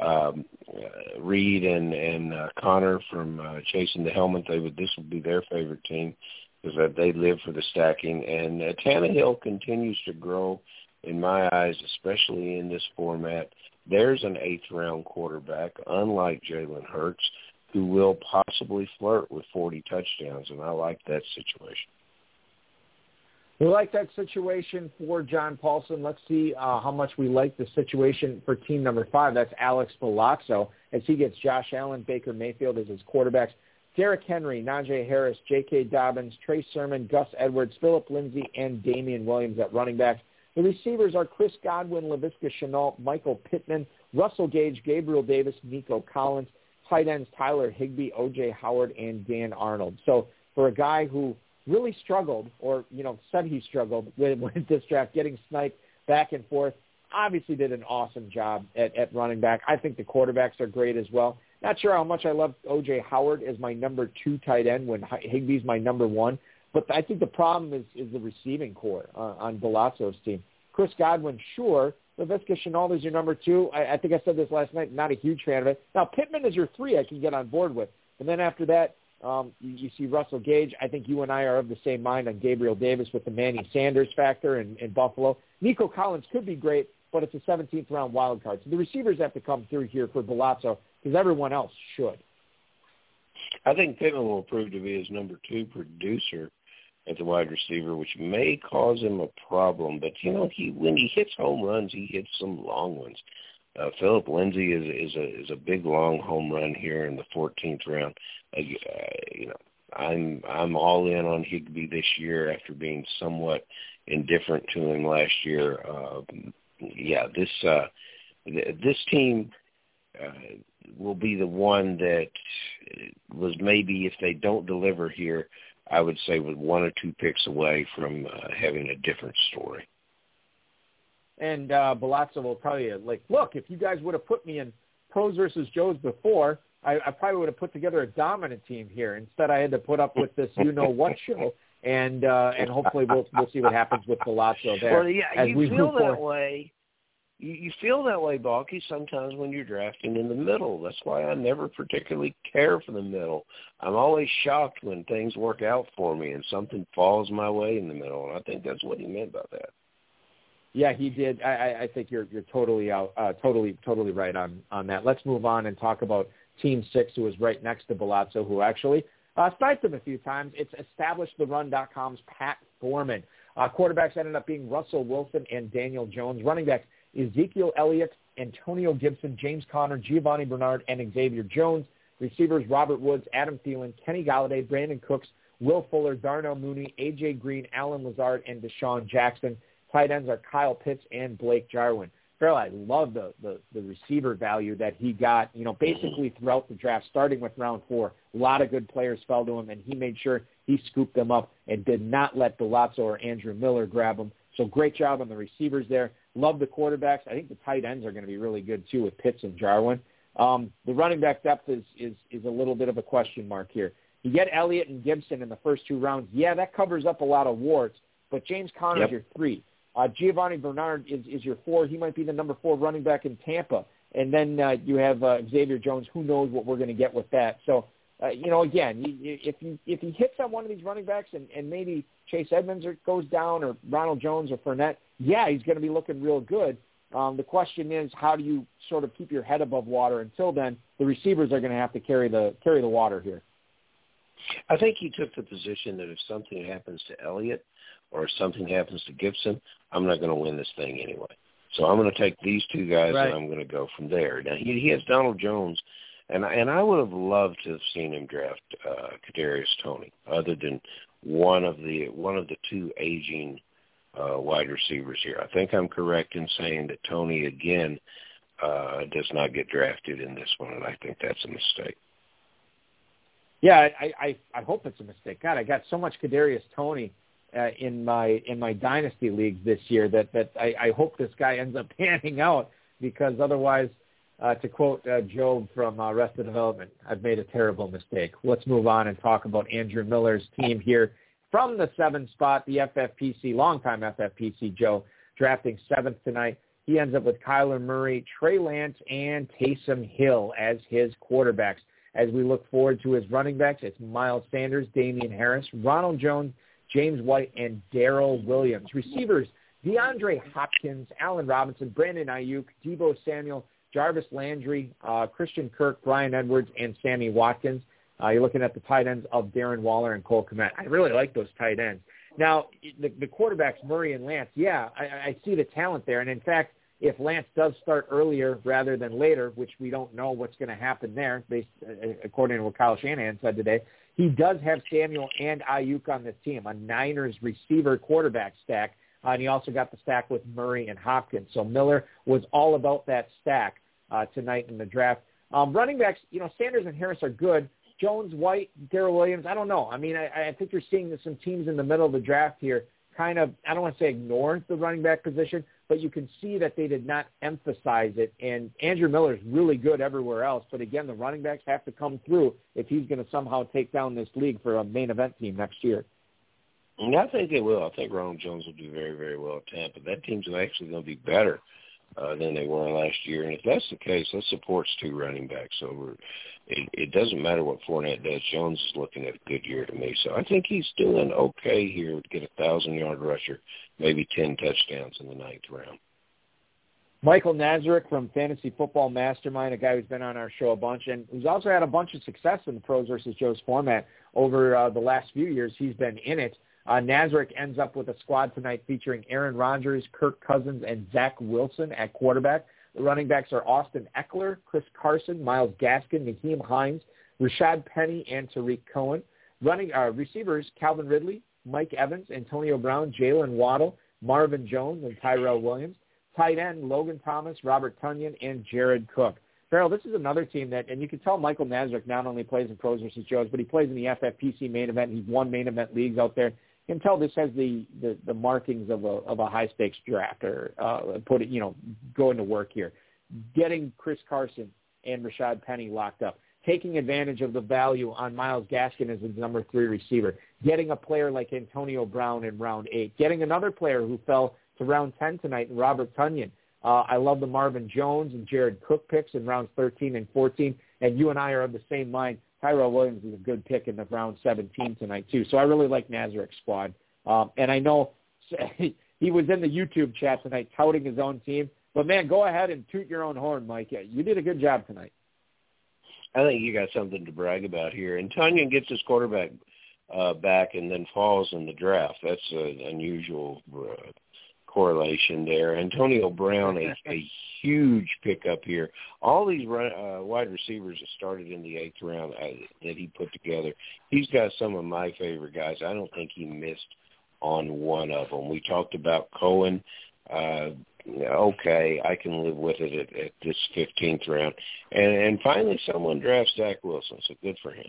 um, uh, Reed and and uh, Connor from uh, Chasing the Helmet. They would this would be their favorite team because that they live for the stacking. And uh, Tannehill continues to grow in my eyes, especially in this format. There's an eighth round quarterback, unlike Jalen Hurts, who will possibly flirt with 40 touchdowns, and I like that situation. We like that situation for John Paulsen. Let's see uh, how much we like the situation for team number five. That's Alex Bulazo as he gets Josh Allen, Baker Mayfield as his quarterbacks. Derrick Henry, Najee Harris, J.K. Dobbins, Trey Sermon, Gus Edwards, Phillip Lindsay, and Damien Williams at running back. The receivers are Chris Godwin, Laviska Shenault, Michael Pittman, Russell Gage, Gabriel Davis, Nico Collins. Tight ends Tyler Higbee, O.J. Howard, and Dan Arnold. So for a guy who really struggled, or you know said he struggled [laughs] with, with this draft, getting sniped back and forth, obviously did an awesome job at, at running back. I think the quarterbacks are great as well. Not sure how much I love O.J. Howard as my number two tight end when Higbee's my number one. But I think the problem is, is the receiving corps uh, on Bulazo's team. Chris Godwin, sure. Laviska Shenault is your number two. I, I think I said this last night. Not a huge fan of it. Now, Pittman is your three I can get on board with. And then after that, um, you, you see Russell Gage. I think you and I are of the same mind on Gabriel Davis with the Manny Sanders factor in, in Buffalo. Nico Collins could be great, but it's a 17th round wild card. So the receivers have to come through here for Bulazo because everyone else should. I think Pittman will prove to be his number two producer at the wide receiver, which may cause him a problem. But you know, he when he hits home runs, he hits some long ones. Uh, Phillip Lindsay is is a is a big long home run here in the 14th round. Uh, you know, I'm I'm all in on Higbee this year after being somewhat indifferent to him last year. Uh, yeah, this uh, this team uh, will be the one that was maybe if they don't deliver here, I would say with one or two picks away from uh, having a different story. And uh, Bulazo will probably like, look, if you guys would have put me in pros versus Joes before, I, I probably would have put together a dominant team here. Instead, I had to put up with this you know what [laughs] show, and uh, and hopefully we'll we'll see what happens with Bulazo there. Well, yeah, as you we feel that way. You, you feel that way, Balky, sometimes when you're drafting in the middle. That's why I never particularly care for the middle. I'm always shocked when things work out for me and something falls my way in the middle, and I think that's what he meant by that. Yeah, he did. I, I- think you're you're totally out, uh, totally totally right on on that. Let's move on and talk about Team Six, who is right next to Bulazo, who actually uh, sniped him a few times. It's EstablishTheRun.com's Pat Thorman. Uh, quarterbacks ended up being Russell Wilson and Daniel Jones. Running backs Ezekiel Elliott, Antonio Gibson, James Conner, Giovani Bernard, and Xavier Jones. Receivers Robert Woods, Adam Thielen, Kenny Golladay, Brandin Cooks, Will Fuller, Darnell Mooney, A.J. Green, Allen Lazard, and DeSean Jackson. Tight ends are Kyle Pitts and Blake Jarwin. Ferrell, I love the, the, the receiver value that he got, you know, basically throughout the draft, starting with round four. A lot of good players fell to him, and he made sure he scooped them up and did not let Bulazo or Andrew Miller grab them. So great job on the receivers there. Love the quarterbacks. I think the tight ends are going to be really good, too, with Pitts and Jarwin. Um, the running back depth is, is, is a little bit of a question mark here. You get Elliott and Gibson in the first two rounds. Yeah, that covers up a lot of warts, but James Conner Yep. is your three. Uh, Giovani Bernard is, is your four. He might be the number four running back in Tampa. And then uh, you have uh, Xavier Jones. Who knows what we're going to get with that? So, uh, you know, again, you, you, if you if he hits on one of these running backs and, and maybe Chase Edmonds or goes down or Ronald Jones or Fournette, yeah, he's going to be looking real good. Um, the question is, how do you sort of keep your head above water? Until then, the receivers are going to have to carry the carry the water here. I think he took the position that if something happens to Elliott or if something happens to Gibson, I'm not going to win this thing anyway. So I'm going to take these two guys Right. and I'm going to go from there. Now he, he has Donald Jones, and and I would have loved to have seen him draft uh, Kadarius Toney, other than one of the one of the two aging uh, wide receivers here. I think I'm correct in saying that Toney again uh, does not get drafted in this one, and I think that's a mistake. Yeah, I, I I hope it's a mistake. God, I got so much Kadarius Toney uh, in my in my dynasty leagues this year that that I, I hope this guy ends up [laughs] panning out because otherwise, uh, to quote uh, Job from uh, Rest Arrested Development, I've made a terrible mistake. Let's move on and talk about Andrew Miller's team here from the seventh spot, the FFPC, longtime FFPC Joe, drafting seventh tonight. He ends up with Kyler Murray, Trey Lance, and Taysom Hill as his quarterbacks. As we look forward to his running backs, it's Miles Sanders, Damien Harris, Ronald Jones, James White, and Darrel Williams. Receivers, DeAndre Hopkins, Allen Robinson, Brandon Aiyuk, Deebo Samuel, Jarvis Landry, uh, Christian Kirk, Bryan Edwards, and Sammy Watkins. Uh, you're looking at the tight ends of Darren Waller and Cole Kmet. I really like those tight ends. Now, the, the quarterbacks, Murray and Lance, yeah, I, I see the talent there. And in fact, if Lance does start earlier rather than later, which we don't know what's going to happen there, based uh, according to what Kyle Shanahan said today, he does have Samuel and Aiyuk on this team, a Niners receiver quarterback stack, uh, and he also got the stack with Murray and Hopkins. So Miller was all about that stack uh, tonight in the draft. Um, running backs, you know, Sanders and Harris are good. Jones, White, Darrel Williams, I don't know. I mean, I, I think you're seeing some teams in the middle of the draft here kind of, I don't want to say ignore the running back position, but you can see that they did not emphasize it. And Andrew Miller's really good everywhere else. But again, the running backs have to come through if he's going to somehow take down this league for a main event team next year. I think they will. I think Ronald Jones will do very, very well at Tampa. That team's actually going to be better uh, than they were last year. And if that's the case, that supports two running backs. So it, it doesn't matter what Fournette does. Jones is looking at a good year to me. So I think he's doing okay here to get a thousand-yard rusher, maybe ten touchdowns in the ninth round. Michael Nazarek from Fantasy Football Mastermind, a guy who's been on our show a bunch and who's also had a bunch of success in the pros versus Joe's format over uh, the last few years. He's been in it. Uh, Nazarek ends up with a squad tonight featuring Aaron Rodgers, Kirk Cousins, and Zach Wilson at quarterback. The running backs are Austin Ekeler, Chris Carson, Myles Gaskin, Nyheim Hines, Rashaad Penny, and Tarik Cohen. Running uh, receivers, Calvin Ridley, Mike Evans, Antonio Brown, Jaylen Waddle, Marvin Jones, and Tyrell Williams. Tight end, Logan Thomas, Robert Tonyan, and Jared Cook. Ferrell, this is another team that, and you can tell Michael Nazarek not only plays in pros versus Joes, but he plays in the FFPC main event. He's won main event leagues out there. Can tell this has the, the, the markings of a, of a high stakes draft or uh, put it, you know, going to work here. Getting Chris Carson and Rashaad Penny locked up taking advantage of the value on Myles Gaskin as the number three receiver, getting a player like Antonio Brown in round eight, getting another player who fell to round 10 tonight, in Robert Tonyan. Uh, I love the Marvin Jones and Jared Cook picks in rounds 13 and 14, and you and I are of the same mind. Tyrell Williams is a good pick in the round 17 tonight too. So I really like Nazarek's squad, um, and I know [laughs] he was in the YouTube chat tonight touting his own team. But man, go ahead and toot your own horn, Mike. You did a good job tonight. I think you got something to brag about here. And Tonyan gets his quarterback uh, back and then falls in the draft. That's an unusual uh, correlation there. Antonio Brown, a, [laughs] a huge pickup here. All these run, uh, wide receivers that started in the eighth round uh, that he put together, he's got some of my favorite guys. I don't think he missed on one of them. We talked about Cohen. Uh, okay, I can live with it at, at this 15th round. And, and finally, someone drafts Zach Wilson, so good for him.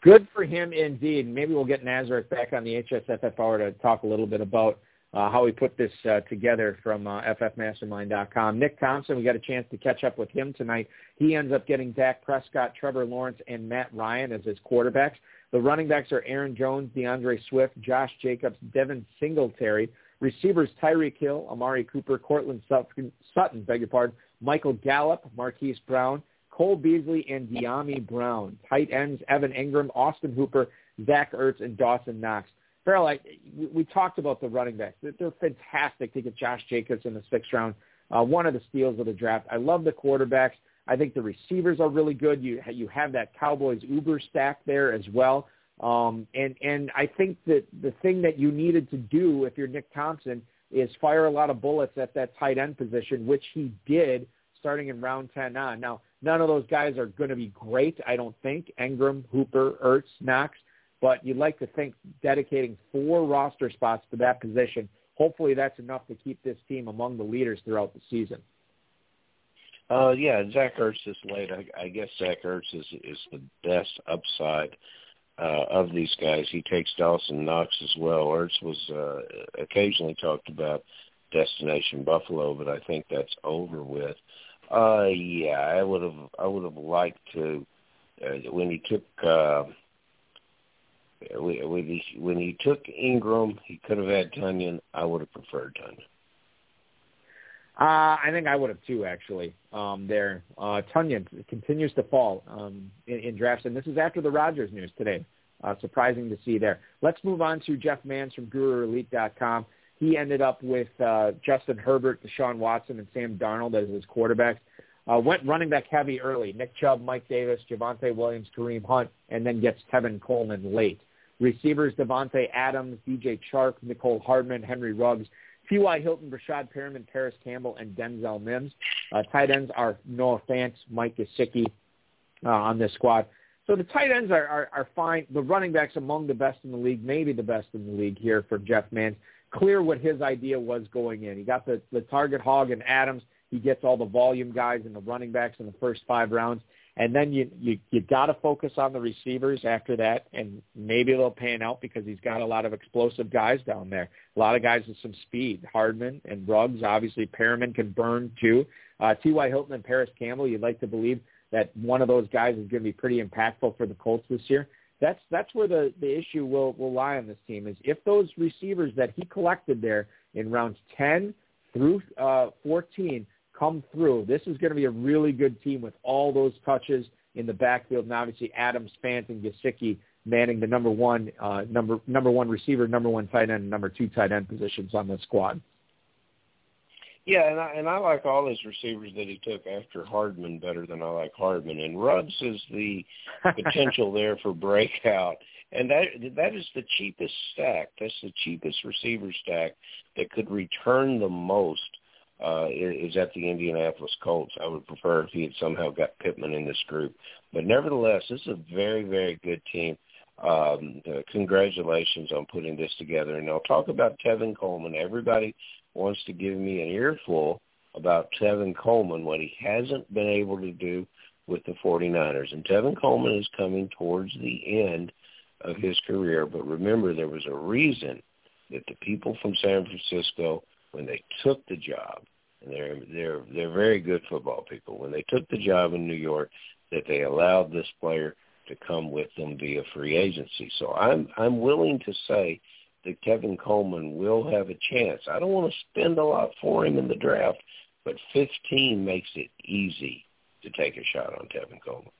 Good for him indeed. Maybe we'll get Nazarek back on the HSFF hour to talk a little bit about uh, how we put this uh, together from uh, ffmastermind.com. Nick Thompson, we got a chance to catch up with him tonight. He ends up getting Dak Prescott, Trevor Lawrence, and Matt Ryan as his quarterbacks. The running backs are Aaron Jones, D'Andre Swift, Josh Jacobs, Devin Singletary. Receivers Tyreek Hill, Amari Cooper, Courtland Sutton, beg your pardon, Michael Gallup, Marquise Brown, Cole Beasley, and Dyami Brown. Tight ends Evan Engram, Austin Hooper, Zach Ertz, and Dawson Knox. Ferrell, I, we talked about the running backs. They're fantastic to get Josh Jacobs in the sixth round. Uh, one of the steals of the draft. I love the quarterbacks. I think the receivers are really good. You you have that Cowboys Uber stack there as well. Um, and and I think that the thing that you needed to do if you're Nick Thompson is fire a lot of bullets at that tight end position, which he did starting in round 10 on. Now, none of those guys are going to be great, I don't think. Engram, Hooper, Ertz, Knox, but you'd like to think dedicating four roster spots to that position. Hopefully, that's enough to keep this team among the leaders throughout the season. Uh, yeah, Zach Ertz is late. I, I guess Zach Ertz is is the best upside uh, of these guys. He takes Dawson Knox as well. Ertz was uh, occasionally talked about Destination Buffalo, but I think that's over with. Uh, yeah, I would have I would have liked to uh, when he took uh, when he when he took Engram, he could have had Tonyan. I would have preferred Tonyan. Uh, I think I would have too, actually. Um, there, uh, Tonyan continues to fall um, in, in drafts, and this is after the Rodgers news today. Uh, surprising to see there. Let's move on to Jeff Mans from GuruElite.com. He ended up with uh, Justin Herbert, Deshaun Watson, and Sam Darnold as his quarterbacks. Uh, went running back heavy early. Nick Chubb, Mike Davis, Javonte Williams, Kareem Hunt, and then gets Tevin Coleman late. Receivers Davante Adams, DJ Chark, Mecole Hardman, Henry Ruggs, T.Y. Hilton, Breshad Perriman, Parris Campbell, and Denzel Mims. Uh, tight ends are Noah Fant, Mike Gesicki uh, on this squad. So the tight ends are, are, are fine. The running backs among the best in the league, maybe the best in the league here for Jeff Mans. Clear what his idea was going in. He got the, the target hog and Adams. He gets all the volume guys and the running backs in the first five rounds. And then you you you got to focus on the receivers after that, and maybe they'll pan out because he's got a lot of explosive guys down there. A lot of guys with some speed. Hardman and Ruggs, obviously Perriman can burn too. Uh, T.Y. Hilton and Parris Campbell, you'd like to believe that one of those guys is going to be pretty impactful for the Colts this year. That's that's where the the issue will will lie on this team is if those receivers that he collected there in rounds 10 through uh, 14 come through. This is going to be a really good team with all those touches in the backfield. And obviously Adams, Fant, and Gesicki manning the number one, uh, number number one receiver, number one tight end, and number two tight end positions on the squad. Yeah, and I, and I like all his receivers that he took after Hardman better than I like Hardman. And Ruggs is the [laughs] potential there for breakout. And that that is the cheapest stack. That's the cheapest receiver stack that could return the most uh, is at the Indianapolis Colts. I would prefer if he had somehow got Pittman in this group. But nevertheless, this is a very, very good team. Um, uh, congratulations on putting this together. And I'll talk about Tevin Coleman. Everybody wants to give me an earful about Tevin Coleman, what he hasn't been able to do with the 49ers. And Tevin Coleman is coming towards the end of his career. But remember, there was a reason that the people from San Francisco, when they took the job, and they're they're they're very good football people, when they took the job in New York, that they allowed this player to come with them via free agency. So I'm I'm willing to say that Kevin Coleman will have a chance. I don't want to spend a lot for him in the draft, but 15 makes it easy to take a shot on Tevin Coleman.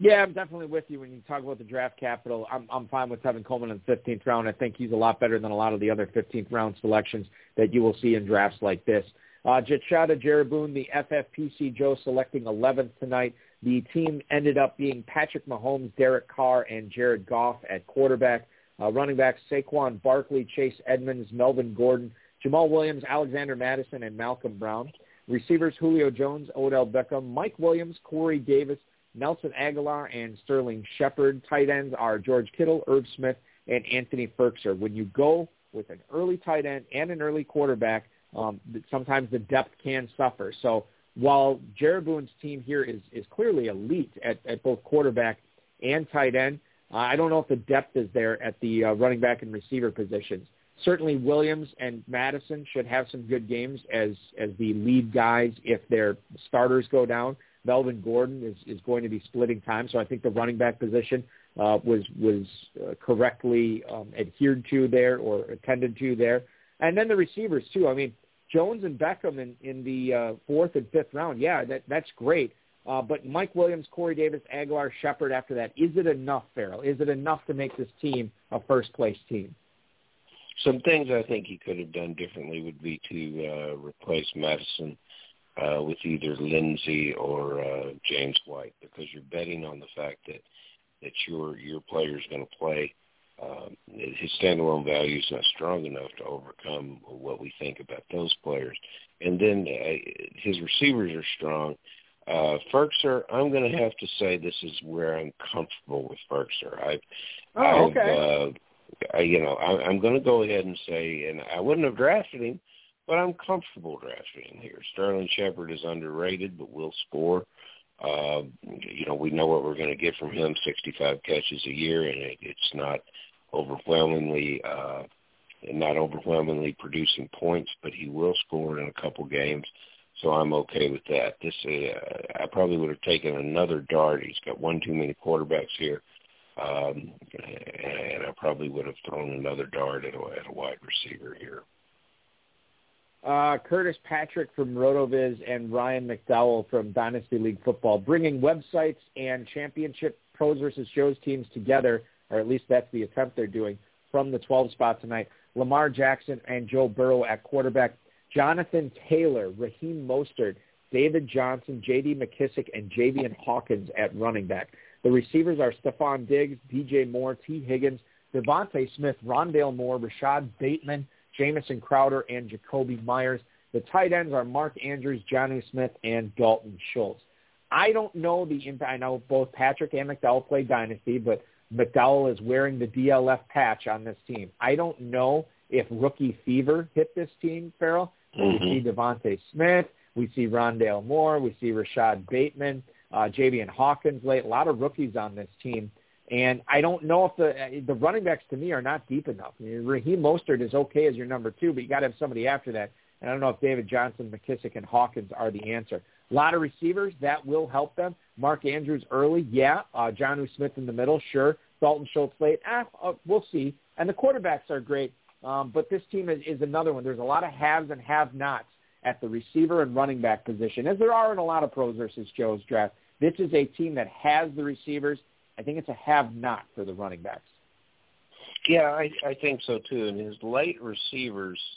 Yeah, I'm definitely with you when you talk about the draft capital. I'm I'm fine with Tevin Coleman in the 15th round. I think he's a lot better than a lot of the other 15th round selections that you will see in drafts like this. Uh, Jetshada Jaruboon, the FFPC Joe selecting 11th tonight. The team ended up being Patrick Mahomes, Derek Carr, and Jared Goff at quarterback. Uh, running backs Saquon Barkley, Chase Edmonds, Melvin Gordon, Jamaal Williams, Alexander Mattison, and Malcolm Brown. Receivers Julio Jones, Odell Beckham, Mike Williams, Corey Davis, Nelson Agholor and Sterling Shepard. Tight ends are George Kittle, Irv Smith, and Anthony Firkser. When you go with an early tight end and an early quarterback, um, sometimes the depth can suffer. So while Jaruboon's team here is, is clearly elite at, at both quarterback and tight end, uh, I don't know if the depth is there at the uh, running back and receiver positions. Certainly Williams and Mattison should have some good games as, as the lead guys if their starters go down. Melvin Gordon is, is going to be splitting time, so I think the running back position uh, was was uh, correctly um, adhered to there or attended to there. And then the receivers too. I mean, Jones and Beckham in, in the uh, fourth and fifth round, yeah, that, that's great. Uh, but Mike Williams, Corey Davis, Agholor, Shepard after that, is it enough, Ferrell? Is it enough to make this team a first-place team? Some things I think he could have done differently would be to uh, replace Mattison uh, with either Lindsay or uh, James White because you're betting on the fact that that your your player is going to play um, his standalone value is not strong enough to overcome what we think about those players. And then uh, his receivers are strong. Uh, Firkser, I'm going to have to say this is where I'm comfortable with Firkser. I, oh, okay. I've, uh, I, you know, I, I'm going to go ahead and say, and I wouldn't have drafted him, but I'm comfortable drafting here. Sterling Shepard is underrated, but will score. Uh, you know, we know what we're going to get from him, 65 catches a year, and it, it's not overwhelmingly uh, not overwhelmingly producing points, but he will score in a couple games. So I'm okay with that. This uh, I probably would have taken another dart. He's got one too many quarterbacks here, um, and I probably would have thrown another dart at a, at a wide receiver here. Uh, Curtis Patrick from RotoViz and Ryan McDowell from Dynasty League Football, bringing websites and championship pros versus shows teams together or at least that's the attempt they're doing from the 12 spot tonight. Lamar Jackson and Joe Burrow at quarterback. Jonathan Taylor, Raheem Mostert, David Johnson, J.D. McKissic, and Javian Hawkins at running back. The receivers are Stefon Diggs, DJ Moore, Tee Higgins, DeVonta Smith, Rondale Moore, Rashod Bateman, Jamison Crowder, and Jakobi Meyers. The tight ends are Mark Andrews, Jonnu Smith, and Dalton Schultz. I don't know the impact. I know both Patrick and McDowell play Dynasty, but McDowell is wearing the DLF patch on this team. I don't know if rookie fever hit this team, Ferrell. Mm-hmm. We see DeVonta Smith. We see Rondale Moore. We see Rashod Bateman, uh, Javian Hawkins late. A lot of rookies on this team. And I don't know if the the running backs to me are not deep enough. I mean, Raheem Mostert is okay as your number two, but you got to have somebody after that. And I don't know if David Johnson, McKissic, and Hawkins are the answer. A lot of receivers that will help them. Mark Andrews early, yeah. Uh, Jonnu Smith in the middle, sure. Dalton Schultz late, eh, uh, we'll see. And the quarterbacks are great, um, but this team is, is another one. There's a lot of haves and have-nots at the receiver and running back position, as there are in a lot of pros versus Joe's draft. This is a team that has the receivers. I think it's a have-not for the running backs. Yeah, I, I think so too. And his late receivers –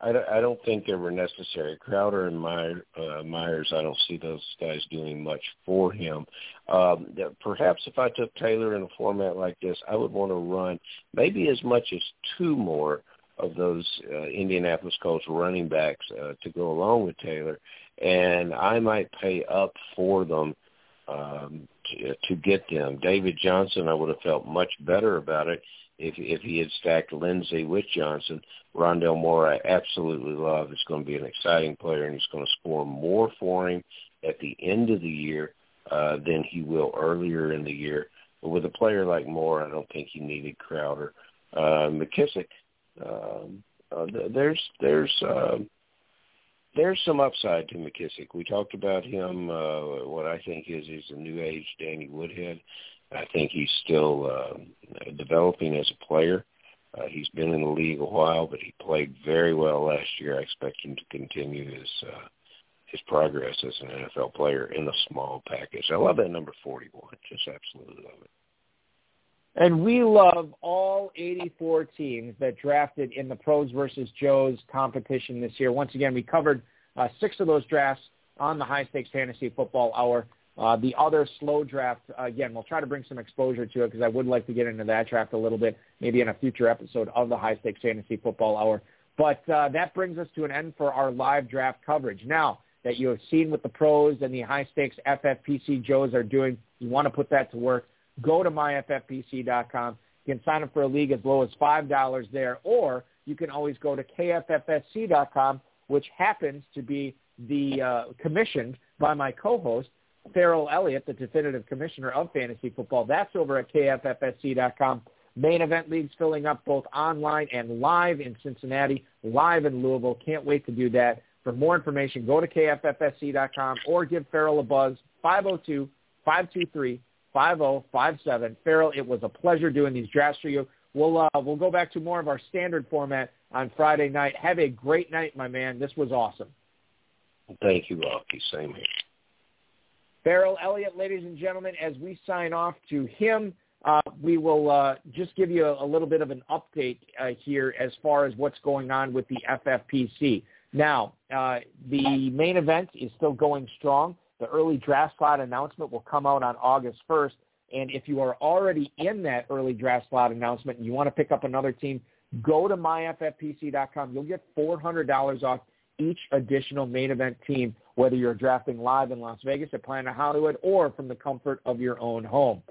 I don't, I don't think they were necessary. Crowder and Meyer, uh, Meyers, I don't see those guys doing much for him. Um, perhaps if I took Taylor in a format like this, I would want to run maybe as much as two more of those uh, Indianapolis Colts running backs uh, to go along with Taylor, and I might pay up for them um, to, get them. David Johnson, I would have felt much better about it if if he had stacked Lindsay with Johnson. Rondale Moore, I absolutely love. It's going to be an exciting player, and he's going to score more for him at the end of the year uh, than he will earlier in the year. But with a player like Moore, I don't think he needed Crowder. Uh, McKissic, um, uh, there's there's uh, there's some upside to McKissic. We talked about him. Uh, what I think is he's a new age Danny Woodhead. I think he's still uh, developing as a player. Uh, he's been in the league a while, but he played very well last year. I expect him to continue his uh, his progress as an NFL player in a small package. I love that number 41. Just absolutely love it. And we love all 84 teams that drafted in the Pros versus Joes competition this year. Once again, we covered uh, six of those drafts on the High Stakes Fantasy Football Hour. Uh, the other slow draft, uh, again, we'll try to bring some exposure to it because I would like to get into that draft a little bit, maybe in a future episode of the High Stakes Fantasy Football Hour. But uh, that brings us to an end for our live draft coverage. Now that you have seen what the pros and the high stakes FFPC Joes are doing, you want to put that to work, go to myffpc.com. You can sign up for a league as low as $5 there, or you can always go to kffsc.com, which happens to be the uh, commissioned by my co-host, Ferrell Elliott, the definitive commissioner of fantasy football. That's over at kffsc.com. Main event leagues filling up both online and live in Cincinnati, live in Louisville. Can't wait to do that. For more information, go to kffsc.com or give Ferrell a buzz, 502-523-5057. Ferrell, it was a pleasure doing these drafts for you. We'll, uh, we'll go back to more of our standard format on Friday night. Have a great night, my man. This was awesome. Thank you, Rocky. Same here. Ferrell Elliott, ladies and gentlemen, as we sign off to him, uh, we will uh, just give you a, a, little bit of an update uh, here as far as what's going on with the FFPC. Now, uh, the main event is still going strong. The early draft slot announcement will come out on August 1st. And if you are already in that early draft slot announcement and you want to pick up another team, go to myffpc.com. You'll get $400 off each additional main event team, whether you're drafting live in Las Vegas at Planet Hollywood or from the comfort of your own home.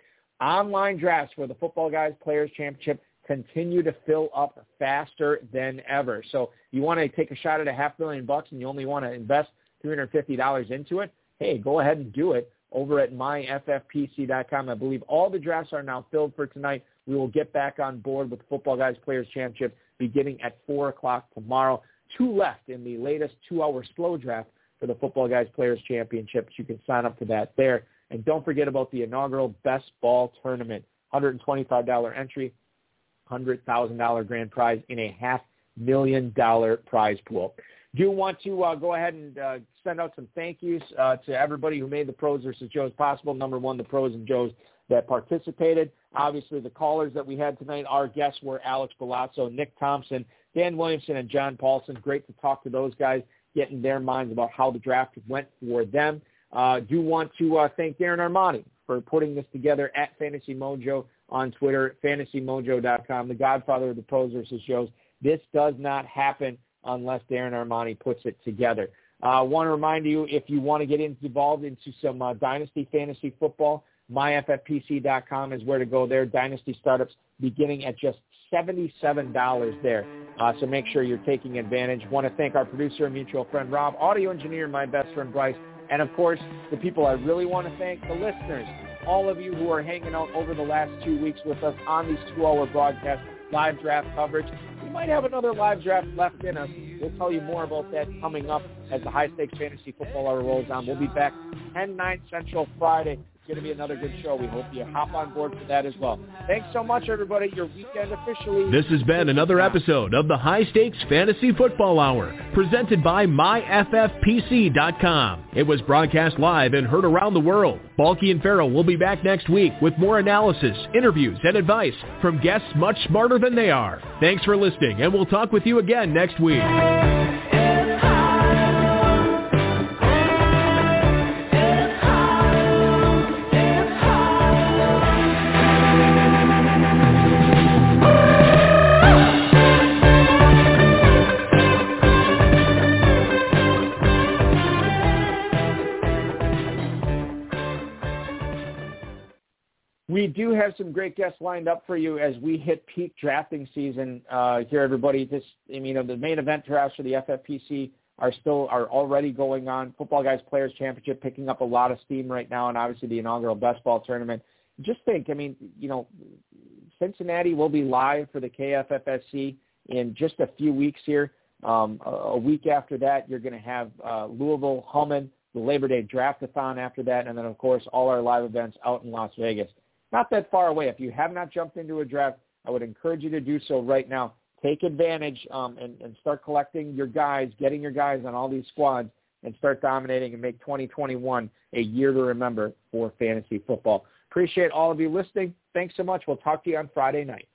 Online drafts for the Football Guys Players Championship continue to fill up faster than ever. So you want to take a shot at a half million bucks and you only want to invest $350 into it, hey, go ahead and do it over at myffpc.com. I believe all the drafts are now filled for tonight. We will get back on board with Football Guys Players Championship beginning at 4 o'clock tomorrow two left in the latest two-hour slow draft for the Football Guys Players Championships. You can sign up for that there. And don't forget about the inaugural Best Ball Tournament. $125 entry, $100,000 grand prize in a half million dollar prize pool. Do want to uh, go ahead and uh, send out some thank yous uh, to everybody who made the pros versus Joes possible. Number one, the pros and Joes that participated. Obviously, the callers that we had tonight, our guests were Alex Bulazo, Nick Thompson, Dan Williamson and John Paulsen, great to talk to those guys, getting their minds about how the draft went for them. Uh, do want to uh, thank Darren Armani for putting this together at Fantasy Mojo on Twitter, fantasymojo.com, the godfather of the pros versus shows. This does not happen unless Darren Armani puts it together. I uh, want to remind you, if you want to get involved into some uh, Dynasty Fantasy Football, myffpc.com is where to go there. Dynasty startups beginning at just $77 there. Uh, so make sure you're taking advantage. Want to thank our producer and mutual friend Rob, audio engineer, my best friend Bryce, and of course, the people I really want to thank, the listeners, all of you who are hanging out over the last two weeks with us on these two-hour broadcasts, live draft coverage. Might have another live draft left in us. We'll tell you more about that coming up as the high stakes fantasy football hour rolls on. We'll be back 10, 9 Central Friday going to be another good show. We hope you hop on board for that as well. Thanks so much, everybody. Your weekend officially. This has been another episode of the High Stakes Fantasy Football Hour, presented by MyFFPC.com. It was broadcast live and heard around the world. Balky and Ferrell will be back next week with more analysis, interviews, and advice from guests much smarter than they are. Thanks for listening, and we'll talk with you again next week. We do have some great guests lined up for you as we hit peak drafting season uh, here, everybody. This, I mean, the main event drafts for the FFPC are still are already going on. Football Guys Players Championship picking up a lot of steam right now, and obviously the inaugural best ball tournament. Just think, I mean, you know, Cincinnati will be live for the KFFSC in just a few weeks here. Um, a, a week after that, you're going to have uh, Louisville humming the Labor Day Draftathon after that, and then of course all our live events out in Las Vegas. Not that far away. If you have not jumped into a draft, I would encourage you to do so right now. Take advantage um, and, and start collecting your guys, getting your guys on all these squads, and start dominating and make 2021 a year to remember for fantasy football. Appreciate all of you listening. Thanks so much. We'll talk to you on Friday night.